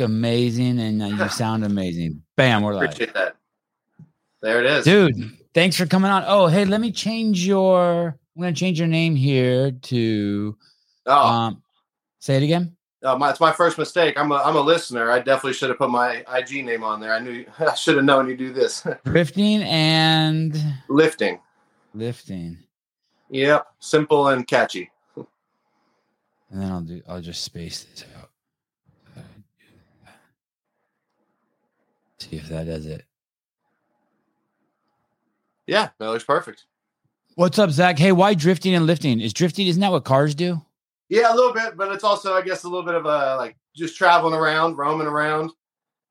amazing and uh, you sound amazing. Bam, we're live. Appreciate that. There it is. Dude, thanks for coming on. Oh, hey, let me change your I'm gonna change your name here to Oh, um say it again. oh, my, it's my first mistake. I'm a, I'm a listener. I definitely should have put my IG name on there. I knew I should have known you do this. Drifting and Lifting. lifting. Yep. Simple and catchy. And then I'll do I'll just space this out. See if that does it. Yeah, that looks perfect. What's up, Zach? Hey, why drifting and lifting? Is drifting isn't that what cars do? Yeah, a little bit, but it's also, I guess, a little bit of a like just traveling around, roaming around.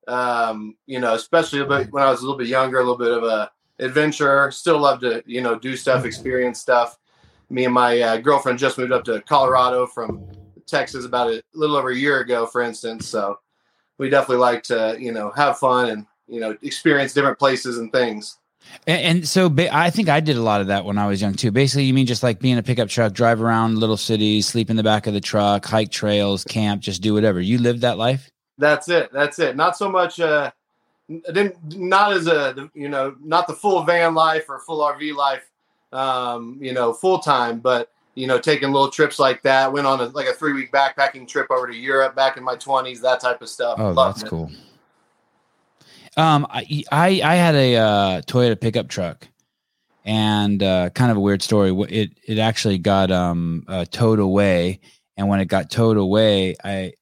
Um, you know, especially a bit when I was a little bit younger, a little bit of a adventurer. Still love to, you know, do stuff, experience stuff. Me and my uh, girlfriend just moved up to Colorado from Texas about a little over a year ago, for instance. So we definitely like to, you know, have fun and you know experience different places and things. And, and so ba- I think I did a lot of that when I was young too. Basically, you mean just like being a pickup truck, drive around little cities, sleep in the back of the truck, hike trails, camp, just do whatever. You lived that life? That's it. That's it. Not so much. Uh, didn't not as a you know not the full van life or full RV life. Um, you know, full time, but you know, taking little trips like that. Went on a, like a three week backpacking trip over to Europe back in my twenties. That type of stuff. Oh, Loved that's it. cool. Um, I I, I had a uh, Toyota pickup truck, and uh, kind of a weird story. It it actually got um uh, towed away, and when it got towed away, I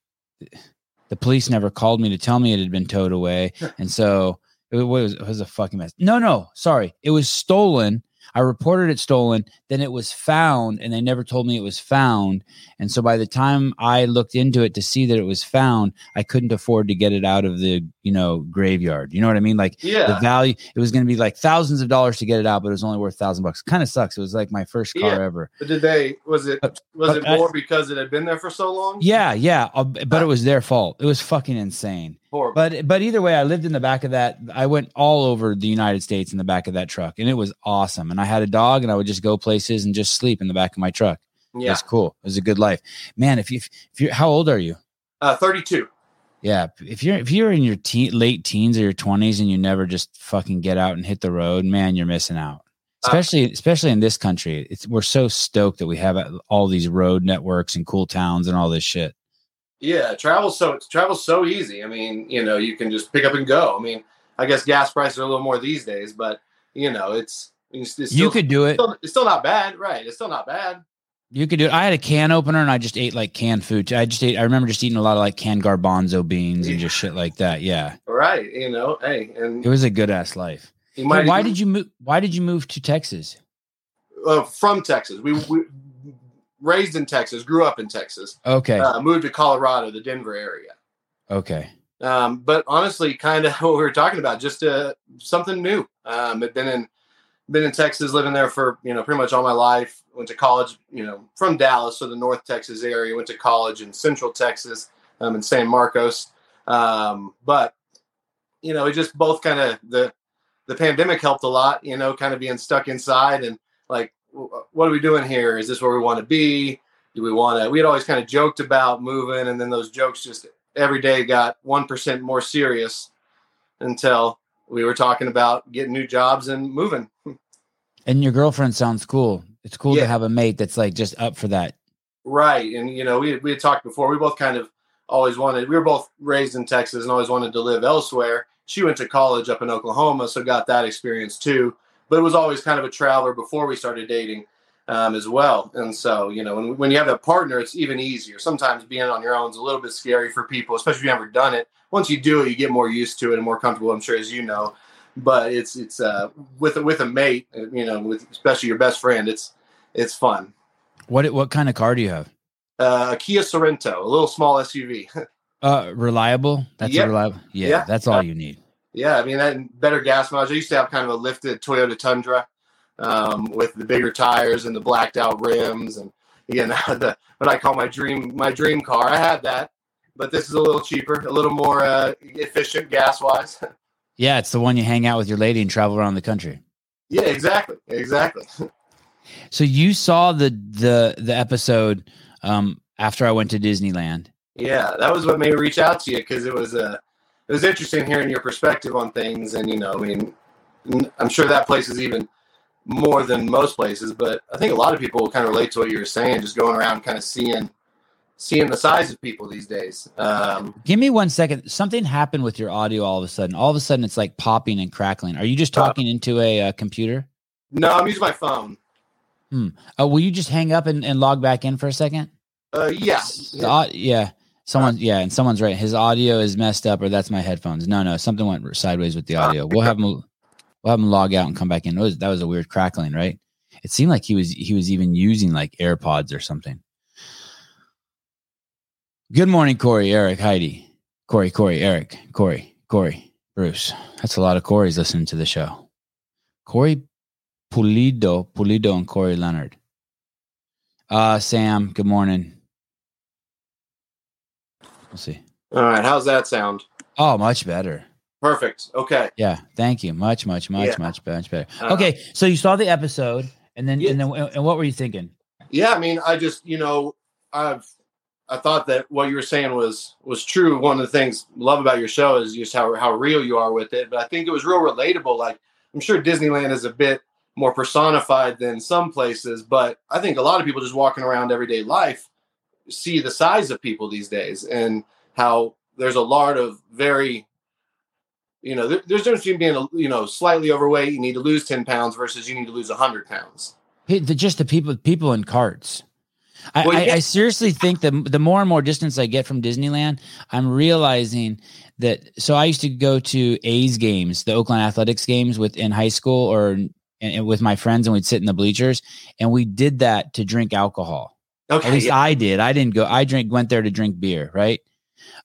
the police never called me to tell me it had been towed away, and so it was it was a fucking mess. No, no, sorry, it was stolen. I reported it stolen. Then it was found, and they never told me it was found. And so by the time I looked into it to see that it was found, I couldn't afford to get it out of the you know graveyard. You know what I mean? Like yeah. the value, it was going to be like thousands of dollars to get it out, but it was only worth thousand bucks. Kind of sucks. It was like my first car Yeah. ever. But did they? Was it? But- Was but it I- more because it had been there for so long? Yeah, yeah, uh, but it was their fault. It was fucking insane. Horrible. But but either way, I lived in the back of that. I went all over the United States in the back of that truck, and it was awesome. And I had a dog, and I would just go places and just sleep in the back of my truck. It yeah. was cool. It was a good life, man. If you if you how old are you? Uh, Thirty-two. Yeah, if you're if you're in your teen, late teens or your twenties and you never just fucking get out and hit the road, man, you're missing out. Uh, Especially especially in this country, it's we're so stoked that we have all these road networks and cool towns and all this shit. Yeah, travel so travel's so easy. I mean, you know, you can just pick up and go. I mean, I guess gas prices are a little more these days, but you know, it's it's, it's you could do it. still, it's still not bad, right? It's still not bad. You could do it. I had a can opener and I just ate like canned food. I just ate. I remember just eating a lot of like canned garbanzo beans and just shit like that. Yeah, Right? You know, hey, and it was a good ass life. Hey, why did you move? Why did you move to Texas? uh, from Texas? We, we raised in Texas, grew up in Texas, Okay, uh, moved to Colorado, the Denver area. okay. Um, but honestly, kind of what we were talking about, just uh, something new. Um, had been in been in Texas, living there for you know pretty much all my life. Went to college, you know, from Dallas, so the North Texas area. Went to college in Central Texas, um, in San Marcos. Um, but you know, it just both kind of the the pandemic helped a lot. You know, kind of being stuck inside and like, what are we doing here? Is this where we want to be? Do we want to? We had always kind of joked about moving, and then those jokes just every day got 1% more serious until we were talking about getting new jobs and moving. And your girlfriend sounds cool. It's cool Yeah. to have a mate that's like just up for that. Right. And, you know, we, we had talked before, we both kind of always wanted, we were both raised in Texas and always wanted to live elsewhere. She went to college up in Oklahoma, so got that experience too. But it was always kind of a traveler before we started dating um, as well. And so, you know, when, when you have a partner, it's even easier. Sometimes being on your own is a little bit scary for people, especially if you've never done it. Once you do it, you get more used to it and more comfortable, I'm sure, as you know. But it's, it's, uh, with, a- with a mate, uh, you know, with especially your best friend, it's, it's fun. What what kind of car do you have? Uh, a Kia Sorento, a little small SUV. Uh, reliable. That's a reliable. Yeah, Yeah. that's all you need. Yeah, I mean that better gas mileage. I used to have kind of a lifted Toyota Tundra um, with the bigger tires and the blacked out rims, and again, the what I call my dream my dream car. I had that, but this is a little cheaper, a little more uh, efficient gas wise. Yeah, it's the one you hang out with your lady and travel around the country. yeah, exactly, exactly. So you saw the the the episode um after I went to Disneyland Yeah, that was what made me reach out to you because it was uh, it was interesting hearing your perspective on things, and you know, I mean, I'm sure that place is even more than most places, but I think a lot of people will kind of relate to what you were saying, just going around kind of seeing seeing the size of people these days. Um, Give me one second. Something happened with your audio all of a sudden. All of a sudden, it's like popping and crackling. Are you just Uh, talking into a uh, computer? no, I'm using my phone. Hmm. Uh, will you just hang up and, and log back in for a second? Uh, yeah, The yeah. Someone, yeah, and someone's right. His audio is messed up, or that's my headphones. No, no, something went sideways with the Ah, audio. We'll have him, we'll have him log out and come back in. Was, that was a weird crackling, right? It seemed like he was he was even using like AirPods or something. Good morning, Corey, Eric, Heidi, Corey, Corey, Eric, Corey, Corey, Bruce. That's a lot of Corey's listening to the show. Corey Pulido, Pulido, and Corey Leonard. Uh, Sam, good morning. We'll see. All right, how's that sound? Oh, much better. Perfect. Okay. Yeah, thank you. Much, much, much, Yeah. much, much better. Uh, okay, so you saw the episode, and then Yeah. and then and what were you thinking? Yeah, I mean, I just you know, I've I thought that what you were saying was was true. One of the things I love about your show is just how how real you are with it. But I think it was real relatable. Like I'm sure Disneyland is a bit more personified than some places, but I think a lot of people just walking around everyday life see the size of people these days and how there's a lot of very you know there, there's a difference between being a, you know slightly overweight you need to lose 10 pounds versus you need to lose 100 pounds Just the people, people in carts. I, Well, I, yeah. I seriously think the the more and more distance I get from Disneyland, I'm realizing that. So I used to go to A's games, the Oakland Athletics games, with in high school or and, and with my friends, and we'd sit in the bleachers, and we did that to drink alcohol. okay At least yeah. I did. I didn't go. I drink went there to drink beer, right?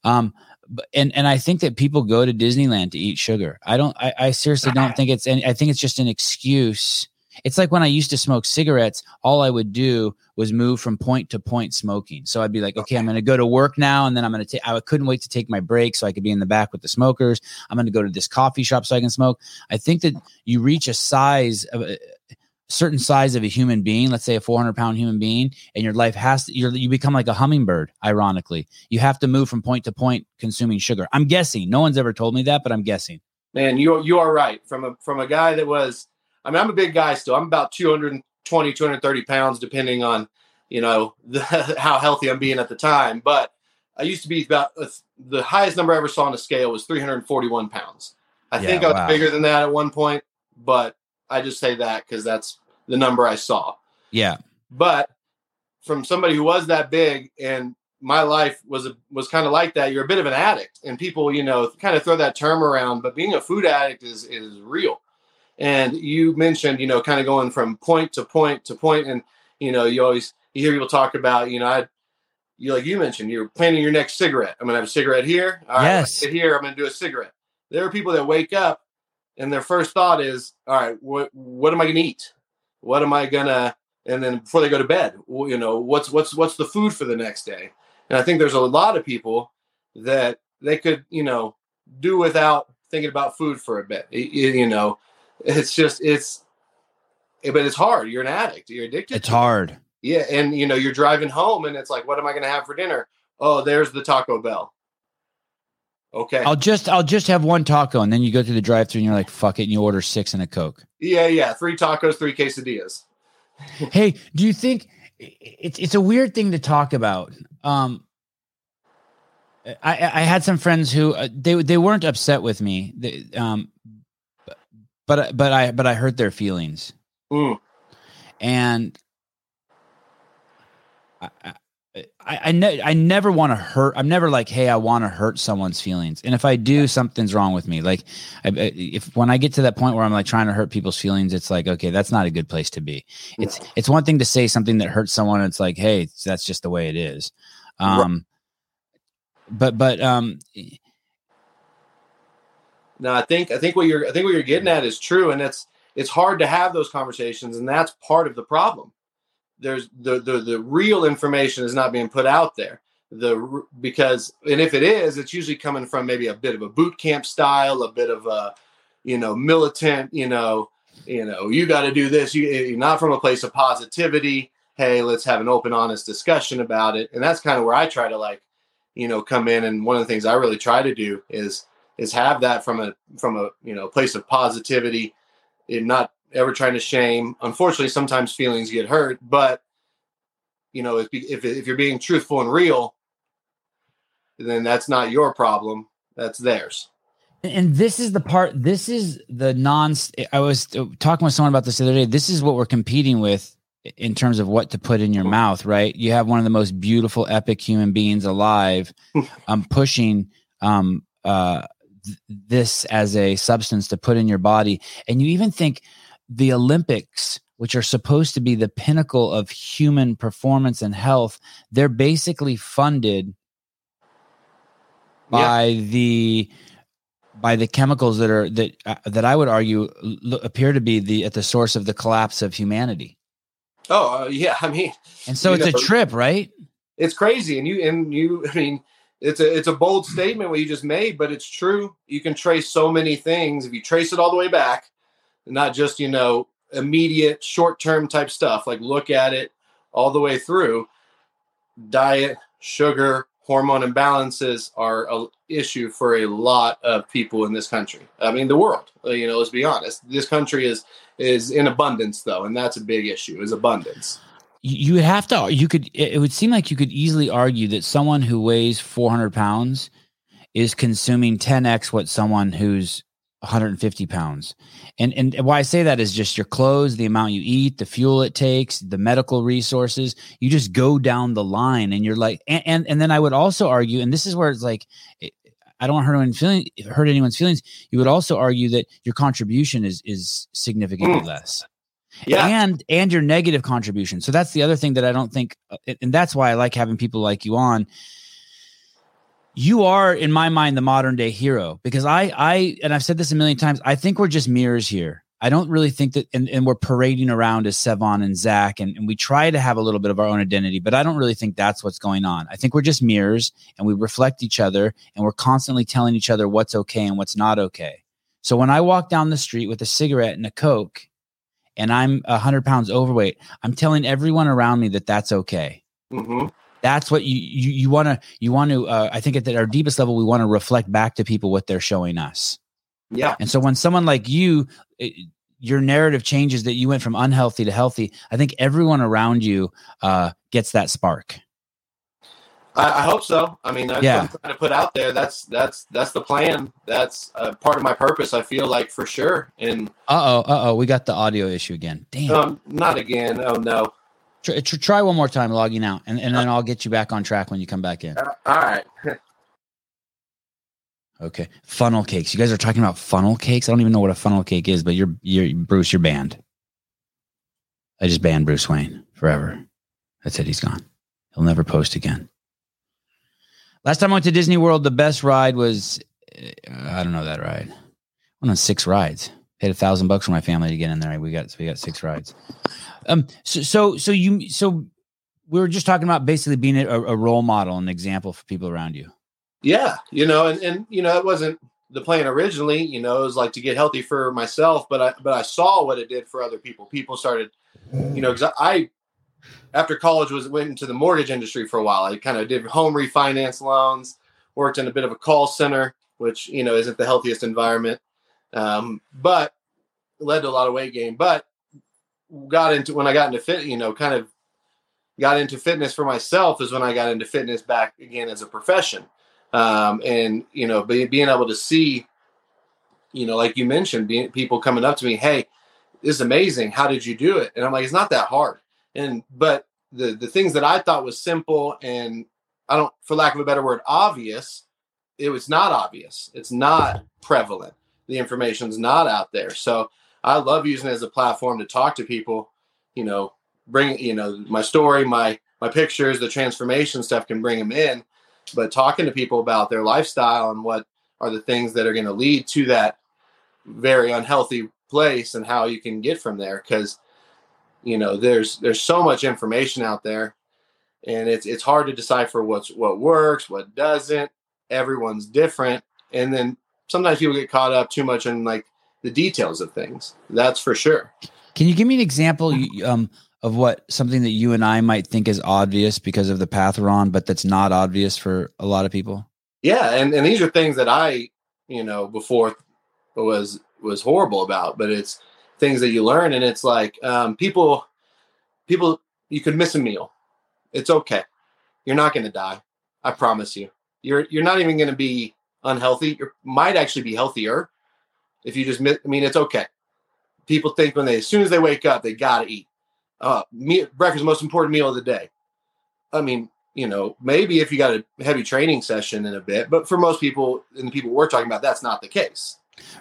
Um, but, and and I think that people go to Disneyland to eat sugar. I don't. I, I seriously don't think it's. Any, I think it's just an excuse. It's like when I used to smoke cigarettes. All I would do was move from point to point smoking. So I'd be like, okay, I'm going to go to work now, and then I'm going to take. I couldn't wait to take my break so I could be in the back with the smokers. I'm going to go to this coffee shop so I can smoke. I think that you reach a size of a certain size of a human being, let's say a 400 pound human being, and your life has to, you're, you become like a hummingbird. Ironically, you have to move from point to point consuming sugar. I'm guessing. No one's ever told me that, but I'm guessing. Man, you you are right. From a from a guy that was, I mean, I'm a big guy still. I'm about 220, 230 pounds, depending on, you know, the, how healthy I'm being at the time. But I used to be about uh, the highest number I ever saw on a scale was 341 pounds. I Yeah, think I was wow. bigger than that at one point, but I just say that because that's the number I saw. Yeah. But from somebody who was that big and my life was a, was kind of like that. You're a bit of an addict, and people, you know, kind of throw that term around. But being a food addict is is real. And you mentioned, you know, kind of going from point to point to point, and you know, you always you hear people talk about, you know, I, you like you mentioned, you're planning your next cigarette. I'm gonna have a cigarette here. All right, Yes. sit here. I'm gonna do a cigarette. There are people that wake up and their first thought is, all right, what what am I gonna eat? What am I gonna? And then before they go to bed, you know, what's what's what's the food for the next day? And I think there's a lot of people that they could, you know, do without thinking about food for a bit. You know, it's just it's, but it's hard. You're an addict. You're addicted. It's it. hard. Yeah, and you know, you're driving home, and it's like, what am I going to have for dinner? Oh, there's the Taco Bell. Okay. I'll just, I'll just have one taco. And then you go through the drive through and you're like, fuck it. And you order six and a Coke. yeah, yeah. Three tacos, three quesadillas. hey, do you think it's it's a weird thing to talk about? Um, I I had some friends who uh, they they weren't upset with me. They, um, but but I but I hurt their feelings, Mm. and I. I I, ne- I never want to hurt. I'm never like, hey, I want to hurt someone's feelings. And if I do, something's wrong with me. Like, I, if when I get to that point where I'm like trying to hurt people's feelings, it's like, okay, that's not a good place to be it's it's one thing to say something that hurts someone it's like hey that's just the way it is Right. um but but um No, I think I think what you're I think what you're getting at is true, and it's it's hard to have those conversations, and that's part of the problem. There's the the the real information is not being put out there. The because and if it is, it's usually coming from maybe a bit of a boot camp style, a bit of a you know militant, you know, you know, you got to do this. You you're not from a place of positivity. Hey, let's have an open, honest discussion about it, and that's kind of where I try to like you know, come in. And one of the things I really try to do is is have that from a from a you know place of positivity, and not ever trying to shame. Unfortunately, sometimes feelings get hurt, but you know, if if, if you're being truthful and real, then that's not your problem. That's theirs. And this is the part. This is the non. I was talking with someone about this the other day. This is what we're competing with in terms of what to put in your mouth, right? You have one of the most beautiful, epic human beings alive, um, pushing um, uh, th- this as a substance to put in your body, and you even think the Olympics, which are supposed to be the pinnacle of human performance and health, they're basically funded by yeah. the by the chemicals that are that uh, that I would argue l- appear to be the at the source of the collapse of humanity. Oh uh, yeah, I mean, and so it's know, a trip, right? It's crazy, and you and you. I mean, it's a it's a bold statement what you just made, but it's true. You can trace so many things if you trace it all the way back, not just you know immediate short term type stuff. Like look at it all the way through. Diet, sugar, hormone imbalances are an issue for a lot of people in this country. I mean, the world. Uh, you know, let's be honest. This country is is in abundance, though, and that's a big issue. Is abundance. You would have to. You could. It would seem like you could easily argue that someone who weighs 400 pounds is consuming 10x what someone who's 150 pounds. And and why I say that is just your clothes, the amount you eat, the fuel it takes, the medical resources. You just go down the line, and you're like, and and, and then I would also argue, and this is where it's like. I don't hurt anyone's feeling hurt anyone's feelings. You would also argue that your contribution is is significantly mm. less. Yeah. And and your negative contribution. So that's the other thing that I don't think uh, and that's why I like having people like you on you are in my mind the modern day hero because I I and I've said this a million times. I think we're just mirrors here. I don't really think that, and, and we're parading around as Sevan and Zach, and, and we try to have a little bit of our own identity, but I don't really think that's what's going on. I think we're just mirrors and we reflect each other and we're constantly telling each other what's okay and what's not okay. So when I walk down the street with a cigarette and a Coke and I'm 100 pounds overweight, I'm telling everyone around me that that's okay. Mm-hmm. That's what you you, you want to you want to uh, i think at our deepest level we want to reflect back to people what they're showing us. Yeah. And so when someone like you it, your narrative changes that you went from unhealthy to healthy i think everyone around you uh, gets that spark I, I hope so. I mean, that's yeah. I'm trying to put out there. That's that's that's the plan. That's uh, part of my purpose. I feel like for sure. And uh oh, uh oh, we got the audio issue again. Damn. Um, not again. Oh no. Try, try one more time logging out, and, and then I'll get you back on track when you come back in. Uh, all right. okay. Funnel cakes. You guys are talking about funnel cakes. I don't even know what a funnel cake is, but you're you're Bruce. You're banned. I just banned Bruce Wayne forever. That's it. He's gone. He'll never post again. Last time I went to Disney World, the best ride was uh, I don't know that ride. I went on six rides. Paid a thousand bucks for my family to get in there. We got we got six rides. Um, so, so, so you, so we were just talking about basically being a, a role model, an example for people around you. Yeah, you know, and and you know, it wasn't the plan originally. You know, it was like to get healthy for myself, but I but I saw what it did for other people. People started, you know, because I after college was went into the mortgage industry for a while. I kind of did home refinance loans, worked in a bit of a call center, which you know isn't the healthiest environment, um, but led to a lot of weight gain. But got into when I got into fit, you know, kind of got into fitness for myself is when I got into fitness back again as a profession. Um, and you know, be, being able to see, you know, like you mentioned, being, people coming up to me, hey, this is amazing. How did you do it? And I'm like, it's not that hard. And but the the things that I thought was simple and I don't, for lack of a better word, obvious, it was not obvious. It's not prevalent. The information's not out there. So I love using it as a platform to talk to people, you know, bring, you know, my story, my, my pictures, the transformation stuff can bring them in, but talking to people about their lifestyle and what are the things that are going to lead to that very unhealthy place and how you can get from there. Cause you know, there's, there's so much information out there and it's, it's hard to decipher what's, what works, what doesn't, everyone's different. And then sometimes people get caught up too much in like the details of things. That's for sure. Can you give me an example um, of what something that you and I might think is obvious because of the path we're on, but that's not obvious for a lot of people? Yeah, and and these are things that I, you know, before was was horrible about, but it's things that you learn, and it's like um, people, people, you could miss a meal. It's okay. You're not going to die. I promise you. You're you're not even going to be unhealthy. You might actually be healthier if you just miss. I mean, it's okay. People think when they as soon as they wake up, they got to eat. Uh, me, breakfast most important meal of the day. I mean, you know, maybe if you got a heavy training session in a bit, but for most people and the people we're talking about, that's not the case.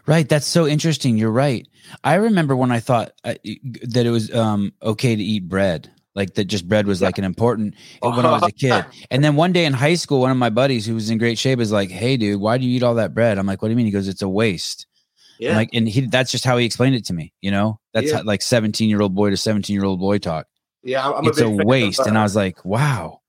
Right. That's so interesting. You're right. I remember when I thought uh, that it was um, okay to eat bread, like that just bread was yeah. like an important when I was a kid. And then one day in high school, one of my buddies who was in great shape is like, Hey, dude, why do you eat all that bread? I'm like, What do you mean? He goes, It's a waste. Yeah. like, and he, that's just how he explained it to me. You know, that's yeah. how, like 17 year old boy to 17 year old boy talk. Yeah. I'm it's a, a waste. And I was like, wow.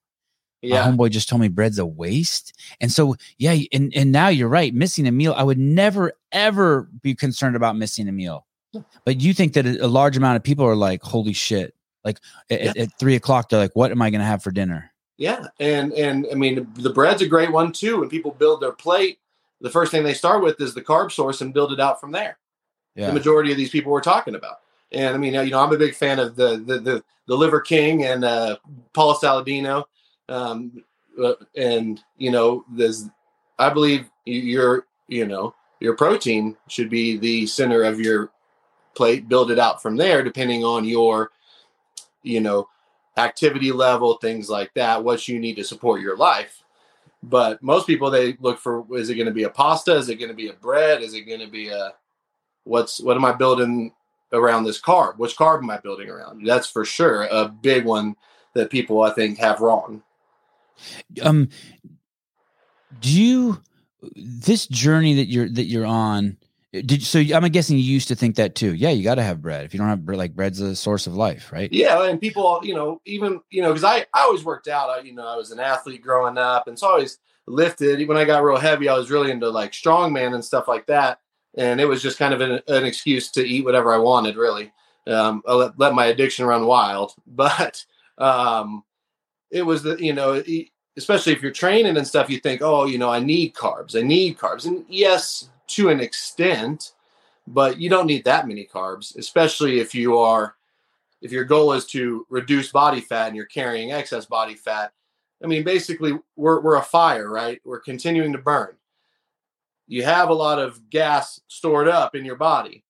Yeah. My homeboy just told me bread's a waste. And so, yeah. And, and now you're right. Missing a meal. I would never, ever be concerned about missing a meal. But you think that a large amount of people are like, holy shit. Like at, yeah. at three o'clock, they're like, what am I going to have for dinner? Yeah. And, and I mean, the bread's a great one too. When people build their plate, the first thing they start with is the carb source and build it out from there. Yeah. The majority of these people we're talking about. And I mean, you know, I'm a big fan of the the the, the Liver King and uh, Paulo Saladino, um, and you know, there's I believe your you know your protein should be the center of your plate. Build it out from there, depending on your you know activity level, things like that. What you need to support your life. But most people they look for is it going to be a pasta? Is it going to be a bread? Is it going to be a what's what am I building around this carb? Which carb am I building around? That's for sure a big one that people I think have wrong. Um, do you this journey that you're that you're on? Did so? I'm guessing you used to think that too. Yeah, you got to have bread. If you don't have bread, like bread's a source of life, right? Yeah, and people, you know, even you know, because I I always worked out. I, you know, I was an athlete growing up, and so I always lifted. When I got real heavy, I was really into like strongman and stuff like that and it was just kind of an, an excuse to eat whatever I wanted. Really, um, I let, let, my addiction run wild, but um, it was the you know, especially if you're training and stuff, you think, oh, you know, I need carbs, I need carbs, and yes, to an extent, but you don't need that many carbs, especially if you are if your goal is to reduce body fat and you're carrying excess body fat. I mean, basically, we're, we're a fire, right? We're continuing to burn you have a lot of gas stored up in your body.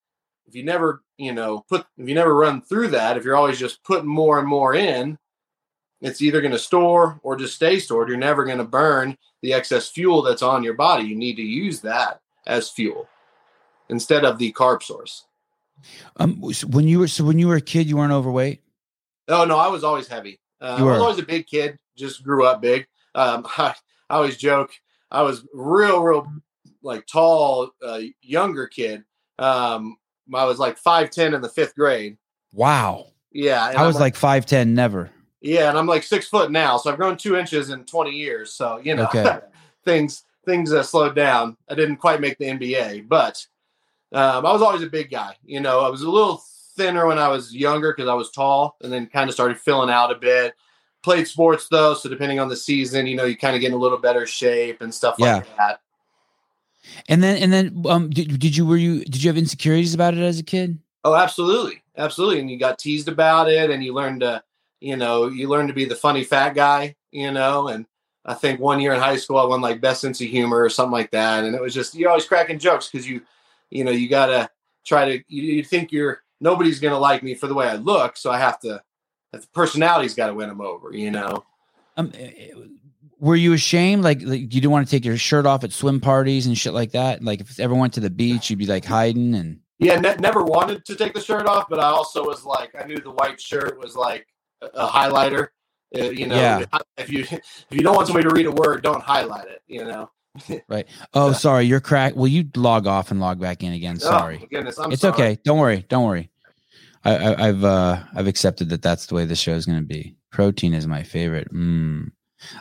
If you never, you know, put if you never run through that, if you're always just putting more and more in, it's either going to store or just stay stored. You're never going to burn the excess fuel that's on your body. You need to use that as fuel instead of the carb source. Um, when you were so when you were a kid, you weren't overweight. Oh no, I was always heavy. Uh, I was always a big kid. Just grew up big. Um, I, I always joke. I was real, real like tall, uh, younger kid. Um, I was like five ten in the fifth grade. Wow. Yeah, I was like five ten, never. Yeah, and I'm like six foot now, so I've grown two inches in 20 years. So you know, okay. things things uh, slowed down. I didn't quite make the NBA, but um, I was always a big guy. You know, I was a little thinner when I was younger because I was tall, and then kind of started filling out a bit. Played sports though, so depending on the season, you know, you kind of get in a little better shape and stuff yeah. like that. And then and then um did, did you were you did you have insecurities about it as a kid? Oh, absolutely. Absolutely. And you got teased about it and you learned to, you know, you learn to be the funny fat guy, you know, and I think one year in high school I won like best sense of humor or something like that. And it was just you're always cracking jokes because you, you know, you gotta try to you, you think you're nobody's gonna like me for the way I look, so I have to the personality's got to win them over, you know. Um, eh, eh, were you ashamed like, like you didn't want to take your shirt off at swim parties and shit like that like if ever went to the beach you'd be like hiding and yeah ne- never wanted to take the shirt off but i also was like i knew the white shirt was like a, highlighter uh, you know yeah. if you if you don't want somebody to read a word don't highlight it you know right oh sorry you're cracked will you log off and log back in again oh, sorry oh, goodness, I'm it's sorry. okay don't worry don't worry I, I, have uh i've accepted that that's the way the show is going to be protein is my favorite mm.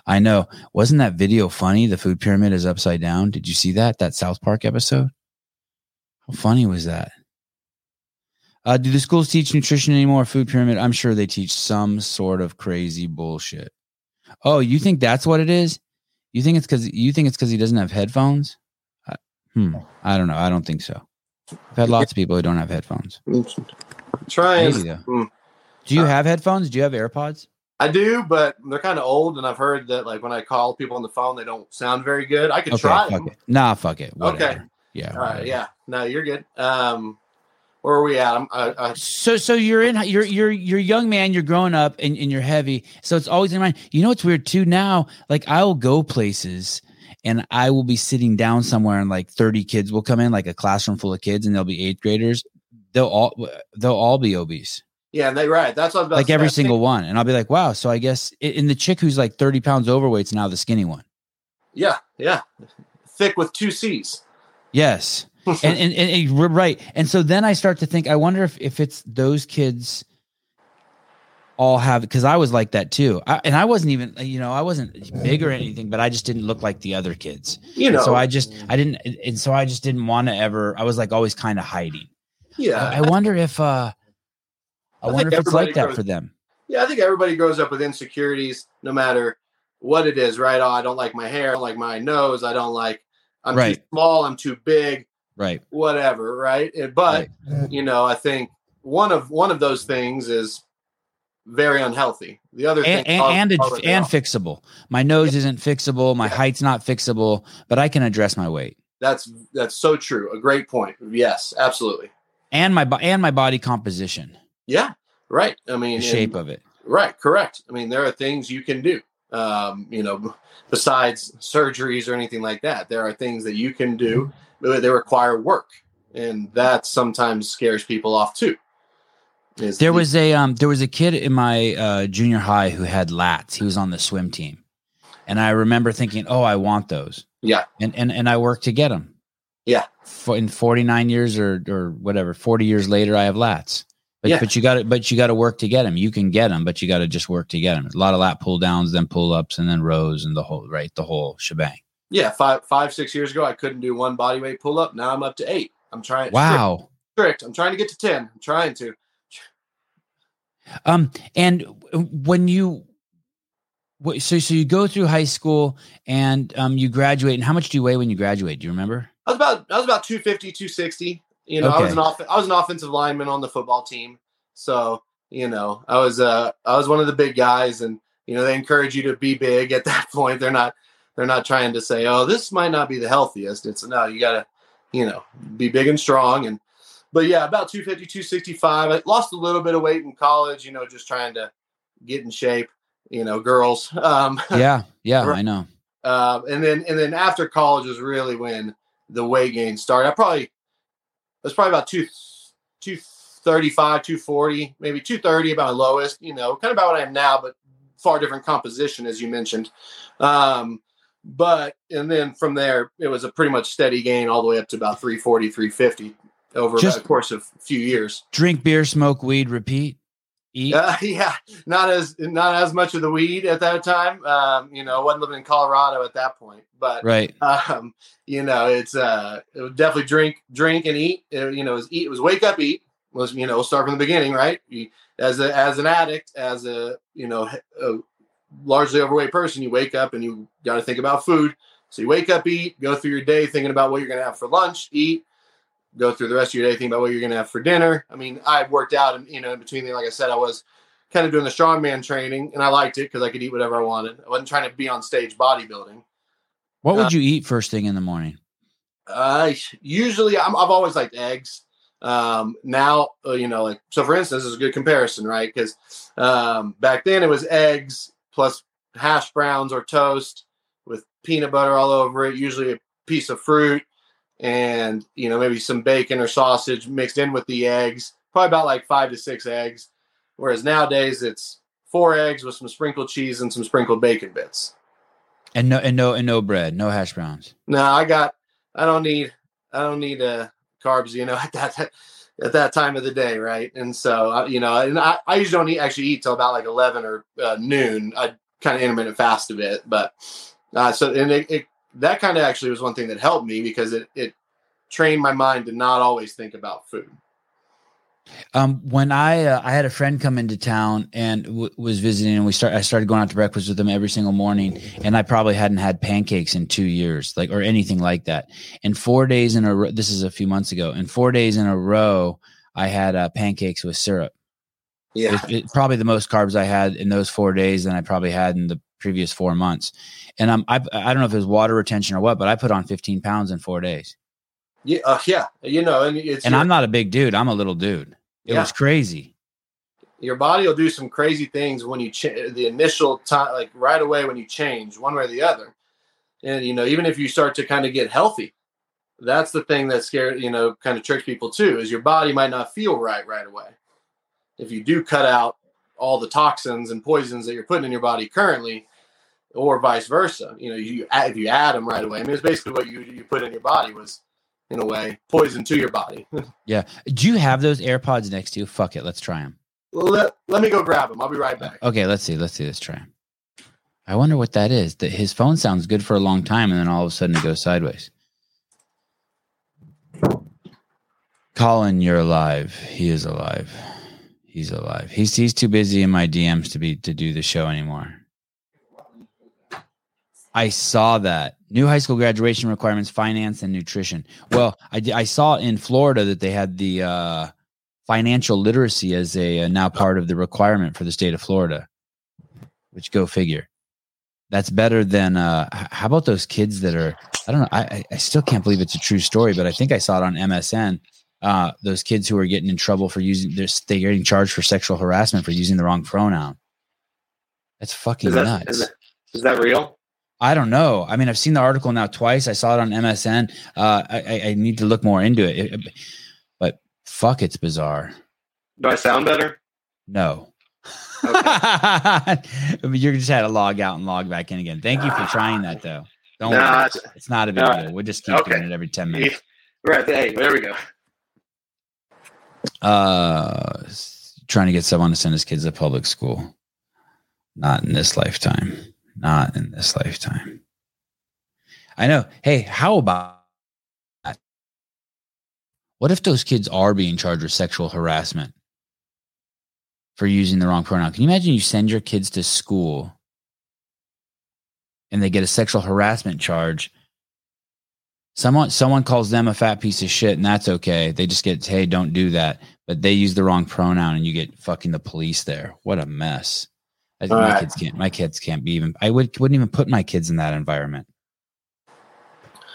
I know. Wasn't that video funny? The food pyramid is upside down. Did you see that? That South Park episode? How funny was that? Uh, do the schools teach nutrition anymore? Food pyramid? I'm sure they teach some sort of crazy bullshit. Oh, you think that's what it is? You think it's because you think it's because he doesn't have headphones? Uh, hmm. I don't know. I don't think so. I've had lots of people who don't have headphones. Trying. Though. Hmm. Do you Uh, have headphones? Do you have AirPods? I do, but they're kind of old, and I've heard that like when I call people on the phone, they don't sound very good. I could Okay, try fuck them. it. Nah, fuck it. Okay. Yeah. All right, whatever. yeah. No, you're good. Um, where are we at? I'm, I, I, So so you're in you're you're you're a young man, you're growing up and, and you're heavy. So it's always in mind. You know what's weird too now? Like I'll go places and I will be sitting down somewhere and like 30 kids will come in, like a classroom full of kids, and they'll be eighth graders. They'll all they'll all be obese. yeah, and they right. That's what I Like every I single one. And I'll be like, wow. So I guess in the chick who's like 30 pounds overweight's now the skinny one. Yeah, yeah. Thick with two C's. Yes. And, and, and, and we're right. And so then I start to think, I wonder if, if it's those kids all have, because I was like that too. I, and I wasn't even, you know, I wasn't big or anything, but I just didn't look like the other kids. you know. so I just, I didn't, and so I just didn't want to ever, I was like always kind of hiding. yeah, I, I wonder if, uh, I, I wonder if it's like that for them. yeah. I think everybody grows up with insecurities, no matter what it is. Right? Oh, I don't like my hair. I don't like my nose. I don't like. I'm Right. too small. I'm too big. Right. Whatever. Right? And- But mm-hmm. you know, I think one of one of those things is very unhealthy. The other And, thing, and, and, are- and fixable. My nose isn't fixable. My height's not fixable, but I can address my weight. that's that's so true. A great point. Yes, absolutely. and my and my body composition, Yeah, right. I the mean, shape and- of it. right, correct. I mean, there are things you can do. Um, you know, besides surgeries or anything like that, there are things that you can do. Mm-hmm. They require work, and that sometimes scares people off too. There the- was a um there was a kid in my uh, junior high who had lats. He was on the swim team, and I remember thinking, "Oh, I want those." Yeah. and and and I worked to get them. Yeah. For, in forty nine years or or whatever, forty years later, I have lats. But Yeah. but you got to but you got to work to get them. You can get them, but you got to just work to get them. A lot of lat pull downs, then pull ups, and then rows, and the whole right the whole shebang. Yeah five five six years ago I couldn't do one body weight pull up. Now I'm up to eight. I'm trying. Wow. strict. I'm trying to get to ten. I'm trying to. Um, and when you, so so you go through high school and um you graduate, and how much do you weigh when you graduate? Do you remember? I was about I was about 250, 260. You know, I was an off I was an offensive lineman on the football team. So, you know, I was uh I was one of the big guys and you know, they encourage you to be big at that point. They're not they're not trying to say, "Oh, this might not be the healthiest." It's no, you got to, you know, be big and strong and but yeah, about 250, 265. I lost a little bit of weight in college, you know, just trying to get in shape, you know, girls. Um Yeah, yeah. I know. uh, and then and then after college was really when the weight gain started. I probably was probably about two two thirty five, two forty, maybe two thirty, about my lowest. You know, kind of about what I am now, but far different composition as you mentioned. Um, but and then from there, it was a pretty much steady gain all the way up to about 340, 350 over Just- the course of a few years. Drink beer, smoke weed, repeat, eat. Uh, yeah, not as not as much of the weed at that time. Um, you know, I wasn't living in Colorado at that point, but Right. um, you know, it's uh, it would definitely drink, drink and eat. Uh, you know, it was eat, it was wake up, eat. Was you know, start from the beginning, right? You, as a as an addict, as a you know, a largely overweight person, you wake up and you got to think about food. So you wake up, eat, go through your day thinking about what you're going to have for lunch, eat, go through the rest of your day thinking about what you're going to have for dinner. I mean, I worked out, and you know, in between, like I said, I was kind of doing the strongman training, and I liked it because I could eat whatever I wanted. I wasn't trying to be on stage bodybuilding. What would uh, you eat first thing in the morning? Uh, usually, I'm, I've always liked eggs. Um, now, uh, you know, like so. For instance, this is a good comparison, right? Because um, back then it was eggs plus hash browns or toast with peanut butter all over it. Usually a piece of fruit and you know maybe some bacon or sausage mixed in with the eggs. Probably about like five to six eggs. Whereas nowadays it's four eggs with some sprinkled cheese and some sprinkled bacon bits. And no, and no, and no bread, no hash browns. No, I got. I don't need. I don't need uh, carbs. You know, at that at that time of the day, right? And so, you know, and I, I usually don't eat actually eat till about like eleven or uh, noon. I kind of intermittent fast a bit, but uh, so and it, it that kind of actually was one thing that helped me because it it trained my mind to not always think about food. Um, when I uh, I had a friend come into town and w- was visiting, and we start I started going out to breakfast with them every single morning, and I probably hadn't had pancakes in two years, like or anything like that. And four days in a row, this is a few months ago, and four days in a row, I had uh, pancakes with syrup. Yeah, It, it, probably the most carbs I had in those four days than I probably had in the previous four months. And um, I I don't know if it was water retention or what, but I put on 15 pounds in four days. yeah, uh, yeah. You know, and it's And your, I'm not a big dude; I'm a little dude. It Yeah. was crazy. your body will do some crazy things when you change the initial time, like right away when you change one way or the other. And you know, even if you start to kind of get healthy, that's the thing that scares you know kind of tricks people too. Is your body might not feel right right away. If you do cut out all the toxins and poisons that you're putting in your body currently, or vice versa, you know, you add- if you add them right away, I mean, it's basically what you you put in your body was, in a way, poison to your body. Yeah. Do you have those AirPods next to you? Fuck it. Let's try them. let, let me go grab them. I'll be right back. Okay. Let's see. Let's see. Let's try 'em. I wonder what that is. That his phone sounds good for a long time, and then all of a sudden it goes sideways. Colin, you're alive. He is alive. He's alive. He's he's too busy in my DMs to be to do the show anymore. I saw that new high school graduation requirements, finance and nutrition. Well, I I saw in Florida that they had the uh, financial literacy as a uh, now part of the requirement for the state of Florida. Which go figure. That's better than uh, how about those kids that are I don't know I I- still can't believe it's a true story, but I think I saw it on MSN. Uh, those kids who are getting in trouble for using they're, they're getting charged for sexual harassment for using the wrong pronoun. That's fucking Is that, nuts. is that is that real? I don't know. I mean, I've seen the article now twice. I saw it on MSN. Uh, I, I, need to look more into it. It- But fuck, it's bizarre. Do I sound better? No. you just had to log out and log back in again. Thank you for trying that, though. Don't Nah, worry. It's not a big deal. We'll just keep Okay. doing it every 10 minutes. Right. Hey, there we go. Uh, trying to get someone to send his kids to public school. Not in this lifetime. Not in this lifetime. I know. Hey, how about that? What if those kids are being charged with sexual harassment for using the wrong pronoun? Can you imagine you send your kids to school and they get a sexual harassment charge? Someone someone calls them a fat piece of shit, and that's okay. They just get, hey, don't do that. But they use the wrong pronoun, and you get fucking the police there. What a mess! I my right. kids can't. My kids can't be even. I would wouldn't even put my kids in that environment.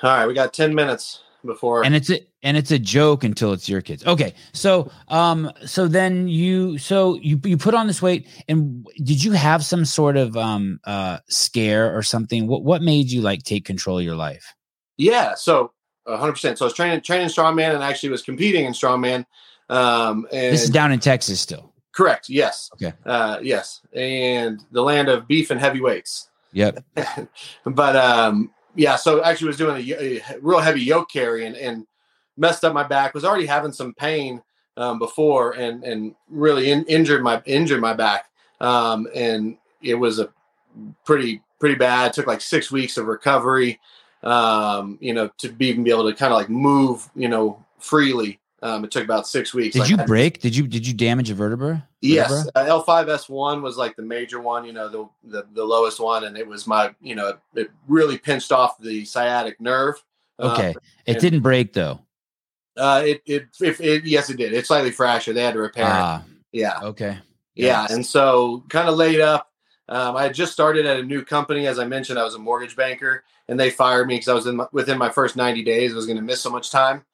All right, we got ten minutes before. And it's a and it's a joke until it's your kids. Okay, so um, so then you so you you put on this weight, and did you have some sort of um uh scare or something? What what made you like take control of your life? yeah, so hundred percent. So I was training training strongman and actually was competing in strongman. Um, and This is down in Texas still. Correct. Yes. Okay. Uh, yes, and the land of beef and heavyweights. Yep. but um, yeah, so actually was doing a, a real heavy yoke carry and, and messed up my back. Was already having some pain um, before and and really in, injured my injured my back. Um, and it was a pretty pretty bad. took like six weeks of recovery. Um, you know, to be even be able to kind of like move, you know, freely. Um, it took about six weeks. Did Like, you I- break? Did you did you damage a vertebra? Yes, uh, L5S1 was like the major one, you know, the, the the lowest one, and it was my, you know, it really pinched off the sciatic nerve. Uh, Okay. It and- didn't break though. Uh, it, it if it yes it did. It slightly fractured. They had to repair it. Ah, Yeah, okay. yeah, and so kind of laid up. Um, I had just started at a new company, as I mentioned. I was a mortgage banker, and they fired me because I was in my, within my first ninety days. I was going to miss so much time,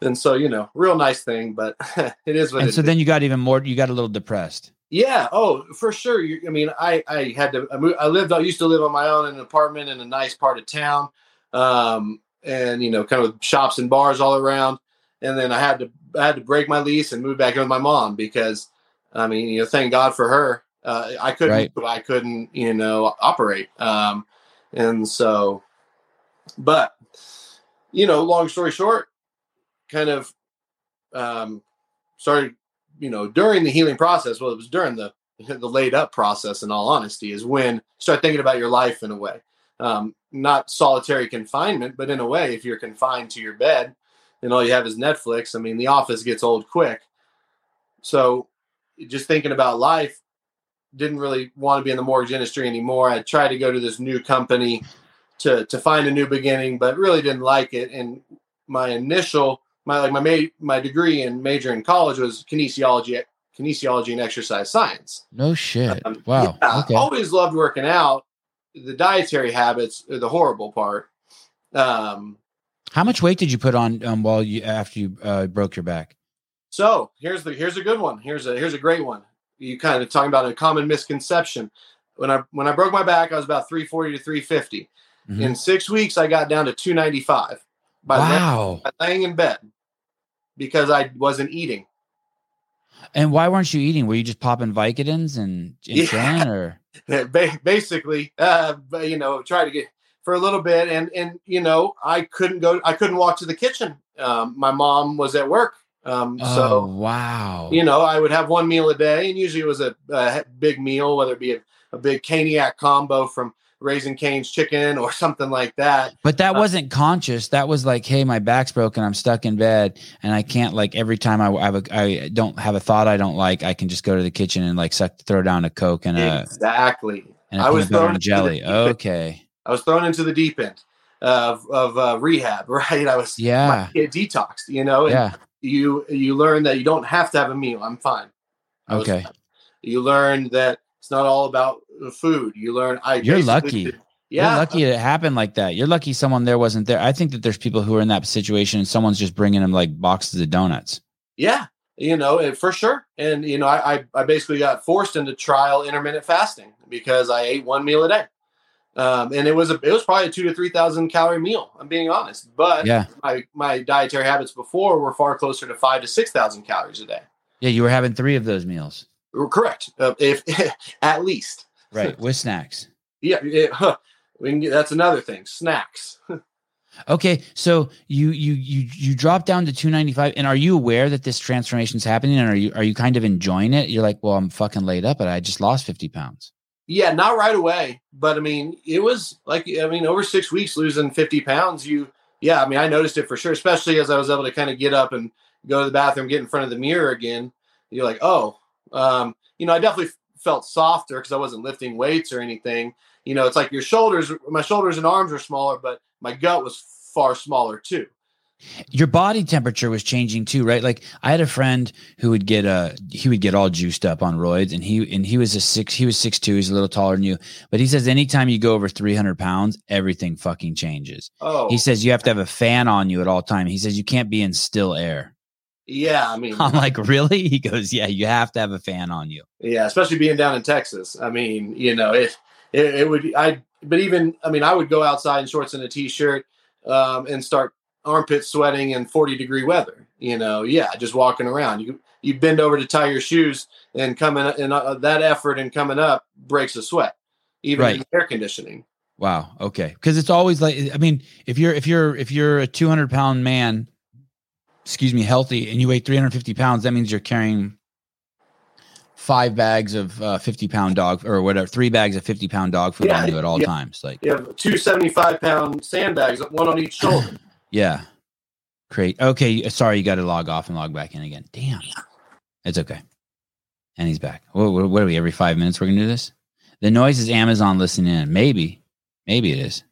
and so you know, real nice thing, but it is what and so is. then you got even more. You got a little depressed. Yeah. Oh, for sure. You, I mean, I I had to. I lived. I used to live on my own in an apartment in a nice part of town, um, and you know, kind of shops and bars all around. And then I had to I had to break my lease and move back in with my mom because, I mean, you know, thank God for her. Uh, I couldn't. Right. I couldn't. You know, operate. Um, and so, but you know, long story short, kind of um, started you know during the healing process well it was during the the laid up process in all honesty is when you start thinking about your life in a way um, not solitary confinement but in a way if you're confined to your bed and all you have is netflix i mean the office gets old quick so just thinking about life, didn't really want to be in the mortgage industry anymore. I tried to go to this new company to to find a new beginning, but really didn't like it. And my initial my like my ma- my degree and major in college was kinesiology kinesiology and exercise science. No shit. Um, wow. Yeah, okay. always loved working out. The dietary habits are the horrible part. Um, How much weight did you put on um, while you after you uh, broke your back? So here's the here's a good one. Here's a here's a great one. You kind of talking about a common misconception. When I when I broke my back, I was about 340 to 350. Mm-hmm. In six weeks, I got down to 295 by, wow. laying, by laying in bed because I wasn't eating. And why weren't you eating? Were you just popping Vicodins and, and yeah. or basically, uh, you know, try to get for a little bit, and and you know, I couldn't go, I couldn't walk to the kitchen. Um, my mom was at work, um, oh, so wow, you know, I would have one meal a day, and usually it was a, a big meal, whether it be a, a big caniac combo from Raising Cane's chicken or something like that. But that uh, wasn't conscious. That was like, hey, my back's broken. I'm stuck in bed, and I can't like every time I I, have a, I don't have a thought I don't like, I can just go to the kitchen and like suck, throw down a coke and a exactly. And a I was thrown and jelly. Okay. I was thrown into the deep end of of uh, rehab. Right. I was yeah detoxed. You know. yeah. You you learn that you don't have to have a meal. I'm fine. okay. You learn that it's not all about the food. You learn. I you're lucky. Yeah, you're lucky it happened like that. You're lucky someone there wasn't there. I think that there's people who are in that situation and someone's just bringing them like boxes of donuts. Yeah, you know, for sure. And you know, I I basically got forced into trial intermittent fasting because I ate one meal a day. Um, and it was a it was probably a two to three thousand calorie meal. I'm being honest, but yeah, my my dietary habits before were far closer to five to six thousand calories a day. Yeah, you were having three of those meals. Correct. Uh, if at least right with snacks. Yeah, it, huh, we can get, that's another thing. Snacks. okay, so you you you you drop down to 295 and are you aware that this transformation is happening and are you are you kind of enjoying it? You're like, "Well, I'm fucking laid up, but I just lost 50 pounds." Yeah, not right away, but I mean, it was like I mean, over 6 weeks losing 50 pounds, you yeah, I mean, I noticed it for sure, especially as I was able to kind of get up and go to the bathroom, get in front of the mirror again. You're like, "Oh, um, you know, I definitely felt softer because I wasn't lifting weights or anything. You know, it's like your shoulders, my shoulders and arms were smaller, but my gut was far smaller too. Your body temperature was changing too, right? Like I had a friend who would get uh he would get all juiced up on roids, and he and he was a six he was six two, he's a little taller than you, but he says anytime you go over three hundred pounds, everything fucking changes. Oh, he says you have to have a fan on you at all time. He says you can't be in still air. Yeah, I mean, I'm like, really? He goes, yeah, you have to have a fan on you. Yeah, especially being down in Texas. I mean, you know, it it, it would. I but even I mean, I would go outside in shorts and a t-shirt um, and start armpit sweating in 40 degree weather. You know, yeah, just walking around. You you bend over to tie your shoes and coming and uh, that effort and coming up breaks a sweat, even right. air conditioning. Wow. Okay. Because it's always like I mean, if you're if you're if you're a 200 pound man excuse me, healthy and you weigh 350 pounds, that means you're carrying five bags of uh, 50 pound dog or whatever, three bags of 50 pound dog food yeah, on you at all yeah. times. Like you have two 75 pound sandbags, one on each shoulder. yeah. Great. Okay. Sorry. You got to log off and log back in again. Damn. It's okay. And he's back. What, what, are we? Every five minutes we're going to do this? The noise is Amazon listening in. Maybe. Maybe it is.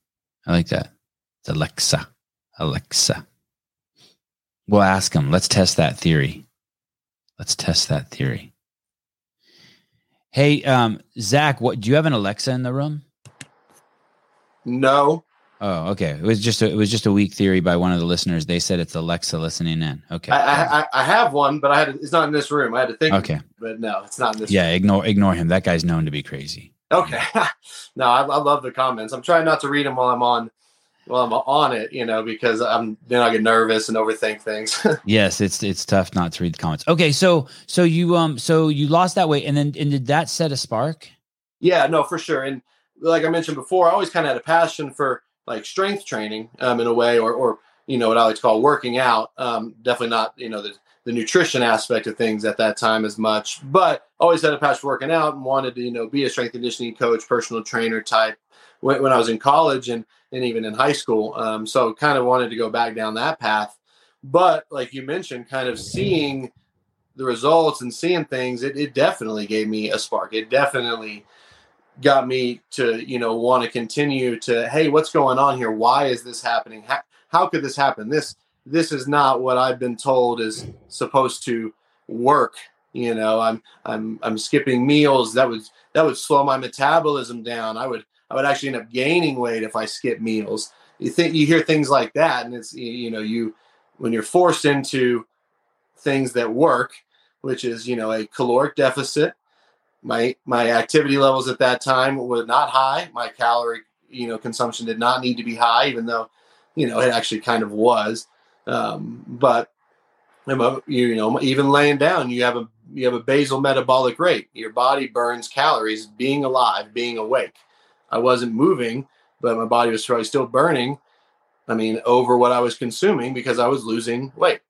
I like that. It's Alexa. Alexa. We'll ask him. Let's test that theory. Let's test that theory. Hey, um, Zach, what do you have an Alexa in the room? No. Oh, okay. It was just a, it was just a weak theory by one of the listeners. They said it's Alexa listening in. Okay. I, I, I have one, but I had to, it's not in this room. I had to think. Okay. But no, it's not in this. Yeah, room. ignore ignore him. That guy's known to be crazy. Okay. no, I, I love the comments. I'm trying not to read them while I'm on well, I'm on it, you know, because I'm then I get nervous and overthink things. yes, it's it's tough not to read the comments. Okay, so so you um so you lost that weight, and then and did that set a spark? Yeah, no, for sure. And like I mentioned before, I always kind of had a passion for like strength training, um, in a way, or or you know what I like to call working out. Um, definitely not you know the the nutrition aspect of things at that time as much, but always had a passion for working out and wanted to you know be a strength conditioning coach, personal trainer type when, when I was in college and and even in high school. Um, so kind of wanted to go back down that path. But like you mentioned, kind of seeing the results and seeing things, it, it definitely gave me a spark. It definitely got me to, you know, want to continue to, hey, what's going on here? Why is this happening? How, how could this happen? This this is not what I've been told is supposed to work. You know, I'm I'm I'm skipping meals. That would that would slow my metabolism down. I would I would actually end up gaining weight if I skip meals. You think you hear things like that, and it's you know you when you're forced into things that work, which is you know a caloric deficit. My my activity levels at that time were not high. My calorie you know consumption did not need to be high, even though you know it actually kind of was. Um, but you know even laying down, you have a you have a basal metabolic rate. Your body burns calories being alive, being awake. I wasn't moving, but my body was probably still burning. I mean, over what I was consuming because I was losing weight.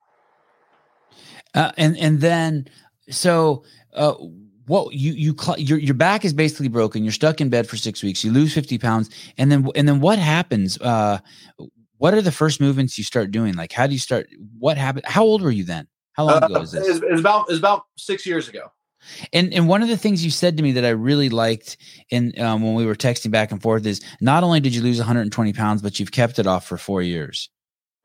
Uh, and and then so uh, what you you your your back is basically broken. You're stuck in bed for six weeks. You lose fifty pounds, and then and then what happens? Uh, what are the first movements you start doing? Like, how do you start? What happened? How old were you then? How long ago is this? It's, it's about it's about six years ago. And and one of the things you said to me that I really liked in um, when we were texting back and forth is not only did you lose 120 pounds, but you've kept it off for four years.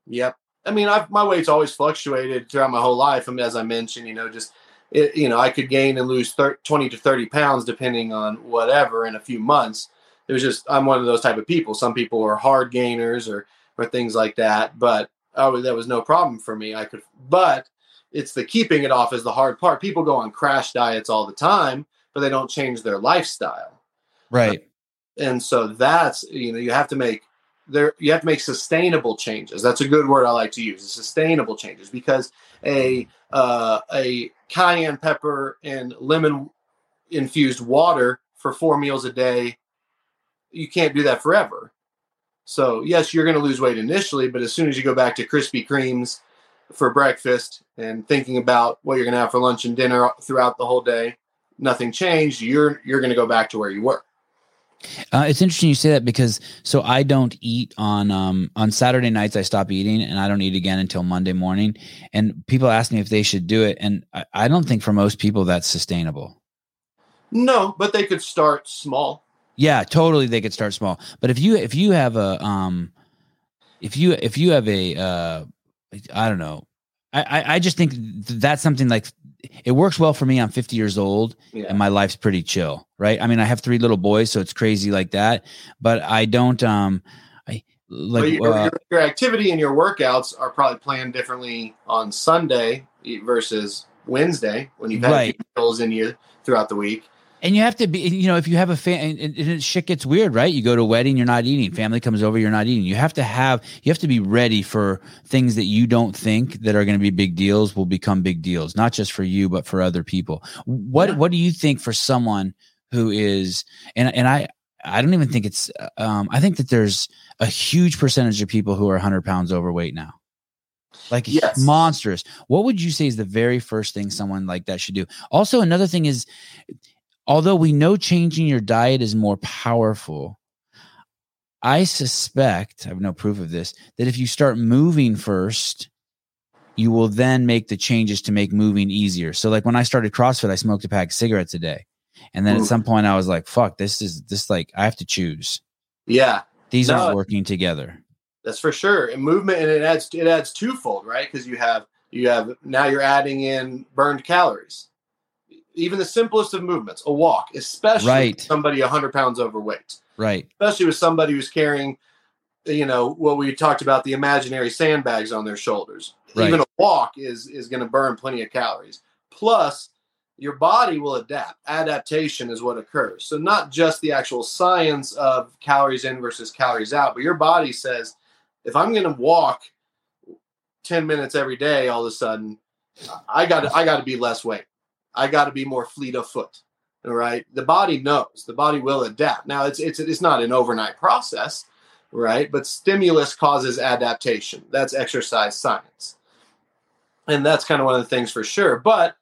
Yep. I mean, I've, my weight's always fluctuated throughout my whole life. I mean, as I mentioned, you know, just it, you know, I could gain and lose 30, 20 to 30 pounds depending on whatever in a few months. It was just I'm one of those type of people. Some people are hard gainers or or things like that, but oh, that was no problem for me. I could, but it's the keeping it off is the hard part. People go on crash diets all the time, but they don't change their lifestyle. Right. And so that's, you know, you have to make there you have to make sustainable changes. That's a good word I like to use. Sustainable changes because a uh, a cayenne pepper and lemon infused water for four meals a day, you can't do that forever. So yes, you're going to lose weight initially, but as soon as you go back to Krispy Kremes for breakfast and thinking about what you're going to have for lunch and dinner throughout the whole day, nothing changed. You're you're going to go back to where you were. Uh, it's interesting you say that because so I don't eat on um, on Saturday nights. I stop eating and I don't eat again until Monday morning. And people ask me if they should do it, and I, I don't think for most people that's sustainable. No, but they could start small. Yeah, totally. They could start small, but if you if you have a um, if you if you have a uh, I don't know. I, I just think that's something like it works well for me. I'm 50 years old yeah. and my life's pretty chill, right? I mean, I have three little boys, so it's crazy like that. But I don't, um, I like your, uh, your, your, activity and your workouts are probably planned differently on Sunday versus Wednesday when you've had right. meals in you throughout the week and you have to be you know if you have a fan and, and, shit gets weird right? You go to a wedding you're not eating. Family comes over you're not eating. You have to have you have to be ready for things that you don't think that are going to be big deals will become big deals. Not just for you but for other people. What yeah. what do you think for someone who is and and i i don't even think it's um i think that there's a huge percentage of people who are 100 pounds overweight now. Like yes. monstrous. What would you say is the very first thing someone like that should do? Also another thing is although we know changing your diet is more powerful, I suspect, I have no proof of this, that if you start moving first, you will then make the changes to make moving easier. So, like when I started CrossFit, I smoked a pack of cigarettes a day. And then Ooh. at some point, I was like, fuck, this is this like, I have to choose. Yeah. These no, aren't working together. That's for sure. And movement, and it adds, it adds twofold, right? Because you have, you have, now you're adding in burned calories even the simplest of movements, a walk, especially right. somebody 100 pounds overweight. Right. Especially with somebody who's carrying, you know, what we talked about the imaginary sandbags on their shoulders. Right. Even a walk is is going to burn plenty of calories. Plus, your body will adapt. Adaptation is what occurs. So not just the actual science of calories in versus calories out, but your body says, if I'm going to walk 10 minutes every day, all of a sudden, I got I got to be less weight. I got to be more fleet of foot. All right. The body knows. The body will adapt. Now it's it's it's not an overnight process, right? But stimulus causes adaptation. That's exercise science. And that's kind of one of the things for sure. But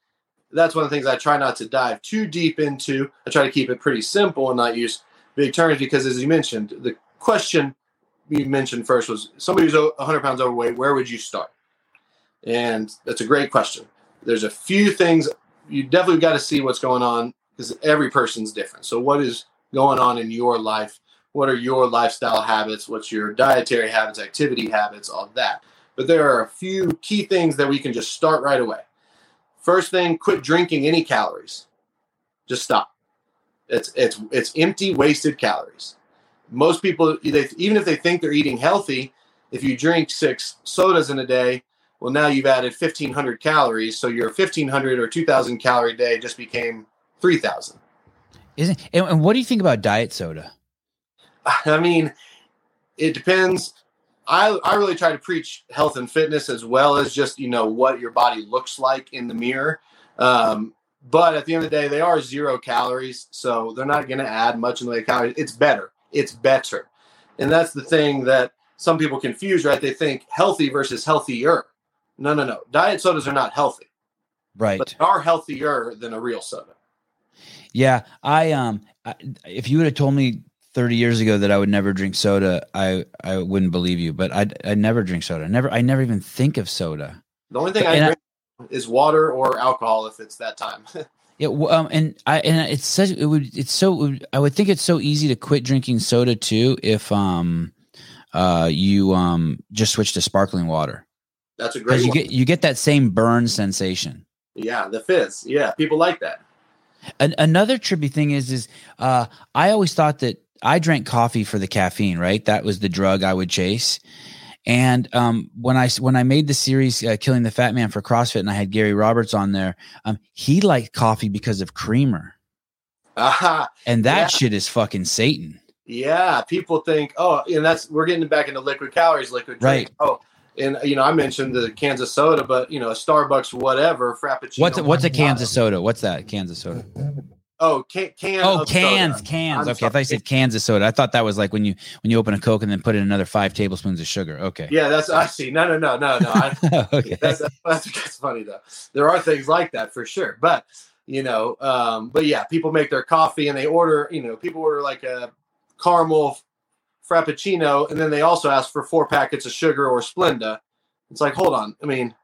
that's one of the things I try not to dive too deep into. I try to keep it pretty simple and not use big terms because, as you mentioned, the question you mentioned first was somebody who's 100 pounds overweight, where would you start? And that's a great question. there's a few things you definitely got to see what's going on because every person's different. So, what is going on in your life? What are your lifestyle habits? What's your dietary habits, activity habits, all that. But there are a few key things that we can just start right away. First thing, quit drinking any calories. Just stop. It's it's it's empty, wasted calories. Most people, they, even if they think they're eating healthy, if you drink six sodas in a day, well, now you've added 1,500 calories. So your 1,500 or 2,000 calorie day just became 3,000. Isn't and, and what do you think about diet soda? I mean, it depends. I, I really try to preach health and fitness as well as just you know what your body looks like in the mirror. Um, but at the end of the day, they are zero calories, so they're not going to add much in the way of calories. It's better. It's better, and that's the thing that some people confuse. Right? They think healthy versus healthier. No, no, no. Diet sodas are not healthy, Right. but they are healthier than a real soda. Yeah, I um, I, if you would have told me 30 years ago that I would never drink soda, I I wouldn't believe you. But I I never drink soda. Never. I never even think of soda. The only thing But- I and I- drink is water or alcohol if it's that time. Yeah, well, um, and I and it's such it would it's so it would- I would think it's so easy to quit drinking soda too if um uh you um just switch to sparkling water That's a great you one. get you get that same burn sensation. yeah, the fizz. Yeah, people like that. An- another trippy thing is is uh I always thought that I drank coffee for the caffeine, right? That was the drug I would chase. And um, when I when I made the series uh, "Killing the Fat Man" for CrossFit, and I had Gary Roberts on there, um, he liked coffee because of creamer, Aha. and that Yeah. shit is fucking Satan. Yeah, people think, oh, and that's we're getting back into liquid calories, liquid drink. Right. Oh, and you know, I mentioned the Kansas soda, but you know, a Starbucks, whatever, Frappuccino. What's what's a Macchiato. Kansas soda? What's that Kansas soda? Oh, can, can Oh, of cans, soda. cans. I'm Okay, I thought you said Kansas soda. I thought that was like when you when you open a Coke and then put in another five tablespoons of sugar. Okay. Yeah, that's I see. No, no, no, no, no. I, okay. that's, that's, that's that's funny though. There are things like that for sure, but you know, um, but yeah, people make their coffee and they order. You know, people order like a caramel frappuccino, and then they also ask for four packets of sugar or Splenda. It's like, hold on. I mean,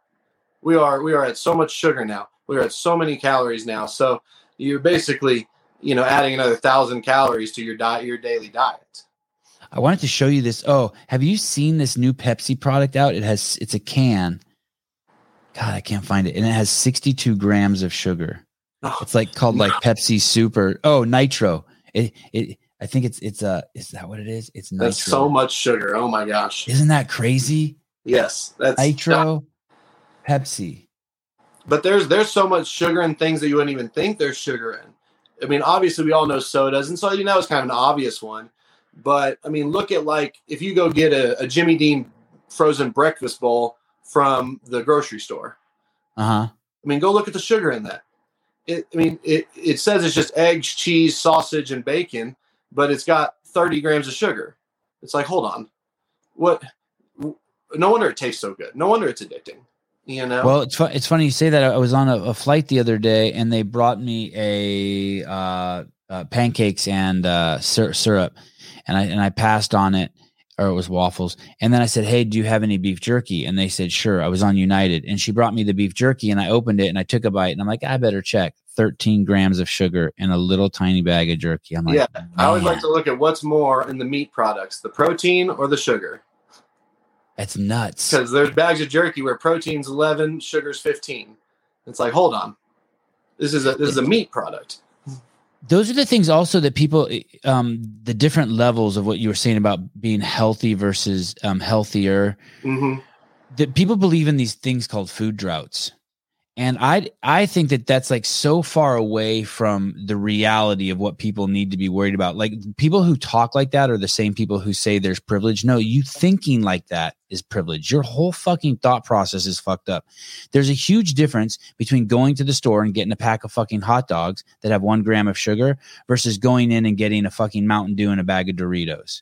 we are we are at so much sugar now. We are at so many calories now. So you're basically, you know, adding another thousand calories to your diet, your daily diet. I wanted to show you this. Oh, have you seen this new Pepsi product out? It has it's a can. God, I can't find it. And it has 62 grams of sugar. Oh, It's like called like Pepsi Super. Oh, Nitro. It it I think it's it's uh is that what it is? It's Nitro. that's so much sugar. Oh my gosh. Isn't that crazy? Yes, that's Nitro Pepsi. but there's there's so much sugar in things that you wouldn't even think there's sugar in. I mean, obviously we all know sodas, and so you know it's kind of an obvious one. But I mean, look at like if you go get a, a Jimmy Dean frozen breakfast bowl from the grocery store. Uh-huh. I mean, go look at the sugar in that. It, I mean, it, it says it's just eggs, cheese, sausage, and bacon, but it's got 30 grams of sugar. It's like, hold on, what? No wonder it tastes so good. No wonder it's addicting. You know? Well, it's fu- it's funny you say that. I was on a, a flight the other day, and they brought me a uh, uh, pancakes and uh, syr- syrup, and I and I passed on it, or it was waffles. And then I said, "Hey, do you have any beef jerky?" And they said, "Sure." I was on United, and she brought me the beef jerky, and I opened it and I took a bite, and I'm like, "I better check." 13 grams of sugar in a little tiny bag of jerky. I'm like, Yeah, I always like to look at what's more in the meat products, the protein or the sugar. that's nuts. Because there's bags of jerky where protein's 11, sugar's 15. It's like, hold on. This is a this is a meat product. Those are the things also that people um the different levels of what you were saying about being healthy versus um healthier. Hmm that people believe in these things called food droughts and i i think that that's like so far away from the reality of what people need to be worried about. Like people who talk like that are the same people who say there's privilege. No you thinking like that is privilege. Your whole fucking thought process is fucked up. There's a huge difference between going to the store and getting a pack of fucking hot dogs that have one gram of sugar versus going in and getting a fucking mountain dew and a bag of doritos.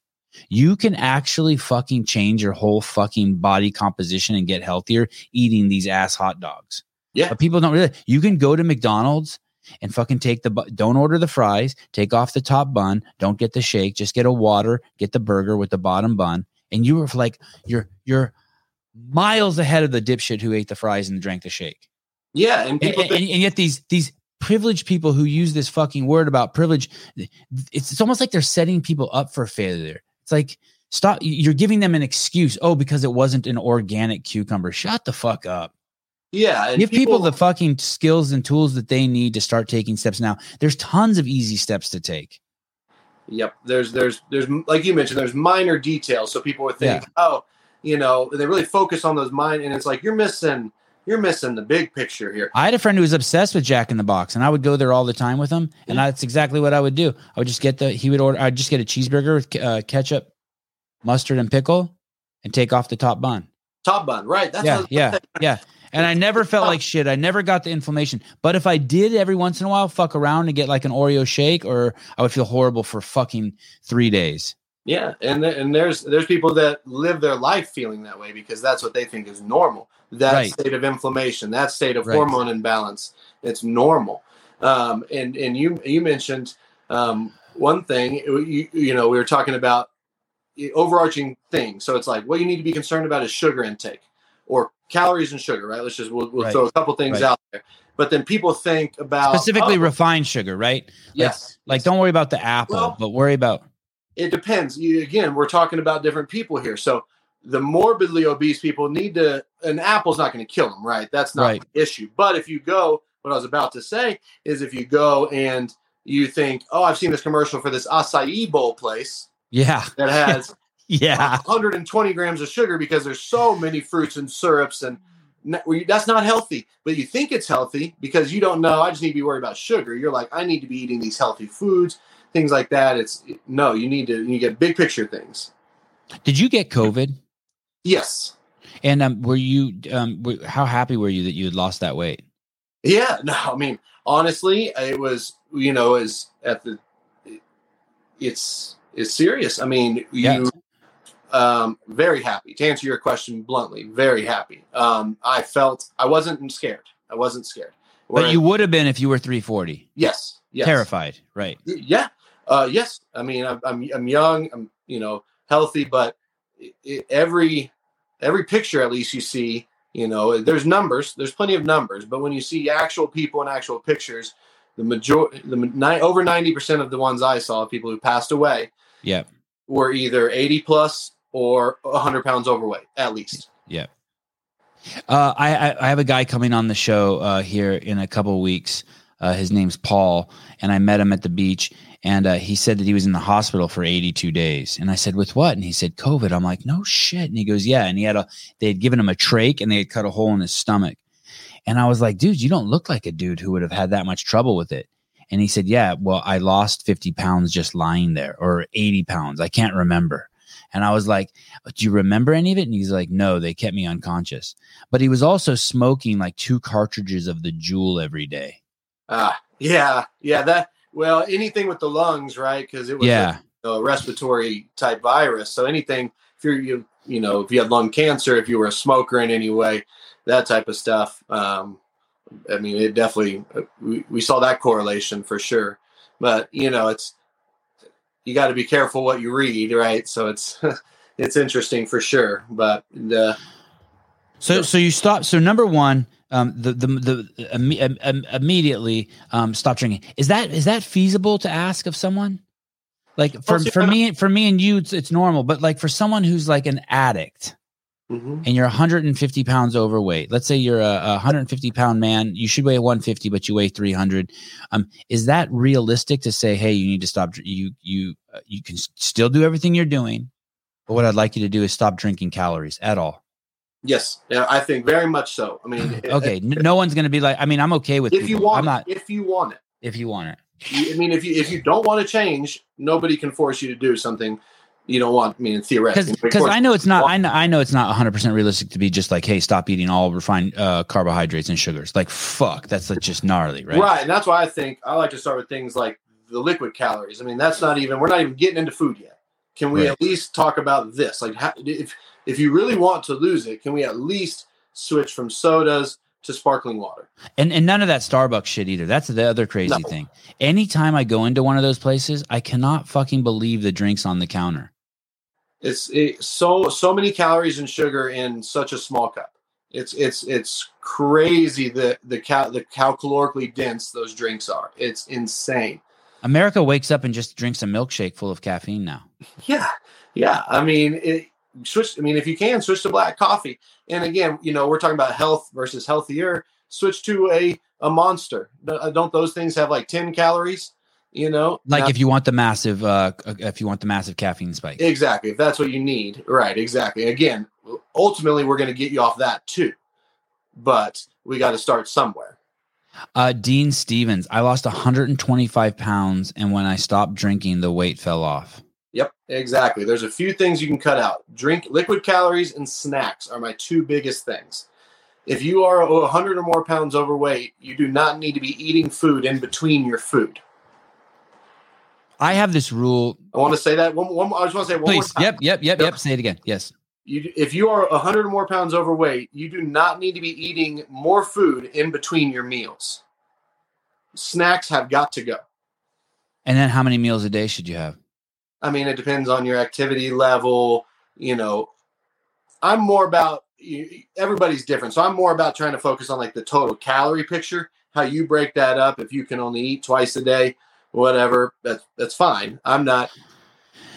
You can actually fucking change your whole fucking body composition and get healthier eating these ass hot dogs. Yeah. But people don't really. You can go to McDonald's and fucking take the don't order the fries, take off the top bun, don't get the shake, just get a water, get the burger with the bottom bun, and you were like you're you're miles ahead of the dipshit who ate the fries and drank the shake. Yeah, and And, people and, think, and yet these these privileged people who use this fucking word about privilege, it's it's almost like they're setting people up for failure. It's like stop. You're giving them an excuse. Oh, because it wasn't an organic cucumber. Shut the fuck up. Yeah, and Give people, the fucking skills and tools that they need to start taking steps now. There's tons of easy steps to take. Yep. There's there's there's like you mentioned, there's minor details. So people would think, oh, you know, they really focus on those minor, and it's like you're missing you're missing the big picture here. I had a friend who was obsessed with Jack in the Box, and I would go there all the time with him. And that's exactly what I would do. I would just get the he would order. I'd just get a cheeseburger with uh, ketchup, mustard, and pickle, and take off the top bun. Top bun, right? That's yeah, yeah, yeah. And I never felt like shit. I never got the inflammation. But if I did every once in a while fuck around and get like an Oreo shake, or I would feel horrible for fucking three days. Yeah, and th- and there's there's people that live their life feeling that way because that's what they think is normal. That Right. state of inflammation, that state of Right. hormone imbalance, it's normal. Um, and and you you mentioned um, one thing. You, you know, we were talking about the overarching thing. So it's like what you need to be concerned about is sugar intake or calories and sugar. Right? Let's just we'll, we'll Right. throw a couple things Right. out there. But then people think about Specifically oh, refined sugar, right? yes, Like, don't worry about the apple, Well- but worry about it depends. You, again, we're talking about different people here. So the morbidly obese people need to. An apple's not going to kill them, right? That's not Right. the issue. But if you go, what I was about to say is, if you go and you think, oh, I've seen this commercial for this acai bowl place yeah, that has yeah, 120 grams of sugar because there's so many fruits and syrups and n- well, you- that's not healthy but you think it's healthy because you don't know i just need to be worried about sugar you're like i need to be eating these healthy foods things like that it's no you need to you get big picture things Did you get COVID? yes And um, were you um, were, how happy were you that you had lost that weight? yeah no i mean honestly it was you know is at the it's it's serious i mean you Yeah. Um very happy. To answer your question bluntly very happy. Um i felt i wasn't scared. I wasn't scared. But you would have been if you were 340. yes yes. Terrified, right? yeah. Uh yes. I mean i'm i'm, I'm young i'm you know healthy but i i every every picture at least you see you know there's numbers there's plenty of numbers but when you see actual people and actual pictures the majority the ni- over 90% of the ones i saw people who passed away Yeah. were either 80 plus or 100 pounds overweight at least Yeah. Uh, I, I have a guy coming on the show uh, here in a couple weeks. Uh, his name's Paul, and I met him at the beach, and uh, he said that he was in the hospital for 82 days. And I said, "With what?" And he said, "COVID." I'm like, "No shit." And he goes, "Yeah." And he had a they had given him a trach, and they had cut a hole in his stomach. And I was like, "Dude, you don't look like a dude who would have had that much trouble with it." And he said, "Yeah, well, I lost 50 pounds just lying there, or 80 pounds. I can't remember." And I was like, "Do you remember any of it?" And he's like, "No, they kept me unconscious." but he was also smoking like two cartridges of the JUUL every day. ah yeah yeah that well anything with the lungs right because it was a- Yeah. a respiratory type virus. So anything, if you're you you know if you had lung cancer, if you were a smoker in any way, that type of stuff. Um, I mean, it definitely uh, we, we saw that correlation for sure. But you know, it's you got to be careful what you read, right? So it's it's interesting for sure. But the So Yeah. so you stop. So number one, um, the the the um, um, immediately um, stop drinking. Is that is that feasible to ask of someone? Like for Well, see, for me for me and you, it's, it's normal. But like for someone who's like an addict and you're 150 pounds overweight, let's say you're a, a 150 pound man, you should weigh 150, but you weigh 300. Um, is that realistic to say, hey, you need to stop? You you uh, you can still do everything you're doing, but what I'd like you to do is stop drinking calories at all. yes, yeah, I think very much so. I mean, okay no one's gonna be like i mean i'm okay with if people. you want, i'm not it, if you want it. if you want it I mean, if you if you don't want to change, nobody can force you to do something you don't want. I mean, theoretically, because because i know it's not I know, I know it's not 100% realistic to be just like hey stop eating all refined uh, carbohydrates and sugars like fuck that's like just gnarly right right. and that's why I think I like to start with things like the liquid calories. I mean, that's not even we're not even getting into food yet. Can we Right. at least talk about this? Like, how, if if you really want to lose it, can we at least switch from sodas to sparkling water? and and none of that starbucks shit either that's the other crazy No. thing anytime i go into one of those places i cannot fucking believe the drinks on the counter It's it, so so many calories and sugar in such a small cup. It's it's it's crazy the the cal the how calorically dense those drinks are. It's insane. America wakes up and just drinks a milkshake full of caffeine now. Yeah, yeah. I mean, it, switch. I mean, if you can switch to black coffee, and again, you know, we're talking about health versus healthier. Switch to a a monster. Don't those things have like ten calories? You know, Like Now- if you want the massive, uh, if you want the massive caffeine spike. exactly if that's what you need, right? Exactly. Again, ultimately, we're going to get you off that too, but we got to start somewhere. Uh, Dean Stevens, I lost 125 pounds, and when I stopped drinking, the weight fell off. Yep, exactly. There's a few things you can cut out. Drink liquid calories and snacks are my two biggest things. If you are 100 or more pounds overweight, you do not need to be eating food in between your food. I have this rule. I want to say that one. one I just want to say one Please. more time. Yep. Yep. Yep. Yep. Yep. Say it again. Yes. You, if you are a 100 or more pounds overweight, you do not need to be eating more food in between your meals. Snacks have got to go. And then how many meals a day should you have? I mean, it depends on your activity level. You know, I'm more about everybody's different. So I'm more about trying to focus on like the total calorie picture, how you break that up. If you can only eat twice a day, whatever, that's that's fine. I'm not.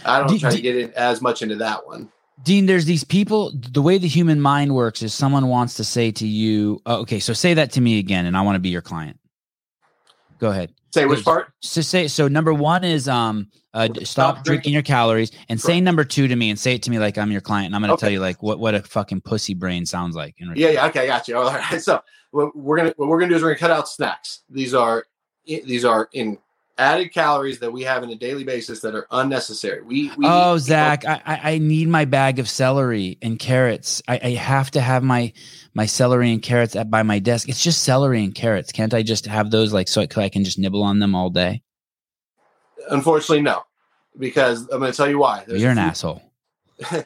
I don't Do- try to get in as much into that one. Dean, there's these people. The way the human mind works is someone wants to say to you, oh, okay, so say that to me again, and I want to be your client. Go ahead. Say which part? So say so. Number one is um, uh, stop, Stop drinking. drinking. your calories, and say number two to me, and say it to me like I'm your client, and I'm going to Okay. tell you like what what a fucking pussy brain sounds like. in Yeah, yeah, okay, I got you. All right. So what we're gonna what we're gonna do is we're gonna cut out snacks. These are these are in added calories that we have on a daily basis that are unnecessary. We, we Oh, Zach, I, I I need my bag of celery and carrots. I, I have to have my my celery and carrots at by my desk. It's just celery and carrots. Can't I just have those like so I can just nibble on them all day? Unfortunately, no, because I'm going to tell you why. There's You're an few- asshole.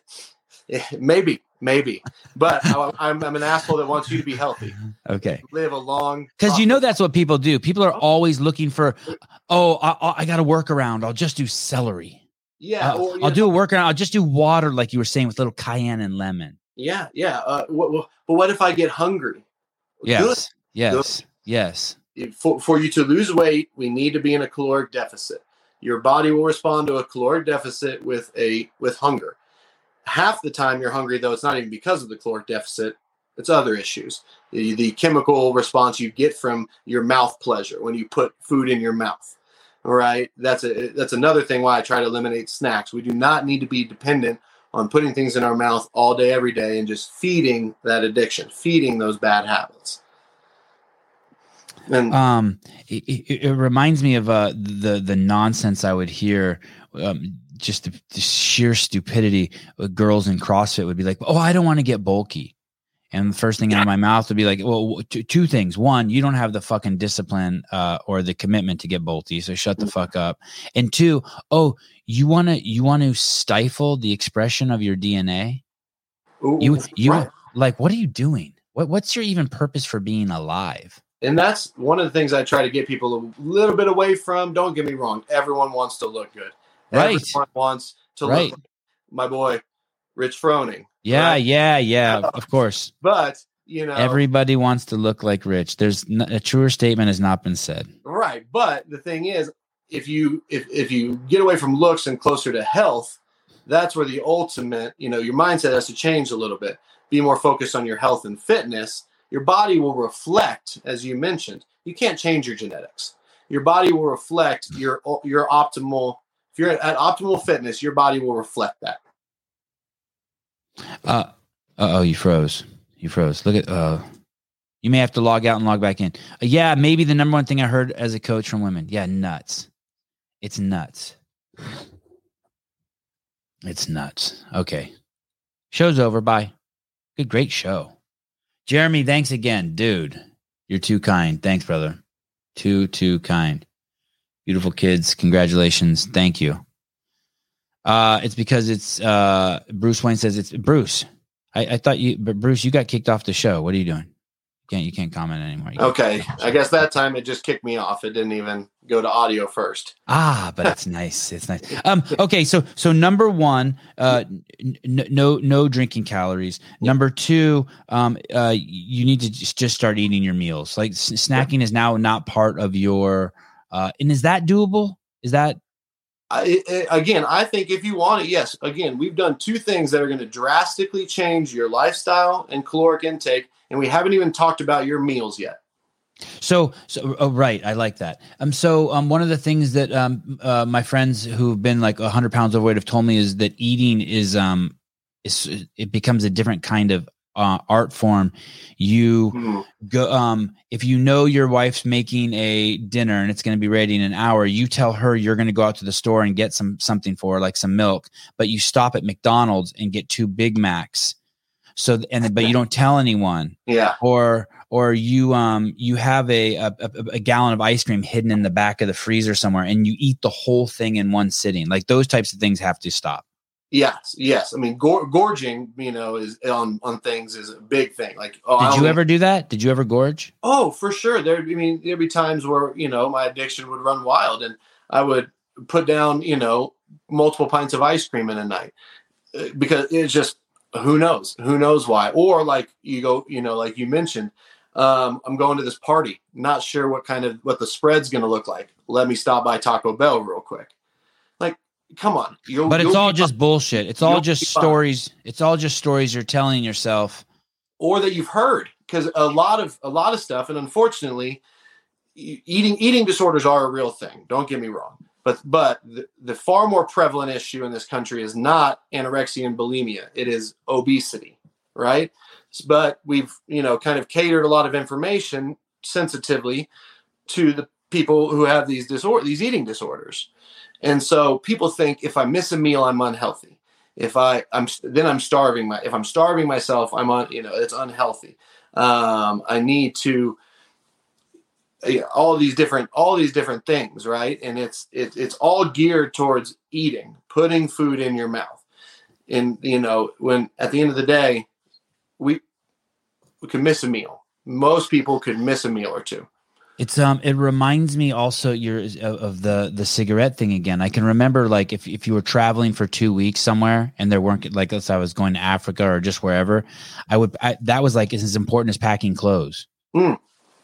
maybe, maybe, but I, I'm, I'm an asshole that wants you to be healthy, Okay. live a long. Because you know that's what people do. People are always looking for, oh, I, I- got a workaround. I'll just do celery. Yeah, Uh, or, you I'll do a workaround. I'll just do water, like you were saying, with little cayenne and lemon. Yeah, yeah. Uh, what, what- but what if I get hungry? Yes, yes, yes. Good. For, for you to lose weight, we need to be in a caloric deficit. Your body will respond to a caloric deficit with a with hunger. Half the time you're hungry, though, it's not even because of the caloric deficit. It's other issues. The, the chemical response you get from your mouth pleasure when you put food in your mouth. All right, that's a that's another thing why I try to eliminate snacks. We do not need to be dependent on putting things in our mouth all day, every day, and just feeding that addiction, feeding those bad habits. And Um, it, it, it reminds me of uh the the nonsense I would hear. Um, just the, the sheer stupidity. Girls in CrossFit would be like, "Oh, I don't want to get bulky," and the first thing out of my mouth would be like, "Well, two, two things. One, you don't have the fucking discipline uh, or the commitment to get bulky, so shut the fuck up. And two, oh, you want to you want to stifle the expression of your DNA. Ooh, You you right. like what are you doing? What what's your even purpose for being alive? and that's one of the things I try to get people a little bit away from. Don't get me wrong; everyone wants to look good. Right. Everyone wants to Right. look like my boy, Rich Froning. Yeah, Right. yeah, yeah. Uh, of course. But you know, Everybody wants to look like Rich. There's n- a truer statement has not been said. right. But the thing is, if you if if you get away from looks and closer to health, that's where the ultimate. You know, your mindset has to change a little bit. Be more focused on your health and fitness. Your body will reflect, as you mentioned. You can't change your genetics. Your body will reflect your your optimal. If you're at optimal fitness, your body will reflect that. Uh oh, you froze. You froze. Look at uh you may have to log out and log back in. Uh, yeah, maybe the number one thing I heard as a coach from women. Yeah, nuts. It's nuts. It's nuts. Okay. Show's over. Bye. Good, great show. Jeremy, thanks again. Dude, you're too kind. Thanks, brother. Too, too kind. Beautiful kids. Congratulations. Thank you. Uh, it's because it's uh Bruce Wayne says it's Bruce. I, I thought you but Bruce, you got kicked off the show. What are you doing? You can't you can't comment anymore. Okay, I guess that time it just kicked me off. It didn't even go to audio first. Ah, but it's nice. It's nice. Um. Okay. So so number one, uh, n- no no drinking calories. Number two, um, uh, you need to just, just start eating your meals. Like s- snacking is now not part of your. Uh, and is that doable? Is that I, I- again, I think if you want it, yes. Again, we've done two things that are going to drastically change your lifestyle and caloric intake, and we haven't even talked about your meals yet. So, so oh, right, I like that. Um, so um, one of the things that um, uh, my friends who've been like hundred pounds overweight have told me is that eating is um, is it becomes a different kind of uh, art form. You Hmm. go um, if you know your wife's making a dinner and it's going to be ready in an hour. You tell her you're going to go out to the store and get some something for her, like some milk, but you stop at McDonald's and get two Big Macs. So and but you don't tell anyone Yeah, or or you um you have a a a gallon of ice cream hidden in the back of the freezer somewhere and you eat the whole thing in one sitting like those types of things have to stop yes, yes. I mean, gor- gorging, you know, is on on things is a big thing. Like, oh, did you only- ever do that did you ever gorge Oh, for sure. There, I mean, there'd be times where you know my addiction would run wild, and I would put down, you know, multiple pints of ice cream in a night Uh, because it's just who knows, who knows why. Or like you go, you know, like you mentioned, um, I'm going to this party, not sure what kind of what the spread's going to look like. Let me stop by Taco Bell real quick. Come on, you'll, but it's all just bullshit. It's all You'll just stories. It's all just stories you're telling yourself. Or that you've heard. Because a lot of a lot of stuff and unfortunately eating eating disorders are a real thing. Don't get me wrong. But but the, the far more prevalent issue in this country is not anorexia and bulimia. It is obesity right? But we've you know kind of catered a lot of information sensitively to the people who have these disorder these eating disorders. And so people think if i miss a meal i'm unhealthy. If i i'm then i'm starving my if i'm starving myself i'm on you know it's unhealthy. Um i need to yeah, all these different all these different things right? And it's it, it's all geared towards eating putting food in your mouth. And you know when at the end of the day we we can miss a meal. Most people could miss a meal or two It's um it reminds me also your of, the the cigarette thing again. I can remember like if if you were traveling for 2 weeks somewhere and there weren't like let's say I was going to Africa or just wherever, I would I, that was like as important as packing clothes. Mm.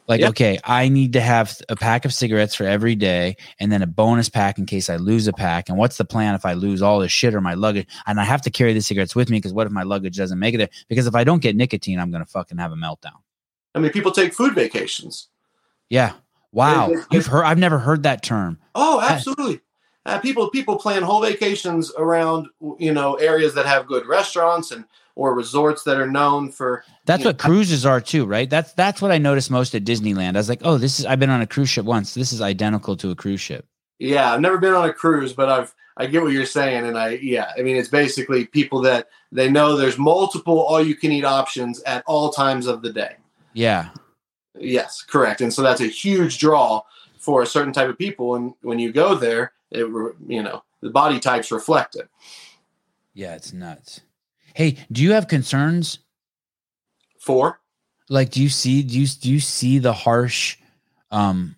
Like Yep. okay, I need to have a pack of cigarettes for every day and then a bonus pack in case I lose a pack. And what's the plan if I lose all this shit or my luggage? And I have to carry the cigarettes with me because what if my luggage doesn't make it there? Because if I don't get nicotine, I'm going to fucking have a meltdown. i mean people take food vacations Yeah. Wow. It- it- You've heard I've never heard that term. Oh, absolutely. Uh, people people plan whole vacations around you know areas that have good restaurants and or resorts that are known for. That's what cruises are too, right? That's that's what I noticed most at Disneyland. I was like, oh, this is I've been on a cruise ship once. This is identical to a cruise ship. Yeah, I've never been on a cruise, but I've I get what you're saying, and I yeah, I mean it's basically people that they know there's multiple all you can eat options at all times of the day. Yeah. Yes, correct, and so that's a huge draw for a certain type of people, and when you go there, it you know the body types reflect it. Yeah, it's nuts. Hey, do you have concerns? For Like do you see do you do you see the harsh um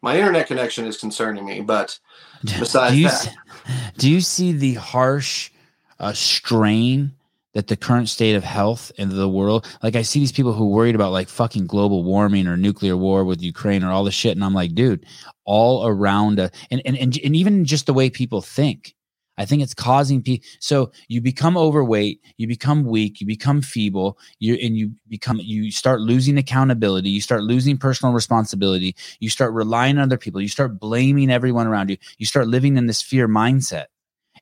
my internet connection is concerning me, but Besides do you that. do you see the harsh uh, strain that the current state of health in the world like i see these people who worried about like fucking global warming or nuclear war with ukraine or all this shit and i'm like dude all around uh, and, and and and even just the way people think i think it's causing people so you become overweight you become weak you become feeble you and you become you start losing accountability you start losing personal responsibility you start relying on other people you start blaming everyone around you you start living in this fear mindset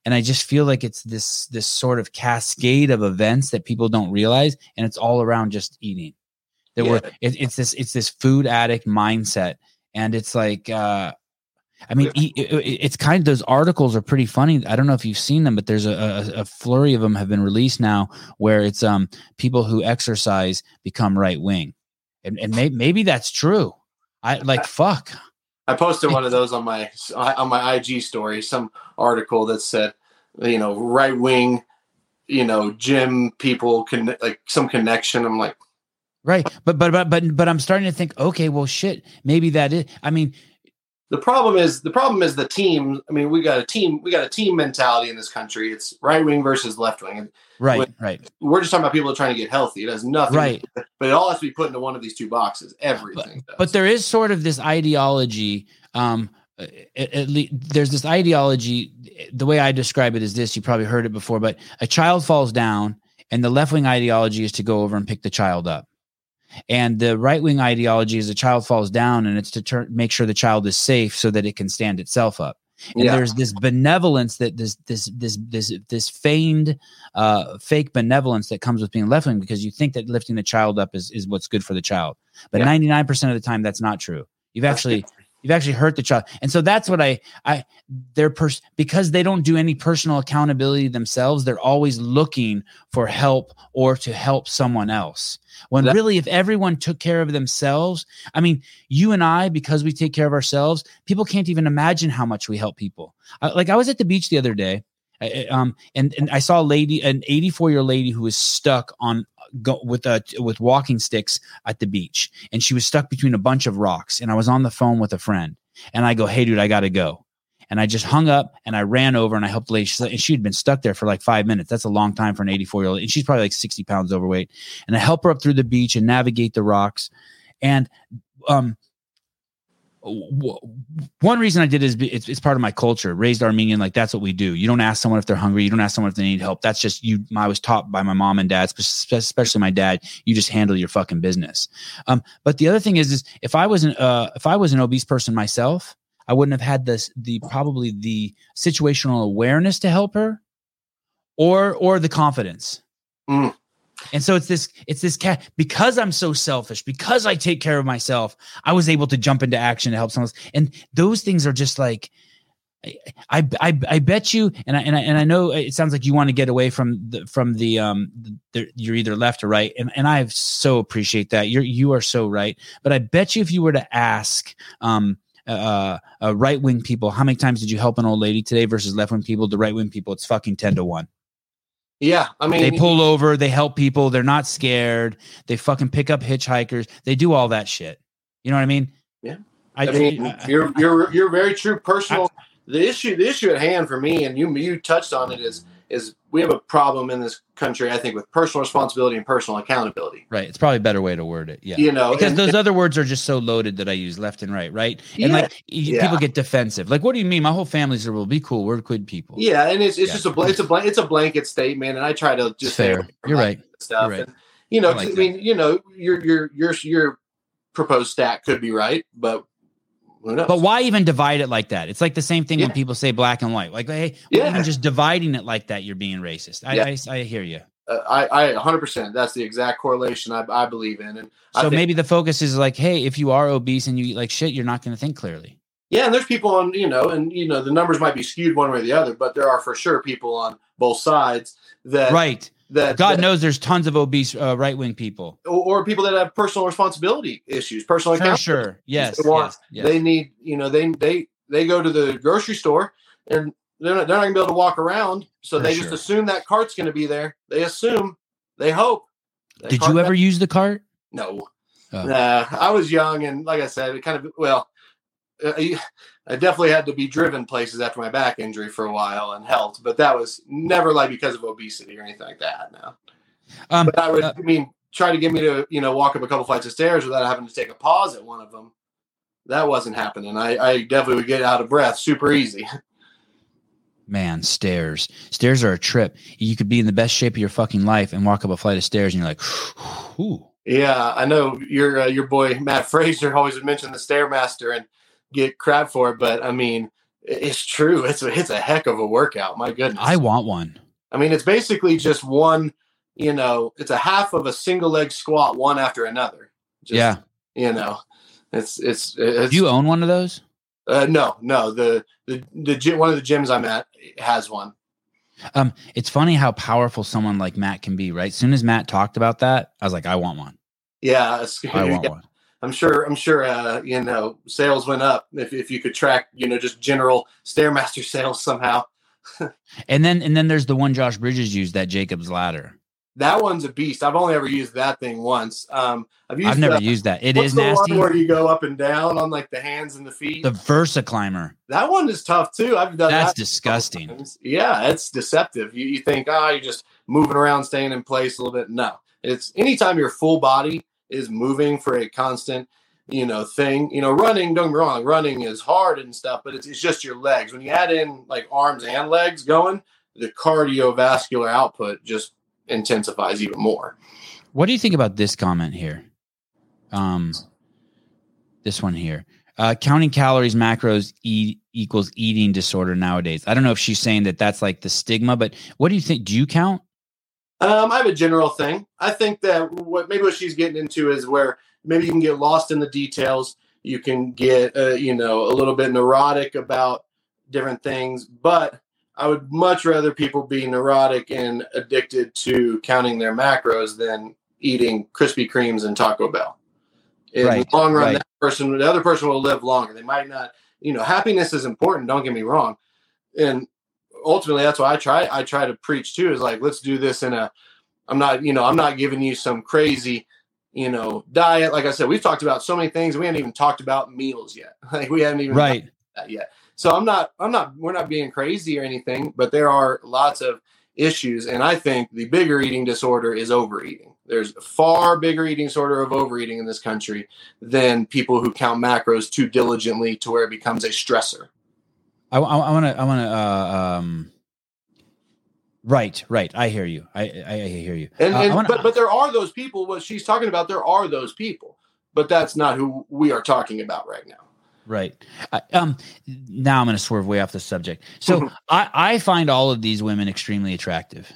and i just feel like it's this this sort of cascade of events that people don't realize and it's all around just eating that we're it, it's this it's this food addict mindset and it's like uh I mean, it- it- it's kind of those articles are pretty funny. I don't know if you've seen them, but there's a, a, a flurry of them have been released now, where it's um people who exercise become right wing, and and may, maybe that's true. I like fuck. I posted one of those on my on my IG story. Some article that said, you know, right wing, you know, gym people can like some connection. I'm like, Right. But but but but but I'm starting to think, okay, well shit, maybe that is I mean, the problem is the problem is the team. I mean, we got a team. We got a team mentality in this country. It's right wing versus left wing. Right, when, right. We're just talking about people trying to get healthy. It has nothing. Right. but it all has to be put into one of these two boxes. Everything. But, but there is sort of this ideology. Um, at, at least there's this ideology. The way I describe it is this. You probably heard it before, but a child falls down, and the left wing ideology is to go over and pick the child up and the right wing ideology is a child falls down and it's to turn, make sure the child is safe so that it can stand itself up. And yeah. there's this benevolence that this this this this this feigned uh, fake benevolence that comes with being left wing because you think that lifting the child up is is what's good for the child. But ninety nine percent of the time that's not true. You've actually you've actually hurt the child. And so that's what i i they're pers- because they don't do any personal accountability themselves they're always looking for help or to help someone else. When that- really if everyone took care of themselves i mean you and i because we take care of ourselves people can't even imagine how much we help people. Like i was at the beach the other day um, and and I saw a lady, an 84 year lady who was stuck on go with a with walking sticks at the beach, and she was stuck between a bunch of rocks. And I was on the phone with a friend, and I go, "Hey, dude, I got to go." And I just hung up and I ran over and I helped the lady. And she had been stuck there for like five minutes. That's a long time for an 84 year old. And she's probably like 60 pounds overweight. And I help her up through the beach and navigate the rocks. And um, one reason I did is it's, it's, part of my culture. Raised Armenian, like that's what we do. You don't ask someone if they're hungry. You don't ask someone if they need help. That's just you. I was taught by my mom and dad, especially my dad. You just handle your fucking business. Um, but the other thing is, is if I wasn't, uh, if I was an obese person myself, I wouldn't have had this, the probably the situational awareness to help her, or or the confidence. Mm. And so it's this, it's this cat because I'm so selfish, because I take care of myself, I was able to jump into action to help someone else. And those things are just like, I, I, I bet you, and I, and I, and I know it sounds like you want to get away from the, from the, um, the, you're either left or right. And, and I so appreciate that. You're, you are so right. But I bet you if you were to ask, um, uh, uh, right wing people, how many times did you help an old lady today versus left wing people? The right wing people, it's fucking 10 to 1. Yeah, I mean, they pull over, they help people, they're not scared, they fucking pick up hitchhikers, they do all that shit. You know what I mean? Yeah, I, I mean, I, you're you're you're very true. Personal. I, the issue the issue at hand for me, and you you touched on it, is is we have a problem in this country, I think, with personal responsibility and personal accountability. Right. It's probably a better way to word it. Yeah. You know, because and, those and, other words are just so loaded that I use left and right. Right. And yeah, like yeah. people get defensive. Like, what do you mean? My whole family's will be cool. We're good people. Yeah. And it's, it's yeah. just a, it's a, it's a blanket statement. And I try to just fair. You're right. Stuff. You're right. And, you know, I, like I mean, you know, your, your, your, your proposed stat could be right, but but why even divide it like that? It's like the same thing yeah. when people say black and white. Like, hey, yeah. even just dividing it like that, you're being racist. I, yeah. I, I, hear you. Uh, I, I 100%. That's the exact correlation I, I believe in. And so think, maybe the focus is like, hey, if you are obese and you eat like shit, you're not going to think clearly. Yeah, and there's people on, you know, and you know the numbers might be skewed one way or the other, but there are for sure people on both sides that right that God that, knows there's tons of obese uh, right wing people or, or, people that have personal responsibility issues, personal For sure, yes they, yes, yes. they need, you know, they they they go to the grocery store and they're not, they're not gonna be able to walk around, so For they sure. just assume that cart's gonna be there. They assume, they hope. Did you ever use the cart? No, oh. nah. I was young and like I said, it kind of well. Uh, I definitely had to be driven places after my back injury for a while and helped, but that was never like because of obesity or anything like that. No. Um, but I would, uh, I mean, try to get me to, you know, walk up a couple flights of stairs without having to take a pause at one of them. That wasn't happening. I, I definitely would get out of breath super easy. Man, stairs. Stairs are a trip. You could be in the best shape of your fucking life and walk up a flight of stairs and you're like, whoo. Yeah, I know your uh, your boy Matt Fraser always would mention the stairmaster, and get crap for it, but I mean, it's true. It's a it's a heck of a workout. My goodness. I want one. I mean, it's basically just one. You know, it's a half of a single leg squat, one after another. Just, yeah. You know, it's it's. it's Do you own one of those? Uh, no, no. The the the one of the gyms I'm at has one. Um, it's funny how powerful someone like Matt can be, right? As soon as Matt talked about that, I was like, I want one. Yeah, I want one. I'm sure I'm sure uh, you know sales went up if, if you could track you know just general stairmaster sales somehow. and then and then there's the one Josh Bridges used that Jacob's ladder. that one's a beast. I've only ever used that thing once. Um, I've used. I've never the, used that. It is the nasty. One where you go up and down on like the hands and the feet. The Versa climber. that one is tough too. I've done That's that. disgusting. Yeah, it's deceptive. You, you think, oh, you're just moving around, staying in place a little bit. No, it's anytime you're full body is moving for a constant, you know, thing. You know, running. Don't get wrong, running is hard and stuff, but it's, it's just your legs. When you add in like arms and legs going, the cardiovascular output just intensifies even more. What do you think about this comment here? Um, this one here. Uh, counting calories, macros e- equals eating disorder nowadays. I don't know if she's saying that that's like the stigma, but what do you think? Do you count? Um, I have a general thing. I think that what maybe what she's getting into is where maybe you can get lost in the details. You can get, uh, you know, a little bit neurotic about different things. But I would much rather people be neurotic and addicted to counting their macros than eating Krispy Kremes and Taco Bell. In Right, the long run, right. that person, the other person will live longer. They might not, you know, happiness is important. Don't get me wrong, and ultimately, that's why I try. I try to preach too. Is like, let's do this in a. I'm not, you know, I'm not giving you some crazy, you know, diet. Like I said, we've talked about so many things. We haven't even talked about meals yet. Like we haven't even Right. that yet. So I'm not, I'm not, we're not being crazy or anything, but there are lots of issues. And I think the bigger eating disorder is overeating. There's a far bigger eating disorder of overeating in this country than people who count macros too diligently to where it becomes a stressor. I want to. I want to. Uh, um, right. Right. I hear you. I. I, I hear you. And, Uh, and wanna- but, but there are those people, what she's talking about, there are those people, but that's not who we are talking about right now. Right. I, um. Now I'm going to swerve way off the subject. So Mhm. I I find all of these women extremely attractive.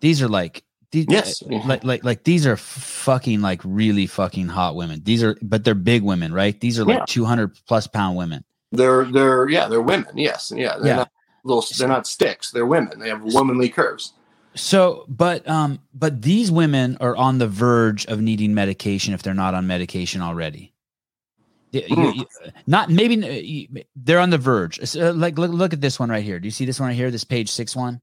These are like these. Yes. Like like like these are fucking like really fucking hot women. These are but they're big women, right? These are like Yeah. 200 plus pound women. They're, they're, yeah, they're women. Yes. Yeah. They're Yeah. not little, they're not sticks. They're women. They have womanly curves. So, but um, but these women are on the verge of needing medication if they're not on medication already. Y- you- Hmm. you- not maybe uh, you- they're on the verge. So, like, look, look at this one right here. Do you see this one right here? This page six one.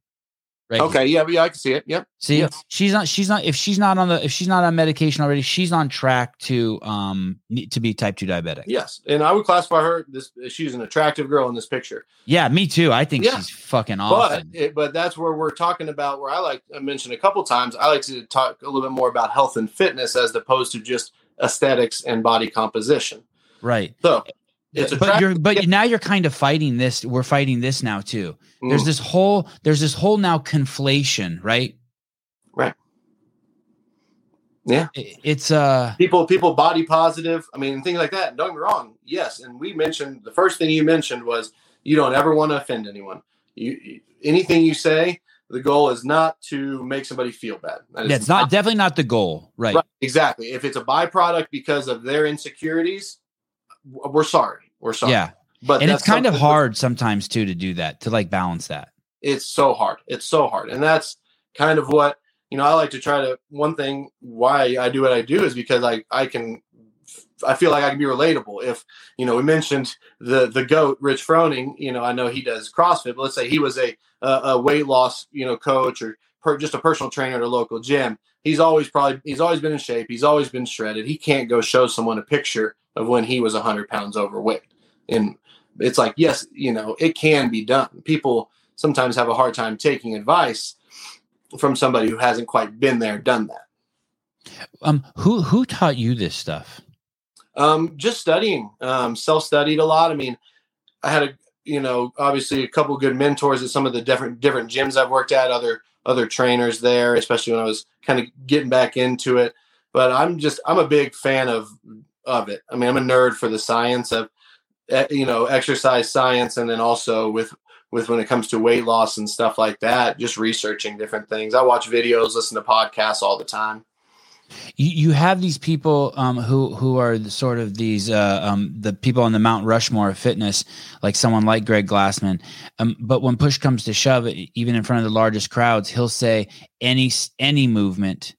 Right. Okay. Yeah. Yeah. I can see it. Yep. See, Yes. she's not. She's not. If she's not on the. If she's not on medication already, she's on track to um to be type two diabetic. Yes, and I would classify her. This she's an attractive girl in this picture, Yeah, me too. I think Yeah. she's fucking awesome. but it, but that's where we're talking about. Where I like I mentioned a couple times. I like to talk a little bit more about health and fitness as opposed to just aesthetics and body composition. right. So it's but you're but now you're kind of fighting this. We're fighting this now too. There's Mm. this whole there's this whole now conflation, right? Right. Yeah. It's uh people people body positive. I mean things like that. Don't get me wrong. Yes, and we mentioned the first thing you mentioned was you don't ever want to offend anyone. You, anything you say. The goal is not to make somebody feel bad. That is yeah, it's not definitely not the goal, right? Right, exactly. If it's a byproduct because of their insecurities, we're sorry. We're sorry. Yeah. but And it's kind of hard sometimes too to do that, to like balance that. It's so hard. It's so hard, and that's kind of what you know. I like to try to. One thing why I do what I do is because I I can. I feel like I can be relatable. If you know, we mentioned the the goat, Rich Froning. You know, I know he does CrossFit, but let's say he was a a, a weight loss, you know, coach or per, just a personal trainer at a local gym. He's always probably he's always been in shape. He's always been shredded. He can't go show someone a picture of when he was hundred pounds overweight. And it's like, yes, you know, it can be done. People sometimes have a hard time taking advice from somebody who hasn't quite been there, done that. Um who who taught you this stuff? Um, just studying, um, self-studied a lot. I mean, I had a, you know, obviously a couple good mentors at some of the different different gyms I've worked at, other other trainers there, especially when I was kind of getting back into it. But I'm just I'm a big fan of of it. I mean, I'm a nerd for the science of, you know, exercise science, and then also with with when it comes to weight loss and stuff like that, just researching different things. I watch videos, listen to podcasts all the time. You, you have these people um, who who are the, sort of these uh, um, the people on the Mount Rushmore of fitness, like someone like Greg Glassman. Um, but when push comes to shove, even in front of the largest crowds, he'll say any any movement,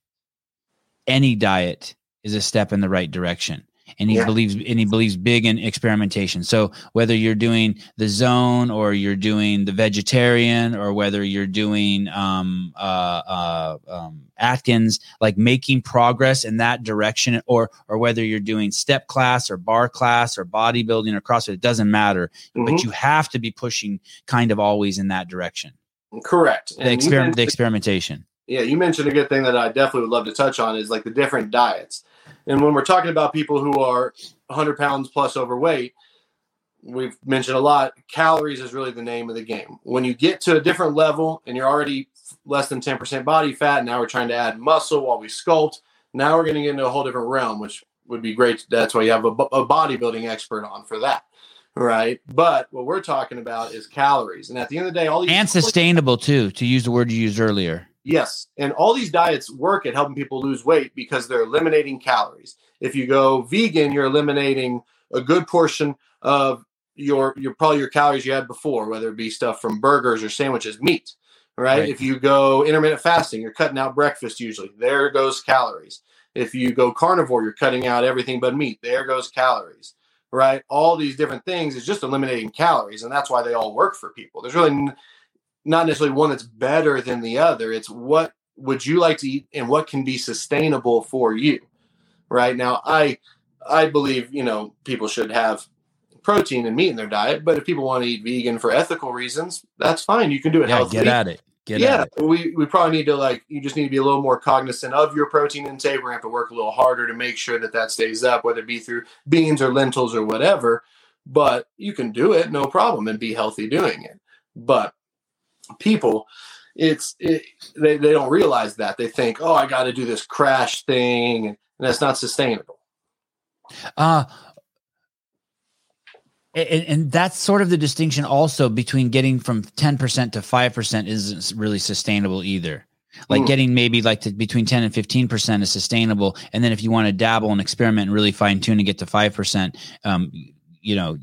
any diet is a step in the right direction. And he Yeah. believes and he believes big in experimentation. So whether you're doing the zone or you're doing the vegetarian or whether you're doing um, uh, uh, um, Atkins, like making progress in that direction, or or whether you're doing step class or bar class or bodybuilding or CrossFit, it doesn't matter. Mhm. But you have to be pushing kind of always in that direction. Correct. The experiment, the experimentation. yeah, you mentioned a good thing that I definitely would love to touch on is like the different diets. And when we're talking about people who are 100 pounds plus overweight, we've mentioned a lot. Calories is really the name of the game. When you get to a different level and you're already less than 10% body fat, now we're trying to add muscle while we sculpt. Now we're going to get into a whole different realm, which would be great. That's why you have a, a bodybuilding expert on for that. Right. But what we're talking about is calories. And at the end of the day, all these and sustainable too to use the word you used earlier Yes, and all these diets work at helping people lose weight because they're eliminating calories. If you go vegan, you're eliminating a good portion of your your probably your calories you had before, whether it be stuff from burgers or sandwiches, meat. Right? Right. If you go intermittent fasting, you're cutting out breakfast usually. There goes calories. If you go carnivore, you're cutting out everything but meat. There goes calories. Right? All these different things is just eliminating calories, and that's why they all work for people. There's really not necessarily one that's better than the other. It's what would you like to eat and what can be sustainable for you. Right now, I I believe you know people should have protein and meat in their diet, but if people want to eat vegan for ethical reasons, that's fine. You can do it yeah healthily. get at it get yeah, at it we we probably need to like you just need to be a little more cognizant of your protein intake. We're gonna have to work a little harder to make sure that that stays up, whether it be through beans or lentils or whatever. But you can do it, no problem, and be healthy doing it. But people, it's it, they they don't realize that they think, oh, I got to do this crash thing, and that's not sustainable. Uh and, and that's sort of the distinction also between getting from 10% to 5% isn't really sustainable either. Like Mm. getting maybe like to between 10 and 15% is sustainable. And then if you want to dabble and experiment and really fine tune and get to 5%, um, you know,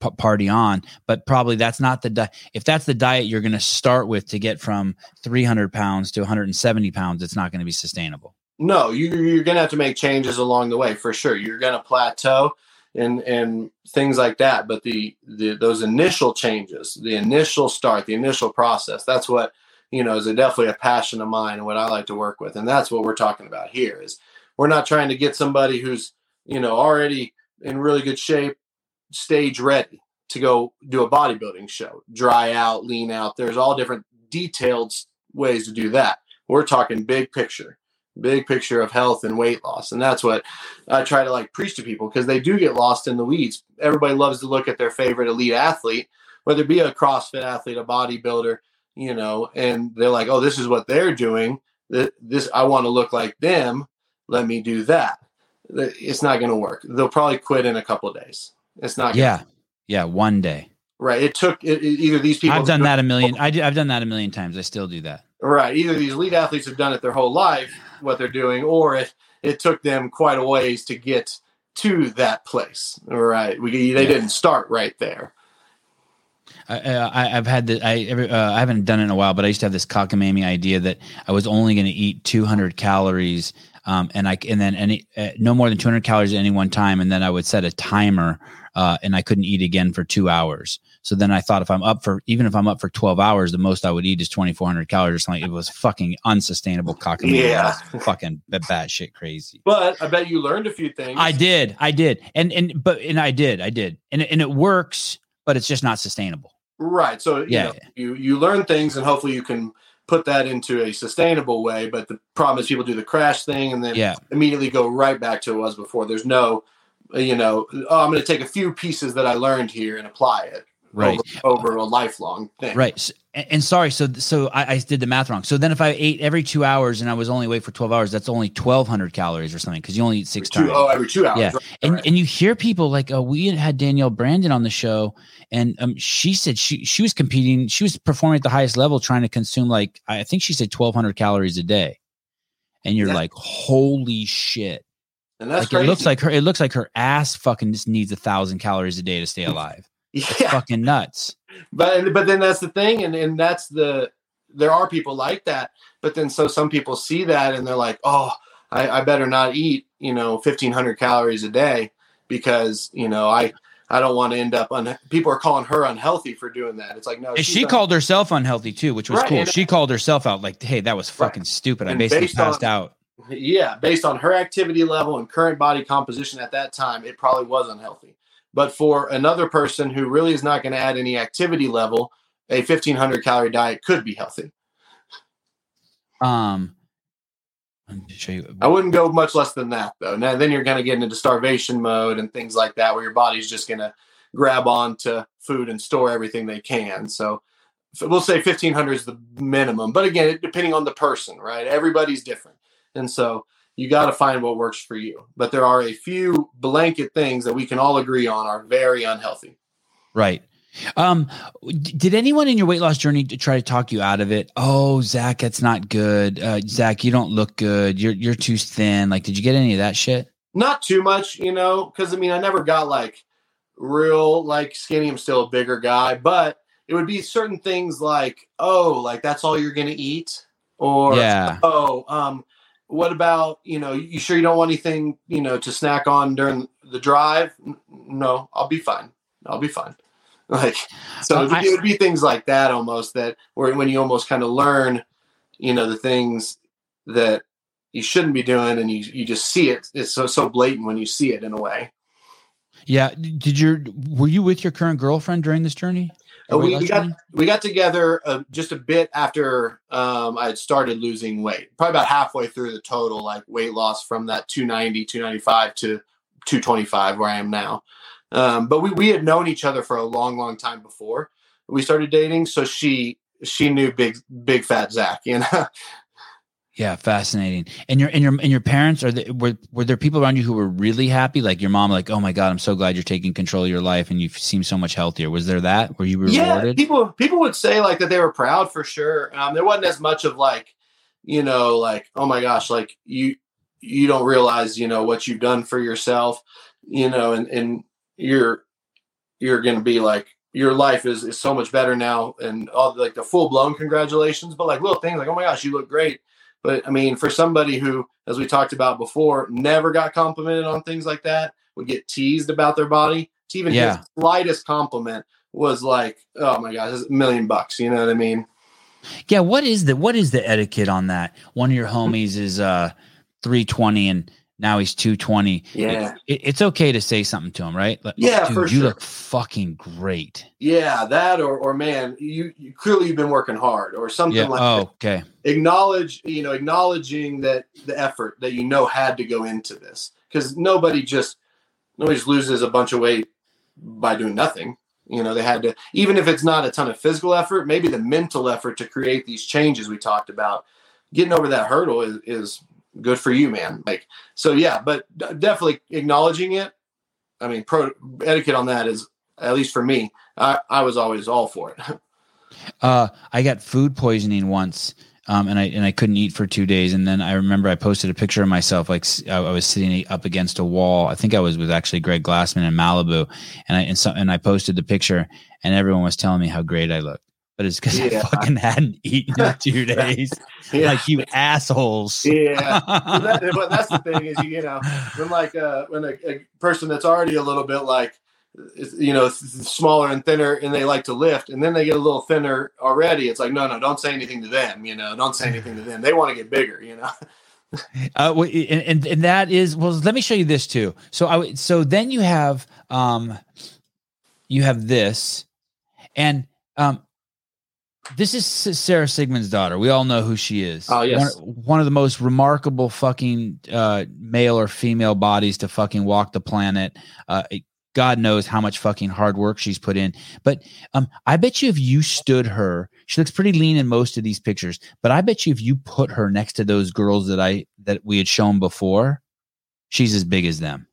p- party on. But probably that's not the di- if that's the diet you're going to start with to get from 300 pounds to 170 pounds, it's not going to be sustainable. No, you, you're going to have to make changes along the way for sure. You're going to plateau and and things like that. But the, the those initial changes, the initial start, the initial process, that's what you know is a, definitely a passion of mine and what I like to work with. And that's what we're talking about here. Is we're not trying to get somebody who's you know already in really good shape, stage ready to go do a bodybuilding show, dry out, lean out. There's all different detailed ways to do that. We're talking big picture big picture of health and weight loss and that's what i try to like preach to people because they do get lost in the weeds. Everybody loves to look at their favorite elite athlete whether it be a crossfit athlete a bodybuilder you know and they're like oh this is what they're doing. This i want to look like them. Let me do that. It's not going to work. They'll probably quit in a couple of days it's not Yeah. Yeah. One day. right it took it, it- either these people I've done that a million. I do, I've done that a million times. I still do that. Right. Either these elite athletes have done it their whole life, what they're doing, or it, it took them quite a ways to get to that place. Right. We, they Yeah. didn't start right there. I, I, I've had the I every, uh, I haven't done it in a while, but I used to have this cockamamie idea that I was only going to eat 200 calories, um, and I and then any uh, no more than 200 calories at any one time, and then I would set a timer, uh, and I couldn't eat again for two hours. So then I thought if I'm up for even if I'm up for 12 hours, the most I would eat is 2,400 calories or something. It was fucking unsustainable cockamamie. Yeah. Fucking b- batshit crazy. But I bet you learned a few things. I did, I did, and and but and I did, I did, and and it works, but it's just not sustainable. Right. So you Yeah. know, you you learn things, and hopefully you can put that into a sustainable way. But the problem is people do the crash thing and then Yeah. immediately go right back to what it was before. There's no, you know, oh, I'm going to take a few pieces that I learned here and apply it Right. over, over a lifelong thing. Right. S- And, and sorry, so so I, I did the math wrong. So then, if I ate every two hours and I was only awake for twelve hours, that's only twelve hundred calories or something because you only eat six Two, times. oh, every two hours. Yeah. Right, and right. and you hear people like, oh, we had Danielle Brandon on the show, and um, she said she she was competing, she was performing at the highest level, trying to consume like I think she said twelve hundred calories a day, and you're Yeah. like, holy shit! And that's like crazy. it looks like her, it looks like her ass fucking just needs a thousand calories a day to stay alive. It's yeah. fucking nuts. but but then that's the thing and and that's the there are people like that but then so some people see that and they're like oh i, I better not eat you know 1500 calories a day because you know I I don't want to end up on. People are calling her unhealthy for doing that. It's like no, she called herself unhealthy too, which was Right, cool. she called herself out like, "Hey, that was fucking stupid. I And basically based on- passed out." Yeah, based on her activity level and current body composition at that time, it probably was unhealthy. But for another person who really is not going to add any activity level, a 1500 calorie diet could be healthy. Um. I wouldn't go much less than that though. Now then you're going to get into starvation mode and things like that, where your body's just going to grab onto food and store everything they can. So we'll say 1500 is the minimum, but again, depending on the person, right? Everybody's different, and so you got to find what works for you. But there are a few blanket things that we can all agree on are very unhealthy. Right. Um, did anyone in your weight loss journey to try to talk you out of it? Oh, Zach, that's not good. Uh, Zach, you don't look good. You're you're too thin. Like, did you get any of that shit? Not too much, you know, because I mean, I never got like real like skinny. I'm still a bigger guy, but it would be certain things like, oh, like that's all you're gonna eat, or Yeah. oh, um, what about you know, you sure you don't want anything, you know, to snack on during the drive? No, I'll be fine. I'll be fine. Like, so Uh, it would be things like that almost that where when you almost kind of learn, you know, the things that you shouldn't be doing and you, you just see it. It's so, so blatant when you see it in a way. Yeah. Did your were you with your current girlfriend during this journey? Uh, we, we got we got together uh, just a bit after um, I had started losing weight, probably about halfway through the total like weight loss from that 290, 295 to 225 where I am now. Um, but we, we had known each other for a long, long time before we started dating. So she she knew big big fat Zach, you know. Yeah, fascinating. And your and your and your parents are they, were were there people around you who were really happy? Like your mom, like, oh my god, I'm so glad you're taking control of your life and you seem so much healthier. Was there that? Were you rewarded? yeah people people would say like that they were proud for sure um, there wasn't as much of like you know like oh my gosh like you you don't realize you know what you've done for yourself you know and and you're you're gonna be like your life is is so much better now and all like the full blown congratulations but like little things like oh my gosh you look great but i mean for somebody who as we talked about before never got complimented on things like that would get teased about their body to even Yeah. his slightest compliment was like, oh my gosh, it's a million bucks. You know what I mean? Yeah, what is the what is the etiquette on that? One of your homies is uh 320 and now he's 220. Yeah. It, it's okay to say something to him, right? Like, Yeah, dude, you sure. look fucking great. Yeah, that or or man, you, you clearly you've been working hard or something Yeah. like Oh, that. okay. Acknowledge, you know, acknowledging that the effort that you know had to go into this. Because nobody just nobody just loses a bunch of weight by doing nothing. You know, they had to even if it's not a ton of physical effort, maybe the mental effort to create these changes we talked about. Getting over that hurdle is, is good for you, man. Like so, yeah. But definitely acknowledging it. I mean, pro etiquette on that is at least for me. I, I was always all for it. Uh, I got food poisoning once, um, and I and I couldn't eat for two days. And then I remember I posted a picture of myself, like I was sitting up against a wall. I think I was with actually Greg Glassman in Malibu, and I and, so, and I posted the picture, and everyone was telling me how great I looked. But it's because Yeah. I fucking hadn't eaten in two days. yeah. Like you assholes. yeah. But, that, but that's the thing is, you, you know, when like uh, when a, a person that's already a little bit like, you know, smaller and thinner, and they like to lift, and then they get a little thinner already. It's like, no, no, don't say anything to them. You know, don't say anything to them. They want to get bigger. You know. Uh, and, and and that is well. Let me show you this too. So I so then you have um, you have this, and um, this is Sara Sigmundsdottir. We all know who she is. Oh, yes. one, one of the most remarkable fucking uh, male or female bodies to fucking walk the planet. Uh, God knows how much fucking hard work she's put in. But um, I bet you if you stood her, she looks pretty lean in most of these pictures. But I bet you if you put her next to those girls that I that we had shown before, she's as big as them.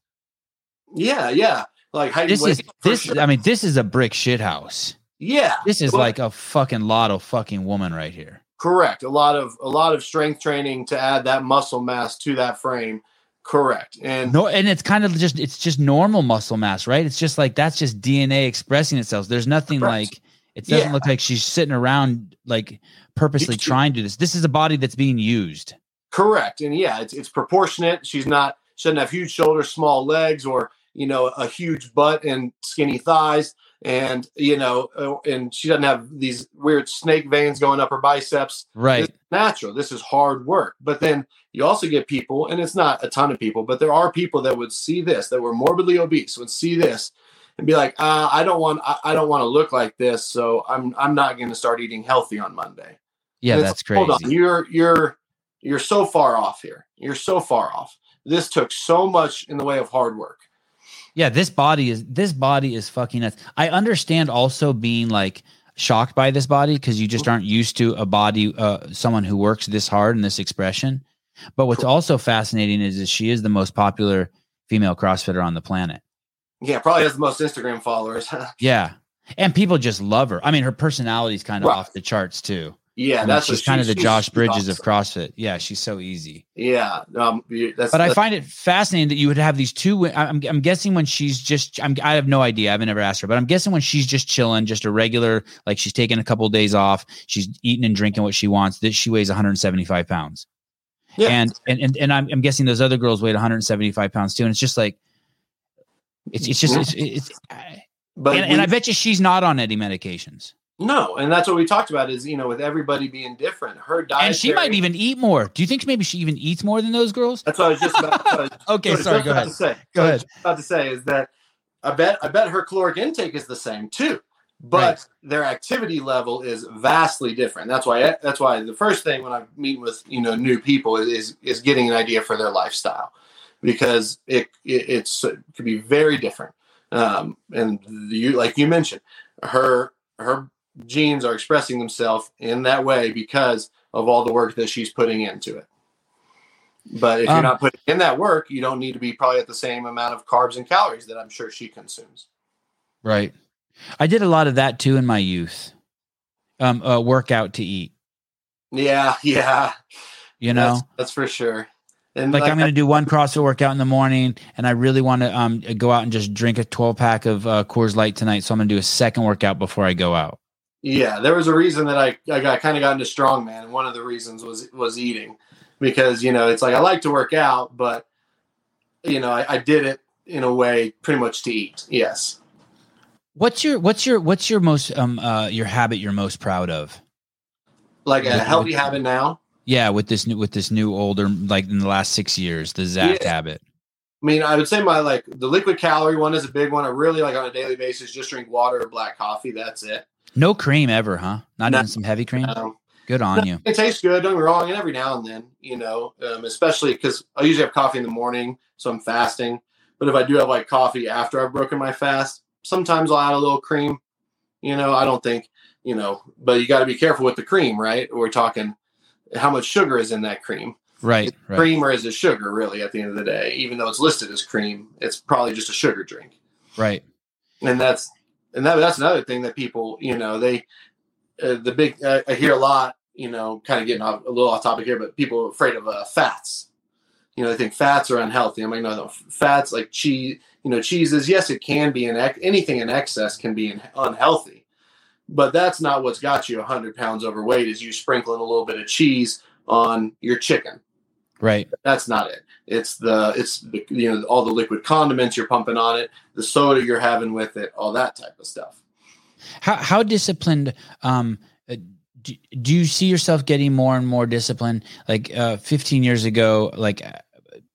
Yeah, yeah. Like This is this. sure. I mean, this is a brick shit house. Yeah. This is Well, like a fucking lot of fucking woman right here. correct. A lot of a lot of strength training to add that muscle mass to that frame. Correct. And No, and it's kind of just it's just normal muscle mass, right? It's just like that's just DNA expressing itself. There's nothing Correct. like it doesn't Yeah. look like she's sitting around like purposely It's- trying to do this. This is a body that's being used. Correct. And yeah, it's it's proportionate. She's not she doesn't have huge shoulders, small legs, or you know, a huge butt and skinny thighs, and you know, uh, and she doesn't have these weird snake veins going up her biceps. Right. Is natural. This is hard work. But then you also get people, and it's not a ton of people, but there are people that would see this that were morbidly obese would see this and be like, uh, I don't want, I, I don't want to look like this, so I'm, I'm not going to start eating healthy on Monday. Yeah, that's like, Hold on, you're, you're, you're so far off here. You're so far off. This took so much in the way of hard work. Yeah, this body is this body is fucking nuts. I understand also being like shocked by this body because you just aren't used to a body, uh, someone who works this hard in this expression. But what's also fascinating is, is she is the most popular female CrossFitter on the planet. Yeah, probably has the most Instagram followers. Yeah, and people just love her. I mean, her personality is kind of Right. off the charts too. Yeah, mean, that's she's kind of the Josh Bridges of. CrossFit. Yeah, she's so easy. Yeah, um, that's. But I find it fascinating that you would have these two. I'm, I'm guessing when she's just, I'm, I have no idea. I've never asked her, but I'm guessing when she's just chilling, just a regular, like she's taking a couple of days off, she's eating and drinking what she wants. That she weighs 175 pounds, Yeah. and and and, and I'm, I'm guessing those other girls weighed 175 pounds too. And it's just like, it's it's just it's, it's but and, and I bet you she's not on any medications, no, and that's what we talked about. Is you know, with everybody being different, her diet. and she might even eat more. Do you think maybe she even eats more than those girls? That's what I was just about. To, what I was Okay, sorry. Go ahead. To say. Go what I ahead. was About to say is that I bet I bet her caloric intake is the same too, but Right. their activity level is vastly different. That's why that's why the first thing when I meet with you know new people is is, is getting an idea for their lifestyle because it, it it's it could be very different. Um, and you like you mentioned, her her genes are expressing themselves in that way because of all the work that she's putting into it. But if Um, you're not putting in that work, you don't need to be probably at the same amount of carbs and calories that I'm sure she consumes. Right. I did a lot of that too in my youth. Um, uh, workout to eat. Yeah, yeah. You know, that's, that's for sure. And like, like, I'm going to do one CrossFit workout in the morning, and I really want to um go out and just drink a 12 pack of uh, Coors Light tonight. So I'm going to do a second workout before I go out. Yeah, there was a reason that I, I got kind of got into strongman. And one of the reasons was was eating because you know it's like I like to work out, but you know I, I did it in a way pretty much to eat. Yes. What's your what's your what's your most um uh your habit you're most proud of? Like a With- healthy with- habit now. Yeah, with this new with this new older like in the last six years, the Zach Yeah. habit. I mean, I would say my like the liquid calorie one is a big one. I really like on a daily basis just drink water or black coffee. That's it. No cream ever, huh? Not No. even some heavy cream. Um, Good on you. It tastes good. Don't get wrong. And every now and then, you know, um, especially because I usually have coffee in the morning, so I'm fasting. But if I do have like coffee after I've broken my fast, sometimes I'll add a little cream. You know, I don't think, you know, but you got to be careful with the cream, right? We're talking how much sugar is in that cream. Right, right. Cream or is it sugar, really, at the end of the day? Even though it's listed as cream, it's probably just a sugar drink Right. and that's and that, that's another thing that people you know they uh, the big uh, i hear a lot you know kind of getting off a little off topic here but people are afraid of uh, fats you know they think fats are unhealthy i'm like no, no fats like cheese you know cheeses yes it can be in ex- anything in excess can be in, unhealthy but that's not what's got you 100 pounds overweight is you sprinkling a little bit of cheese on your chicken Right. that's not it. It's the it's the, you know all the liquid condiments you're pumping on it, the soda you're having with it, all that type of stuff. How how disciplined um uh, do, do you see yourself getting more and more disciplined? Like uh 15 years ago, like uh,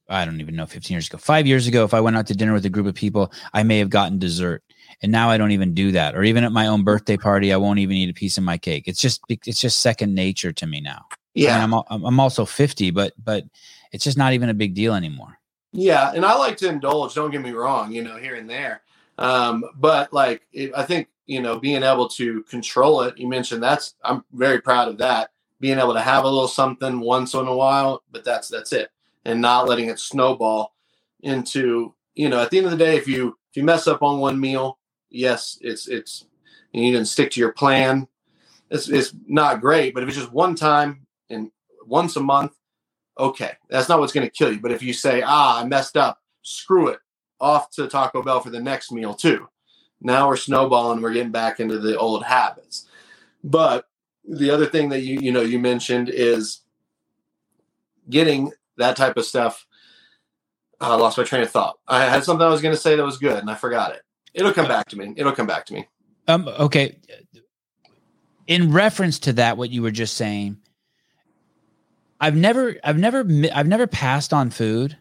I don't even know 15 years ago. 5 years ago if I went out to dinner with a group of people, I may have gotten dessert. And now I don't even do that. Or even at my own birthday party, I won't even eat a piece of my cake. It's just it's just second nature to me now. I mean, Yeah, I'm I'm also 50, but but it's just not even a big deal anymore. yeah, and I like to indulge. Don't get me wrong, you know, here and there. Um, but like it, I think you know being able to control it. You mentioned that's I'm very proud of that. Being able to have a little something once in a while, but that's that's it, and not letting it snowball into you know at the end of the day if you if you mess up on one meal yes it's it's you didn't stick to your plan it's, it's not great but if it's just one time and once a month okay that's not what's going to kill you but if you say ah i messed up screw it off to taco bell for the next meal too now we're snowballing we're getting back into the old habits but the other thing that you you know you mentioned is getting that type of stuff I lost my train of thought. I had something I was going to say that was good, and I forgot it. It'll come back to me. It'll come back to me. Um. Okay. In reference to that, what you were just saying, I've never, I've never, I've never passed on food,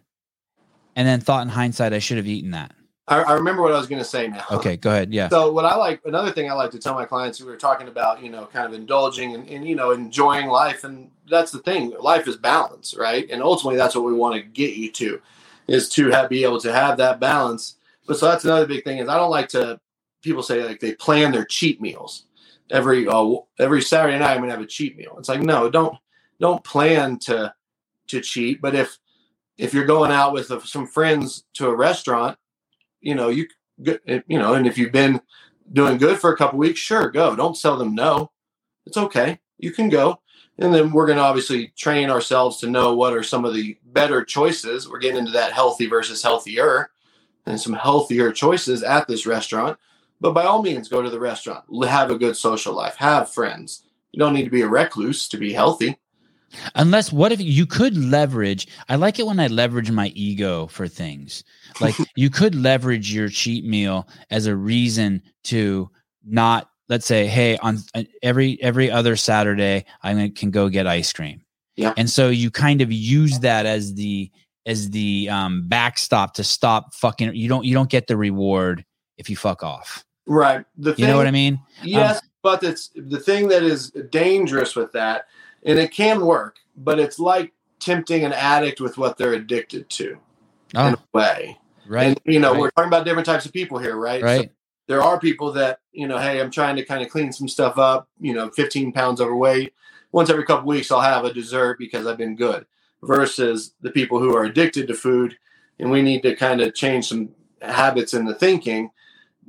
and then thought in hindsight I should have eaten that. I, I remember what I was going to say now. Okay, go ahead. Yeah. So what I like, another thing I like to tell my clients, we were talking about, you know, kind of indulging and, and you know, enjoying life, and that's the thing. Life is balance, right? And ultimately, that's what we want to get you to, is to have be able to have that balance. But so that's another big thing is I don't like to. People say like they plan their cheat meals every uh, every Saturday night. I'm gonna have a cheat meal. It's like no, don't don't plan to to cheat. But if if you're going out with uh, some friends to a restaurant, you know you you know, and if you've been doing good for a couple weeks, sure, go. Don't tell them no. It's okay. You can go. And then we're going to obviously train ourselves to know what are some of the better choices. We're getting into that healthy versus healthier and some healthier choices at this restaurant. But by all means, go to the restaurant, have a good social life, have friends. You don't need to be a recluse to be healthy. Unless, what if you could leverage? I like it when I leverage my ego for things. Like you could leverage your cheat meal as a reason to not, let's say, hey, on uh, every every other Saturday, I can go get ice cream. Yeah. And so you kind of use that as the as the um, backstop to stop fucking. You don't you don't get the reward if you fuck off. Right. The thing, You know what I mean? Yes, but it's the thing that is dangerous with that, and it can work, but it's like tempting an addict with what they're addicted to oh. in Oh, a way. right, And you know, right. we're talking about different types of people here, right? So right. there are people that, you know, hey, I'm trying to kind of clean some stuff up, you know, 15 pounds overweight. Once every couple weeks I'll have a dessert because I've been good. Versus the people who are addicted to food and we need to kind of change some habits in the thinking.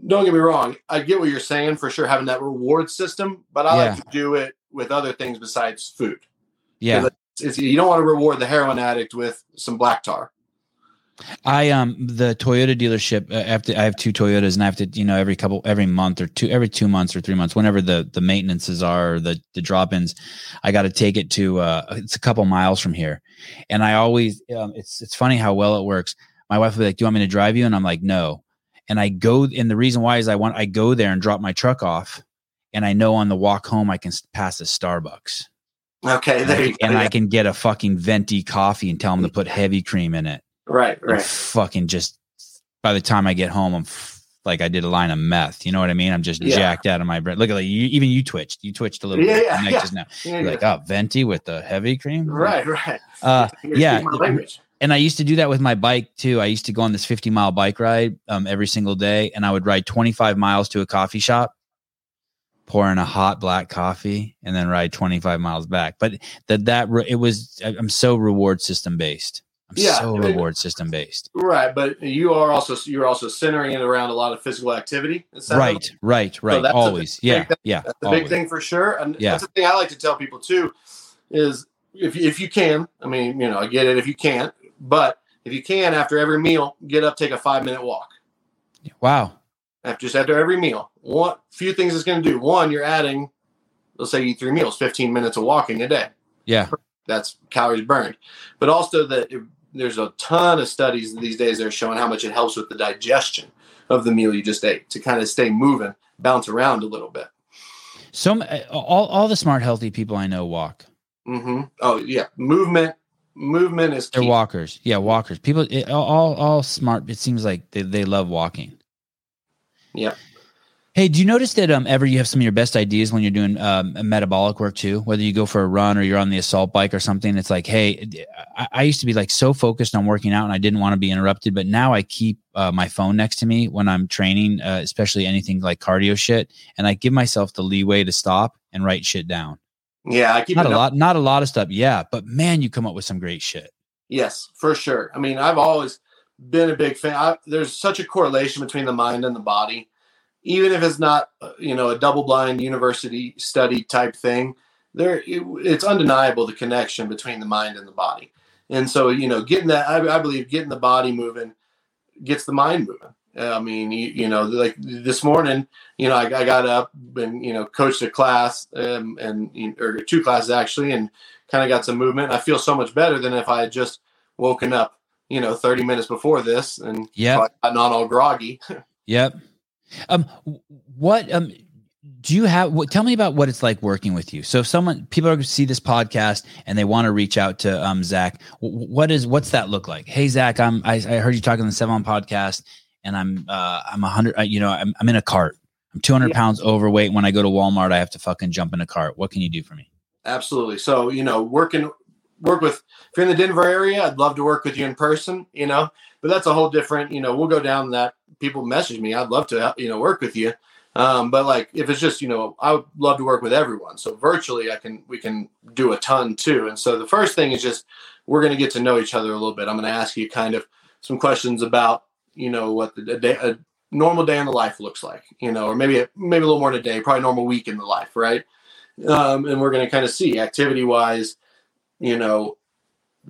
Don't get me wrong, I get what you're saying for sure having that reward system, but I Yeah. like to do it with other things besides food. Yeah. It's, it's, you don't want to reward the heroin addict with some black tar. I um the Toyota dealership. Uh, I have. I have two Toyotas, and I have to. You know, every couple, every month or two, every two months or three months, whenever the the maintenances are, or the the drop ins, I got to take it to. uh It's a couple miles from here, and I always. Um, it's it's funny how well it works. My wife will be like, "Do you want me to drive you?" And I'm like, "No." And I go, and the reason why is I want I go there and drop my truck off, and I know on the walk home I can pass a Starbucks, Okay, there you go. and Yeah. I can get a fucking venti coffee and tell them to put heavy cream in it right, right. fucking just by the time I get home, I'm f- like I did a line of meth. You know what I mean? I'm just Yeah. jacked out of my brain. Look at like you, even you twitched. You twitched a little Yeah, bit yeah, yeah. just now. Yeah, You're like, oh, venti with the heavy cream, Right, right. Uh, yeah, speaking my language. and I used to do that with my bike too. I used to go on this 50 mile bike ride um, every single day, and I would ride 25 miles to a coffee shop, pour in a hot black coffee, and then ride 25 miles back. But that that it was I'm so reward system based. I'm Yeah, so I mean- reward system based. Right, but you are also you're also centering it around a lot of physical activity. it sounds like. Right, right, right. that's Always. Yeah, thing. yeah. That's the always. big thing for sure. And Yeah. that's the thing I like to tell people too is if if you can, I mean, you know, I get it if you can't, but if you can, after every meal, get up, take a five minute walk. Wow. After just after every meal, one few things it's going to do. One, you're adding, let's say you eat three meals, 15 minutes of walking a day. Yeah. That's calories burned. But also that it, there's a ton of studies these days that are showing how much it helps with the digestion of the meal you just ate to kind of stay moving, bounce around a little bit. So all all the smart healthy people I know walk. Mm-hmm. Oh yeah, movement. Movement is They're walkers. Yeah, walkers. People it, all- all all smart. It seems like they, they love walking. Yeah. Hey, do you notice that um ever you have some of your best ideas when you're doing um metabolic work too? Whether you go for a run or you're on the assault bike or something, it's like, hey, I, I used to be like so focused on working out and I didn't want to be interrupted, but now I keep uh, my phone next to me when I'm training, uh, especially anything like cardio shit, and I give myself the leeway to stop and write shit down. Yeah, I keep Not it a up- lot, not a lot of stuff, yeah, but man, you come up with some great shit. Yes, for sure. I mean, I've always been a big fan. I, there's such a correlation between the mind and the body, even if it's not, you know, a double-blind university study type thing. There, it, it's undeniable the connection between the mind and the body. And so, you know, getting that, I, I believe, getting the body moving gets the mind moving. I mean, you, you know, like this morning, you know, I, I got up and you know coached a class um, and or two classes actually, and kind of got some movement. I feel so much better than if I had just woken up you know, 30 minutes before this and Yep. not all groggy. Yep. Um, what um, do you have? What, tell me about what it's like working with you. So, if someone people are going to see this podcast and they want to reach out to um Zach, what is what's that look like? Hey, Zach, I'm I, I heard you talking on the Sevan podcast, and I'm uh I'm a hundred. Uh, you know, I'm I'm in a cart. I'm 200 Yeah. pounds overweight. When I go to Walmart, I have to fucking jump in a cart. What can you do for me? Absolutely. So, you know, working work with if you're in the Denver area, I'd love to work with you in person, you know, but that's a whole different, you know, we'll go down that people message me. I'd love to, you know, work with you. Um, but like if it's just, you know, I would love to work with everyone. So virtually I can we can do a ton too. And so the first thing is just we're going to get to know each other a little bit. I'm going to ask you kind of some questions about, you know, what the a day a normal day in the life looks like, you know, or maybe maybe a little more than a day, probably normal week in the life, right? um, and we're going to kind of see activity wise, you know,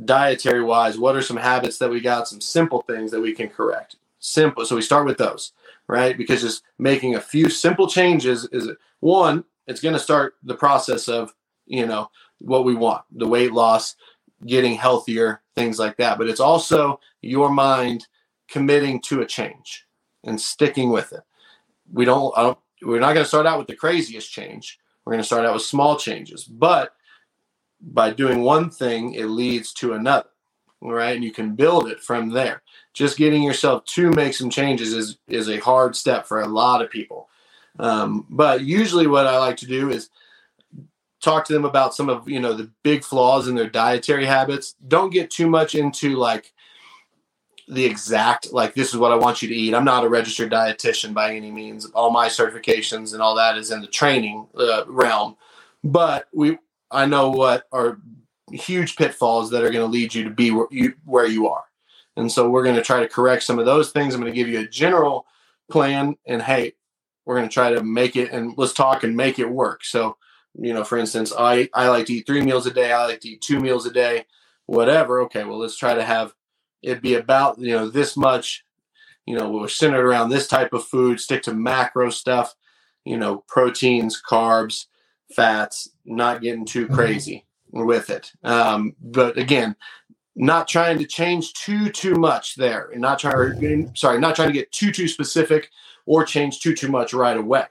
dietary wise, what are some habits that we got, some simple things that we can correct. Simple. So we start with those, right? Because just making a few simple changes is one, it's going to start the process of, you know, what we want, the weight loss, getting healthier, things like that. But it's also your mind committing to a change and sticking with it. We don't, don't we're not going to start out with the craziest change. We're going to start out with small changes, but by doing one thing, it leads to another, right? And you can build it from there. Just getting yourself to make some changes is is a hard step for a lot of people. Um, but usually, what I like to do is talk to them about some of you know the big flaws in their dietary habits. Don't get too much into like the exact like this is what I want you to eat. I'm not a registered dietitian by any means. All my certifications and all that is in the training uh, realm, but we I know what are huge pitfalls that are going to lead you to be where you, where you are. And so we're going to try to correct some of those things. I'm going to give you a general plan and hey, we're going to try to make it and let's talk and make it work. So, you know, for instance, I, I like to eat three meals a day. I like to eat two meals a day, whatever. Okay. Well, let's try to have it be about, you know, this much, you know, we're centered around this type of food, stick to macro stuff, you know, proteins, carbs, fats, not getting too mm-hmm. crazy with it. Um, but again, not trying to change too too much there, and not trying. Sorry, not trying to get too too specific or change too too much right away.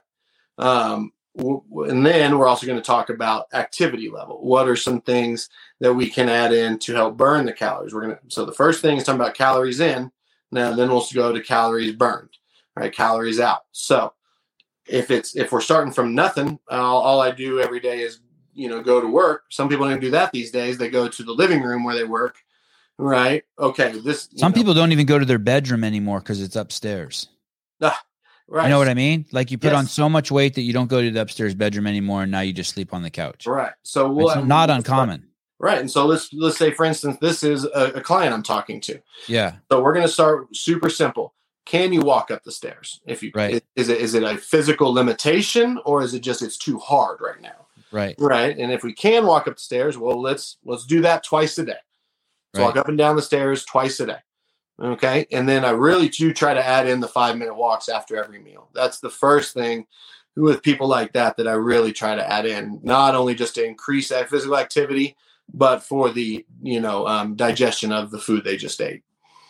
Um, and then we're also going to talk about activity level. What are some things that we can add in to help burn the calories? We're gonna. So the first thing is talking about calories in. Now then we'll go to calories burned. Right, calories out. So if it's if we're starting from nothing, all, all I do every day is you know go to work. Some people don't do that these days. They go to the living room where they work. Right. Okay. This. Some know, people don't even go to their bedroom anymore because it's upstairs. Ah, right. You know what I mean? Like you put on so much weight that you don't go to the upstairs bedroom anymore, and now you just sleep on the couch. Right. So we'll, It's not uncommon. Right. And so let's let's say, for instance, this is a, a client I'm talking to. Yeah. So we're going to start super simple. Can you walk up the stairs? If you Right. is it is it a physical limitation or is it just it's too hard right now? Right. Right. And if we can walk up the stairs, well, let's let's do that twice a day. Let's walk up and down the stairs twice a day. Okay. And then I really do try to add in the five minute walks after every meal. That's the first thing with people like that that I really try to add in, not only just to increase that physical activity, but for the you know um, digestion of the food they just ate.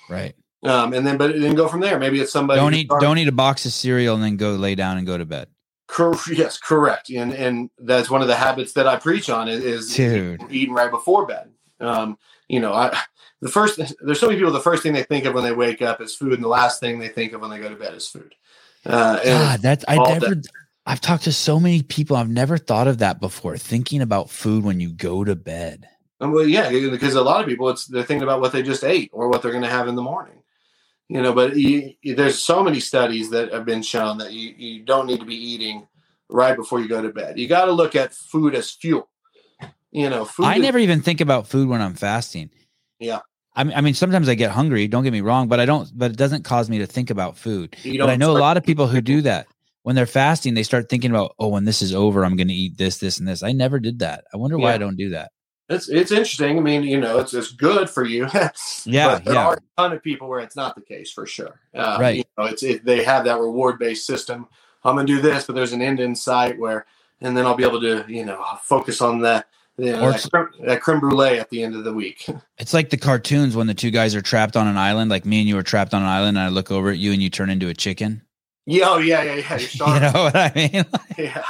Right. Um, and then, but then go from there. Maybe it's somebody Don't eat. started- Don't eat a box of cereal and then go lay down and go to bed. Cor- yes, correct. And and that's one of the habits that I preach on is, eating right before bed. Um, you know, I the first there's so many people the first thing they think of when they wake up is food, and the last thing they think of when they go to bed is food. Uh, God, that's I never. I've talked to so many people. I've never thought of that before. Thinking about food when you go to bed. well, yeah, because a lot of people it's they're thinking about what they just ate or what they're going to have in the morning. You know, but you, there's so many studies that have been shown that you, you don't need to be eating right before you go to bed. You got to look at food as fuel. You know, food. I is- never even think about food when I'm fasting. Yeah. I mean, I mean, sometimes I get hungry. Don't get me wrong, but I don't. But it doesn't cause me to think about food. you But I know a lot of people who do that when they're fasting. They start thinking about, oh, when this is over, I'm going to eat this, this, and this. I never did that. I wonder why Yeah. I don't do that. It's it's interesting. I mean, you know, it's it's good for you. Yeah, but there yeah. are a ton of people where it's not the case for sure. Uh, Right. You know, it's it, they have that reward based system. I'm gonna do this, but there's an end in sight where, and then I'll be able to, you know, focus on that Yeah, Or that, creme, that creme brulee at the end of the week. It's like the cartoons when the two guys are trapped on an island, like me and you are trapped on an island, and I look over at you and you turn into a chicken. Yeah, oh yeah, yeah, yeah. You're You know what I mean? yeah,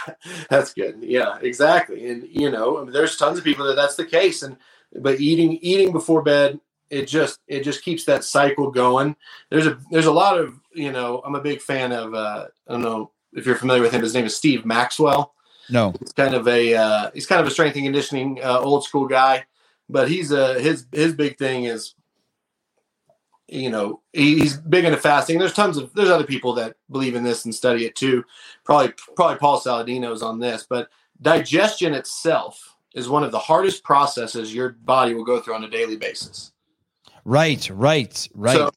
that's good. Yeah, exactly. And you know, there's tons of people that that's the case. And but eating eating before bed, it just it just keeps that cycle going. There's a there's a lot of you know. I'm a big fan of. uh I don't know if you're familiar with him. His name is Steve Maxwell. no. He's kind of a uh, he's kind of a strength and conditioning uh, old school guy, but he's uh, his his big thing is, you know, he, he's big into fasting. There's tons of there's other people that believe in this and study it too. Probably probably Paul Saladino's on this, but digestion itself is one of the hardest processes your body will go through on a daily basis. Right, right, right. So-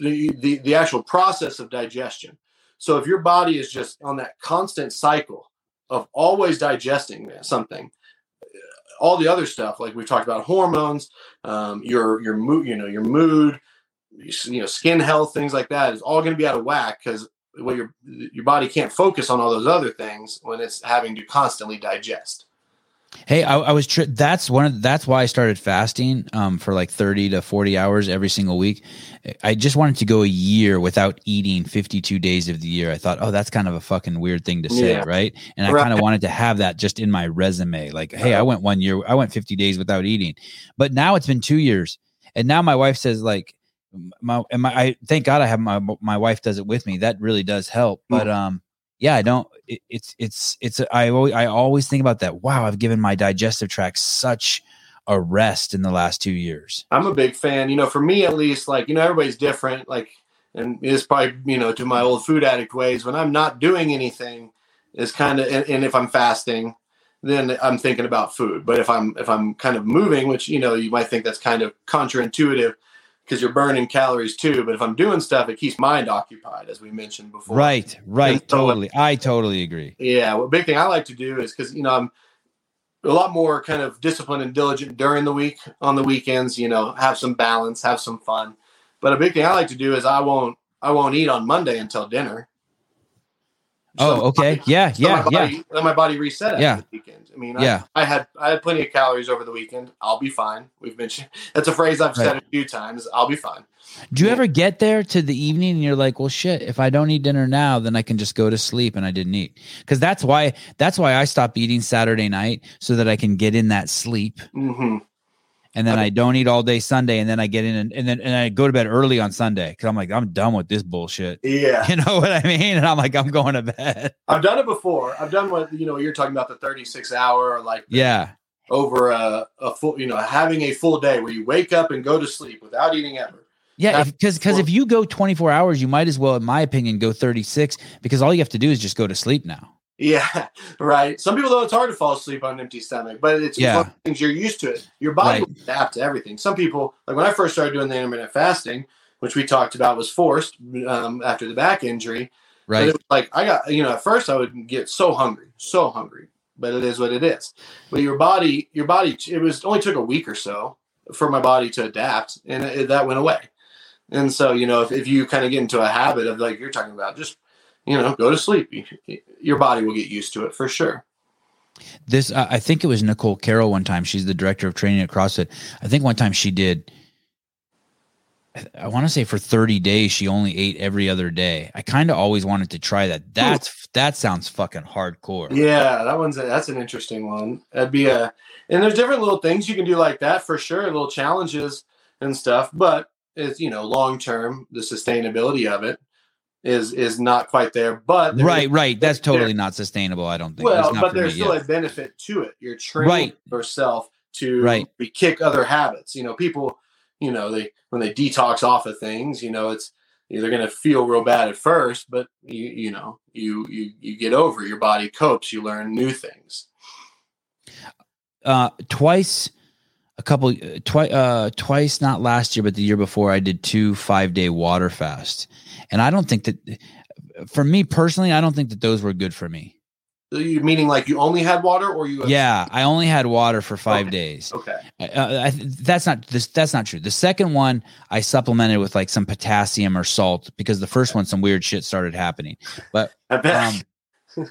the, the the actual process of digestion. So if your body is just on that constant cycle of always digesting something, all the other stuff like we talked about hormones, um, your your mood, you know, your mood, you know, skin health, things like that is all going to be out of whack because well, your your body can't focus on all those other things when it's having to constantly digest. Hey, I, I was tri- that's one of that's why I started fasting um, for like thirty to forty hours every single week. I just wanted to go a year without eating fifty two days of the year. I thought, oh, that's kind of a fucking weird thing to say, Yeah. right? And I Right. kind of wanted to have that just in my resume, like, hey, I went one year, I went fifty days without eating, but now it's been two years, and now my wife says like. My and my I thank God I have my my wife does it with me. That really does help. But um yeah, I don't. It, it's it's it's. I always I always think about that. Wow, I've given my digestive tract such a rest in the last two years. I'm a big fan. You know, for me at least, like you know, everybody's different. Like, and it's probably you know to my old food addict ways. When I'm not doing anything, is kind of, and, and if I'm fasting, then I'm thinking about food. But if I'm if I'm kind of moving, which you know you might think that's kind of counterintuitive because you're burning calories too. But if I'm doing stuff, it keeps mind occupied, as we mentioned before. Right, right, so- totally. I totally agree. Yeah, well, big thing I like to do is because you know I'm a lot more kind of disciplined and diligent during the week. On the weekends, you know, have some balance, have some fun. But a big thing I like to do is I won't I won't eat on Monday until dinner. Oh, okay. Yeah, So my yeah, yeah, Let my body reset after Yeah. the weekend. I mean, yeah. I, I had I had plenty of calories over the weekend. I'll be fine. We've mentioned that's a phrase I've said a few times. I'll be fine. Do you Yeah. ever get there to the evening and you're like, well, shit, if I don't eat dinner now, then I can just go to sleep and I didn't eat. Because that's why that's why I stopped eating Saturday night so that I can get in that sleep hmm and then I- I don't eat all day Sunday and then I get in and, and then and I go to bed early on Sunday because I'm like I'm done with this bullshit. Yeah, You know what I mean? And I'm like I'm going to bed. I've done it before. I've done what you know. You're talking about the 36 hour or like Yeah, over a, a full, you know, having a full day where you wake up and go to sleep without eating ever. yeah. Because because if you go 24 hours, you might as well, in my opinion, go 36 because all you have to do is just go to sleep now. Yeah, right. Some people though it's hard to fall asleep on an empty stomach, but it's, Yeah. one of the things you're used to it. Your body Right. will adapt to everything. Some people, like when I first started doing the intermittent fasting, which we talked about was forced um, after the back injury. Right. it was like I got, you know, at first I would get so hungry, so hungry, but it is what it is. But your body, your body, it was only took a week or so for my body to adapt, and it, that went away. And so, you know, if, if you kind of get into a habit of like you're talking about, just you know, go to sleep. Your body will get used to it for sure. this uh, i think it was nicole carroll one time she's the director of training at crossfit i think one time she did i, want to say for 30 days she only ate every other day i kind of always wanted to try that that's that sounds fucking hardcore Yeah, that one's a, that's an interesting one. That'd be a, and there's different little things you can do like that for sure, little challenges and stuff. But it's you know long term, the sustainability of it is is not quite there. But right right that's totally not sustainable i don't think well, but there's still a benefit to it. You're training Right. yourself to Right. be kick other habits. You know, people, you know, they when they detox off of things, you know, it's they're going to feel real bad at first, but you you know, you you you get over. it. Your body copes. You learn new things. uh twice a couple twice uh twice not last year but the year before i did two five day water fast and i don't think that for me personally i don't think that those were good for me You meaning like you only had water, or you? yeah i only had water for five Okay. days Okay. uh, I, that's not this that's not true the second one i supplemented with like some potassium or salt because the first one some weird shit started happening I bet. um,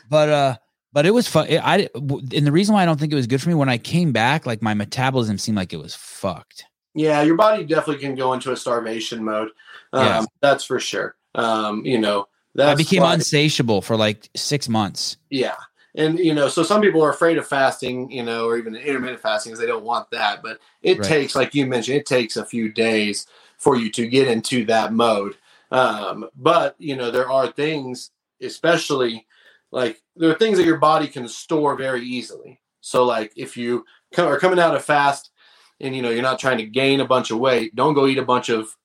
but uh but it was fun. I and the reason why I don't think it was good for me when I came back, like my metabolism seemed like it was fucked. Yeah, your body definitely can go into a starvation mode. Um, Yeah. That's for sure. Um, you know, that's I became why- unsatiable for like six months. Yeah. And you know, so some people are afraid of fasting, you know, or even intermittent fasting because they don't want that. But it Right. takes, like you mentioned, it takes a few days for you to get into that mode. Um, but you know, there are things, especially like there are things that your body can store very easily. So like if you co- are coming out of fast and you know you're not trying to gain a bunch of weight, don't go eat a bunch of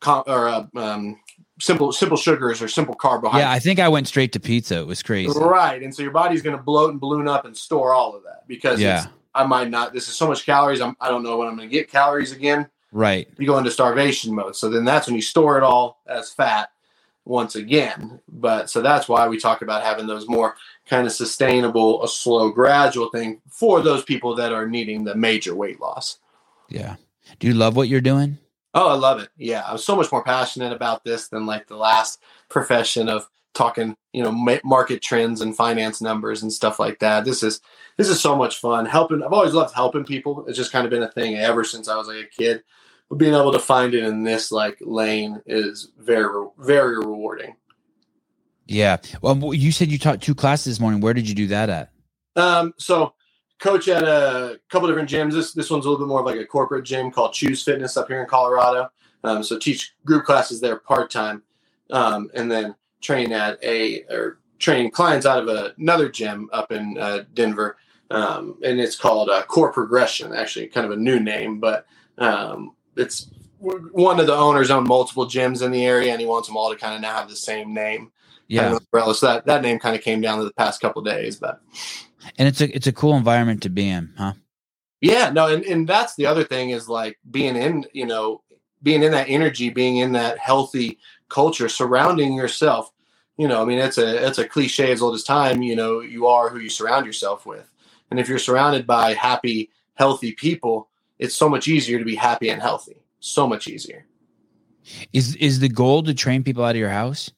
com- or uh, um, simple simple sugars or simple carbohydrates. Yeah, I think I went straight to pizza. It was crazy. Right. And so your body's going to bloat and balloon up and store all of that because Yeah. it's, I might not, this is so much calories. I'm, I don't know when I'm going to get calories again. Right. You go into starvation mode. So then that's when you store it all as fat once again. But so that's why we talk about having those more kind of sustainable, a slow, gradual thing for those people that are needing the major weight loss. Yeah. Do you love what you're doing? Oh, I love it. Yeah, I'm so much more passionate about this than like the last profession of talking, you know, ma- market trends and finance numbers and stuff like that. This is this is so much fun. Helping, I've always loved helping people. It's just kind of been a thing ever since I was like a kid. But being able to find it in this like lane is very very rewarding. Yeah. Well, you said you taught two classes this morning. Where did you do that at? Um, so coach at a couple different gyms. This this one's a little bit more of like a corporate gym called Chuze Fitness up here in Colorado. Um, so teach group classes there part time, um, and then train at a or train clients out of a, another gym up in uh, Denver, um, and it's called uh, Core Progression. Actually, kind of a new name, but um, it's one of the owners own multiple gyms in the area, and he wants them all to kind of now have the same name. Kind Yeah. of umbrella. So that that name kind of came down to the past couple days, but. And it's a it's a cool environment to be in, huh? Yeah, no, and, and that's the other thing is like being in, you know, being in that energy, being in that healthy culture, surrounding yourself. You know, I mean, it's a it's a cliche as old as time. You know, you are who you surround yourself with, and if you're surrounded by happy, healthy people, it's so much easier to be happy and healthy. So much easier. Is is the goal to train people out of your house?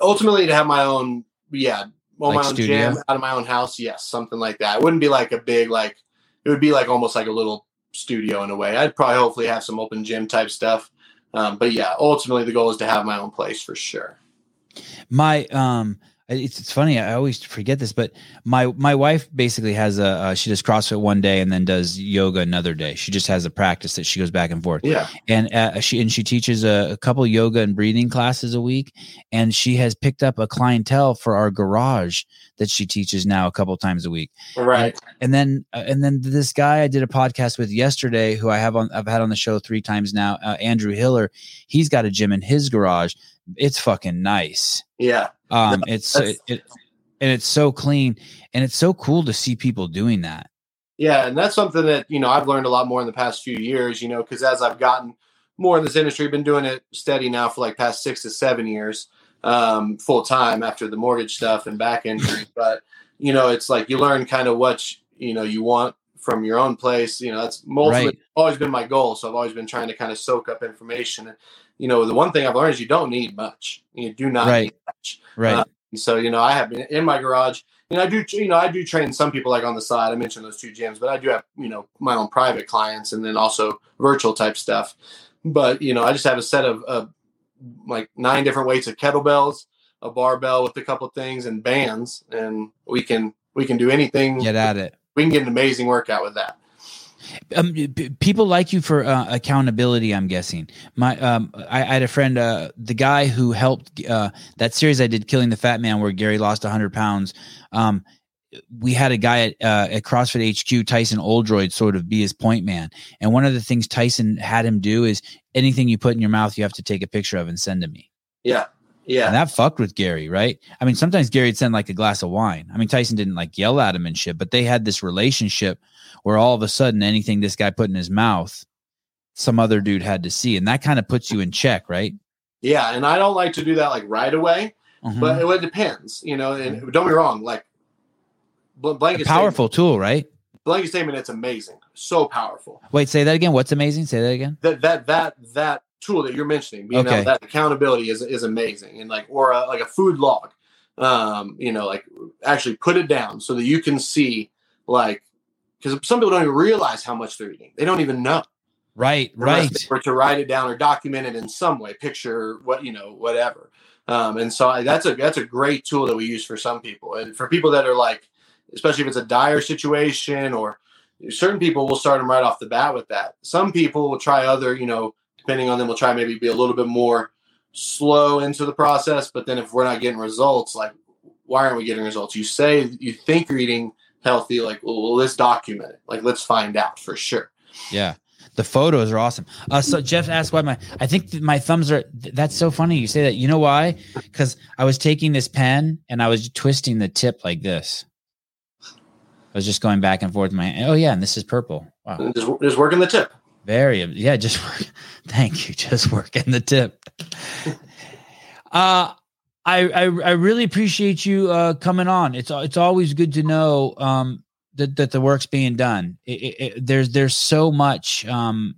Ultimately, to have my own, yeah, own Like my own studio? gym out of my own house, yes, something like that. It wouldn't be like a big like. It would be like almost like a little studio in a way. I'd probably hopefully have some open gym type stuff. Um, but yeah, ultimately the goal is to have my own place for sure. My um it's, it's funny i always forget this but my my wife basically has a uh, she does crossfit one day and then does yoga another day she just has a practice that she goes back and forth Yeah. and uh, she and she teaches a, a couple yoga and breathing classes a week and she has picked up a clientele for our garage that she teaches now a couple times a week Right. and then uh, and then this guy I did a podcast with yesterday, who I have on I've had on the show three times now, uh, Andrew Hiller. He's got a gym in his garage. It's fucking nice. Yeah. Um, it's it, it and it's so clean and it's so cool to see people doing that. Yeah. And that's something that, you know, I've learned a lot more in the past few years, you know, because as I've gotten more in this industry, been doing it steady now for like past six to seven years, um, full time after the mortgage stuff and back injury. but, you know, it's like you learn kind of what, you know, you want from your own place. You know, that's mostly Right. always been my goal. So I've always been trying to kind of soak up information. And, you know, the one thing I've learned is you don't need much. You do not Right. need much. Right. Uh, So, you know, I have been in my garage. You know, I do, you know, I do train some people like on the side. I mentioned those two gyms, but I do have, you know, my own private clients and then also virtual type stuff. But, you know, I just have a set of, of like nine different weights of kettlebells, a barbell with a couple things and bands. And we can, we can do anything. Get at it. We can get an amazing workout with that. Um, p- people like you for uh, accountability. I'm guessing. My, um, I, I had a friend, uh, the guy who helped uh, that series I did, "Killing the Fat Man," where Gary lost 100 pounds. Um, we had a guy at, uh, at CrossFit HQ, Tyson Oldroyd, sort of be his point man. And one of the things Tyson had him do is anything you put in your mouth, you have to take a picture of and send to me. Yeah. Yeah. And that fucked with Gary, right? I mean, sometimes Gary'd send like a glass of wine. I mean, Tyson didn't like yell at him and shit, but they had this relationship where all of a sudden anything this guy put in his mouth, some other dude had to see. And that kind of puts you in check, right? yeah. And I don't like to do that like right away, Mhm. but it, it depends, you know, and don't be wrong. Like bl- A blanket powerful tool, right? statement, blanket statement. It's amazing. So powerful. Wait, say that again. What's amazing? Say that again. that that that that tool that you're mentioning, you Okay. that accountability is is amazing, and like or a, like a food log. um, you know, like actually put it down so that you can see, like, because some people don't even realize how much they're eating. They don't even know. Right, right. Or to write it down or document it in some way, picture what you know, whatever. Um, and so I, that's a that's a great tool that we use for some people, and for people that are like, especially if it's a dire situation or certain people will start them right off the bat with that. Some people will try other, you know, depending on them, we'll try maybe be a little bit more slow into the process. But then if we're not getting results, like why aren't we getting results? You say you think you're eating healthy, like well, let's document it. Like let's find out for sure. Yeah. The photos are awesome. Uh, so Jeff asked why my I think my thumbs are. That's so funny you say that. You know why? Because I was taking this pen and I was twisting the tip like this. I was just going back and forth. My oh yeah, and this is purple. Wow, just, just working the tip. Very yeah, just work. Thank you, just working the tip. uh I, I I really appreciate you uh coming on. It's it's always good to know um that, that the work's being done. It, it, it, there's there's so much. Um,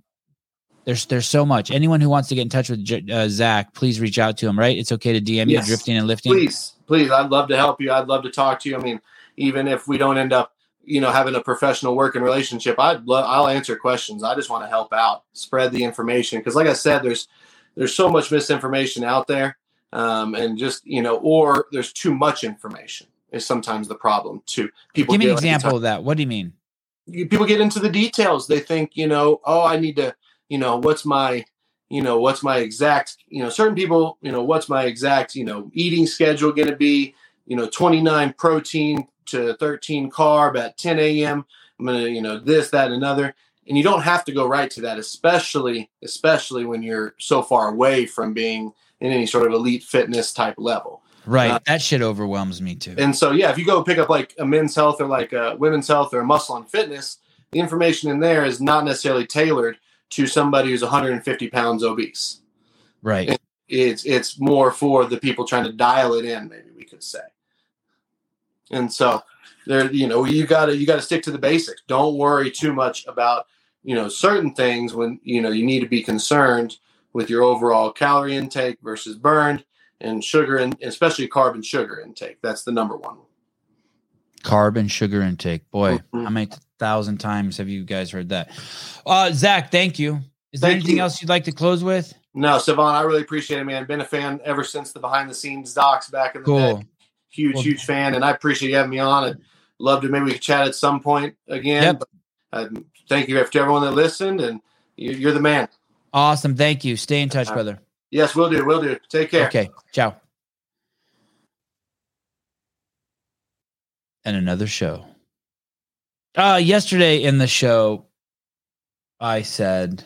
there's there's so much. Anyone who wants to get in touch with uh, Zach, please reach out to him. Right? It's okay to DM yes. you, drifting and lifting. Please, please. I'd love to help you. I'd love to talk to you. I mean, even if we don't end up, you know, having a professional working relationship, I'd love. I'll answer questions. I just want to help out, spread the information because, like I said, there's there's so much misinformation out there, um, and just you know, or there's too much information is sometimes the problem too. People give me an example of that. What do you mean? People get into the details. They think, you know, oh, I need to, you know, what's my, you know, what's my exact, you know, certain people, you know, what's my exact, you know, eating schedule going to be, you know, 29 protein to 13 carb at 10 a.m. I'm going to, you know, this, that, another. And you don't have to go right to that, especially, especially when you're so far away from being in any sort of elite fitness type level. Right. Uh, that shit overwhelms me too. And so, yeah, if you go pick up like a men's health or like a women's health or muscle and fitness, the information in there is not necessarily tailored to somebody who's 150 pounds obese. Right. it's it's more for the people trying to dial it in, maybe we could say. And so there, you know, you gotta you gotta stick to the basics. Don't worry too much about, you know, certain things when you know you need to be concerned with your overall calorie intake versus burned and sugar and especially carb and sugar intake. That's the number one. Carb and sugar intake. Boy, mm-hmm. how many thousand times have you guys heard that? Uh, Zach, thank you. Is thank there anything you. else you'd like to close with? No, Sevan, I really appreciate it, man. Been a fan ever since the behind the scenes docs back in the cool. day. Huge, cool. huge fan, and I appreciate you having me on. I'd love to maybe we could chat at some point again. Yep. But, uh, thank you to everyone that listened, and you're the man. Awesome. Thank you. Stay in touch, brother. Yes, we'll do. We'll do. Take care. Okay. Ciao. And another show. Uh, yesterday in the show, I said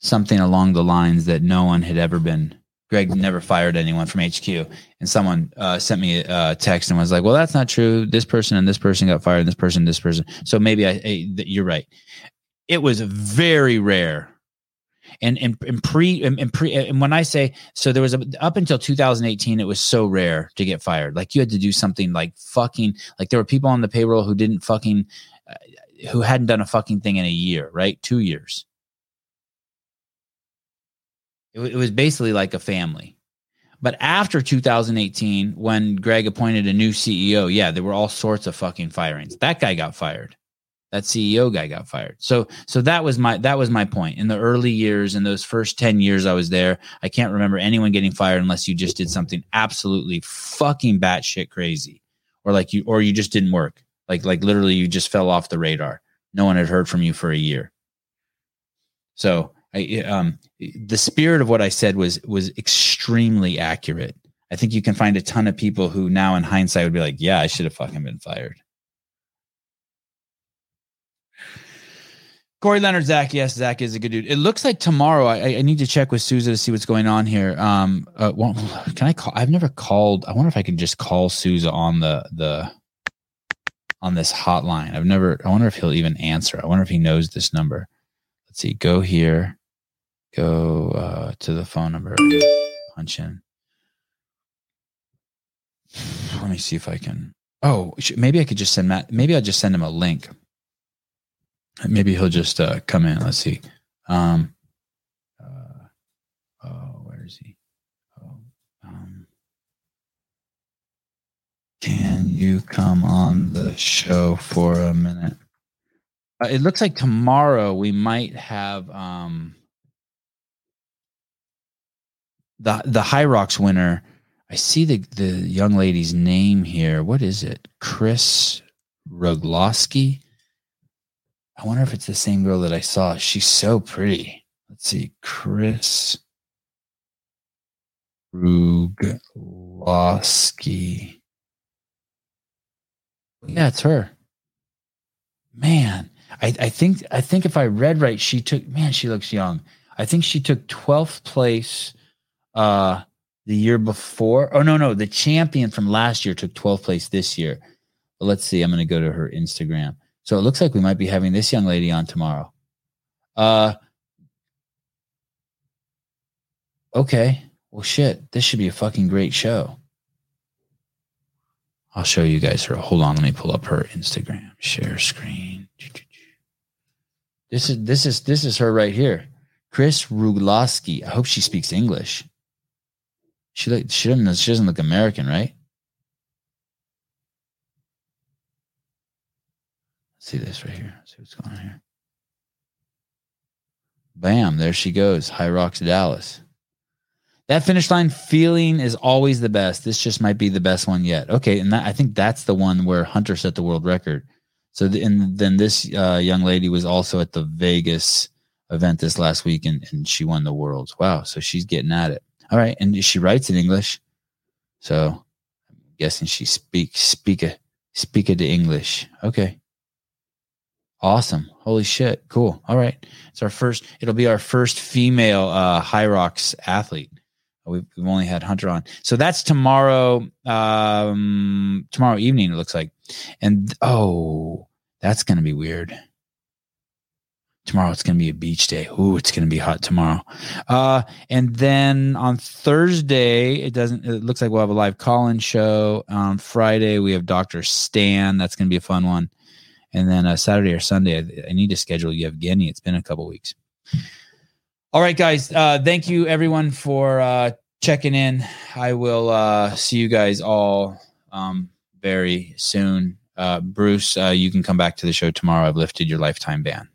something along the lines that no one had ever been. Greg never fired anyone from HQ, and someone uh, sent me a text and was like, "Well, that's not true. This person and this person got fired, and this person, and this person." So maybe I, I you're right. It was very rare and and, and pre and, and pre and when I say so, there was a up until 2018, it was so rare to get fired. Like you had to do something like fucking like there were people on the payroll who didn't fucking uh, who hadn't done a fucking thing in a year, right? Two years. It, it was basically like a family. But after 2018, when Greg appointed a new CEO, yeah, there were all sorts of fucking firings. That guy got fired that CEO guy got fired. So so that was my that was my point. In the early years, in those first 10 years I was there, I can't remember anyone getting fired unless you just did something absolutely fucking batshit crazy. Or like you or you just didn't work. Like like literally you just fell off the radar. No one had heard from you for a year. So I um the spirit of what I said was was extremely accurate. I think you can find a ton of people who now in hindsight would be like, yeah, I should have fucking been fired. Corey Leonard, Zach. Yes, Zach is a good dude. It looks like tomorrow. I, I need to check with Souza to see what's going on here. Um, uh, well, can I call? I've never called. I wonder if I can just call Souza on the the on this hotline. I've never. I wonder if he'll even answer. I wonder if he knows this number. Let's see. Go here. Go uh, to the phone number. Punch in. Let me see if I can. Oh, maybe I could just send Matt. Maybe I'll just send him a link. Maybe he'll just uh, come in. Let's see. Um, uh, oh, where is he? Oh, um, can you come on the show for a minute? Uh, it looks like tomorrow we might have um, the the Hyrox winner. I see the the young lady's name here. What is it? Chris Rugloski. I wonder if it's the same girl that I saw. She's so pretty. Let's see, Chris Rugloski. Yeah, it's her. Man, I, I think I think if I read right, she took man, she looks young. I think she took 12th place uh the year before. Oh no, no, the champion from last year took 12th place this year. But let's see. I'm gonna go to her Instagram. So it looks like we might be having this young lady on tomorrow. Uh okay. Well shit, this should be a fucking great show. I'll show you guys her. Hold on, let me pull up her Instagram. Share screen. This is this is this is her right here. Chris Rugloski. I hope she speaks English. She like she doesn't she doesn't look American, right? Let's see this right here. Let's see what's going on here. Bam, there she goes. Hyrox Dallas. That finish line feeling is always the best. This just might be the best one yet. Okay, and that, I think that's the one where Hunter set the world record. So, the, and then this uh, young lady was also at the Vegas event this last week, and, and she won the worlds. Wow, so she's getting at it. All right, and she writes in English, so I'm guessing she speaks speak a speak the English. Okay, awesome. Holy shit, cool. All right, it's our first. It'll be our first female uh, Hyrox athlete. We've, we've only had Hunter on. So that's tomorrow, um, tomorrow evening, it looks like. And oh, that's going to be weird. Tomorrow it's going to be a beach day. Ooh, it's going to be hot tomorrow. Uh, and then on Thursday, it doesn't, it looks like we'll have a live call in show. On Friday, we have Dr. Stan. That's going to be a fun one. And then uh, Saturday or Sunday, I, I need to schedule Yevgeny. It's been a couple weeks. All right, guys. Uh, thank you, everyone, for uh, checking in. I will uh, see you guys all um, very soon. Uh, Bruce, uh, you can come back to the show tomorrow. I've lifted your lifetime ban.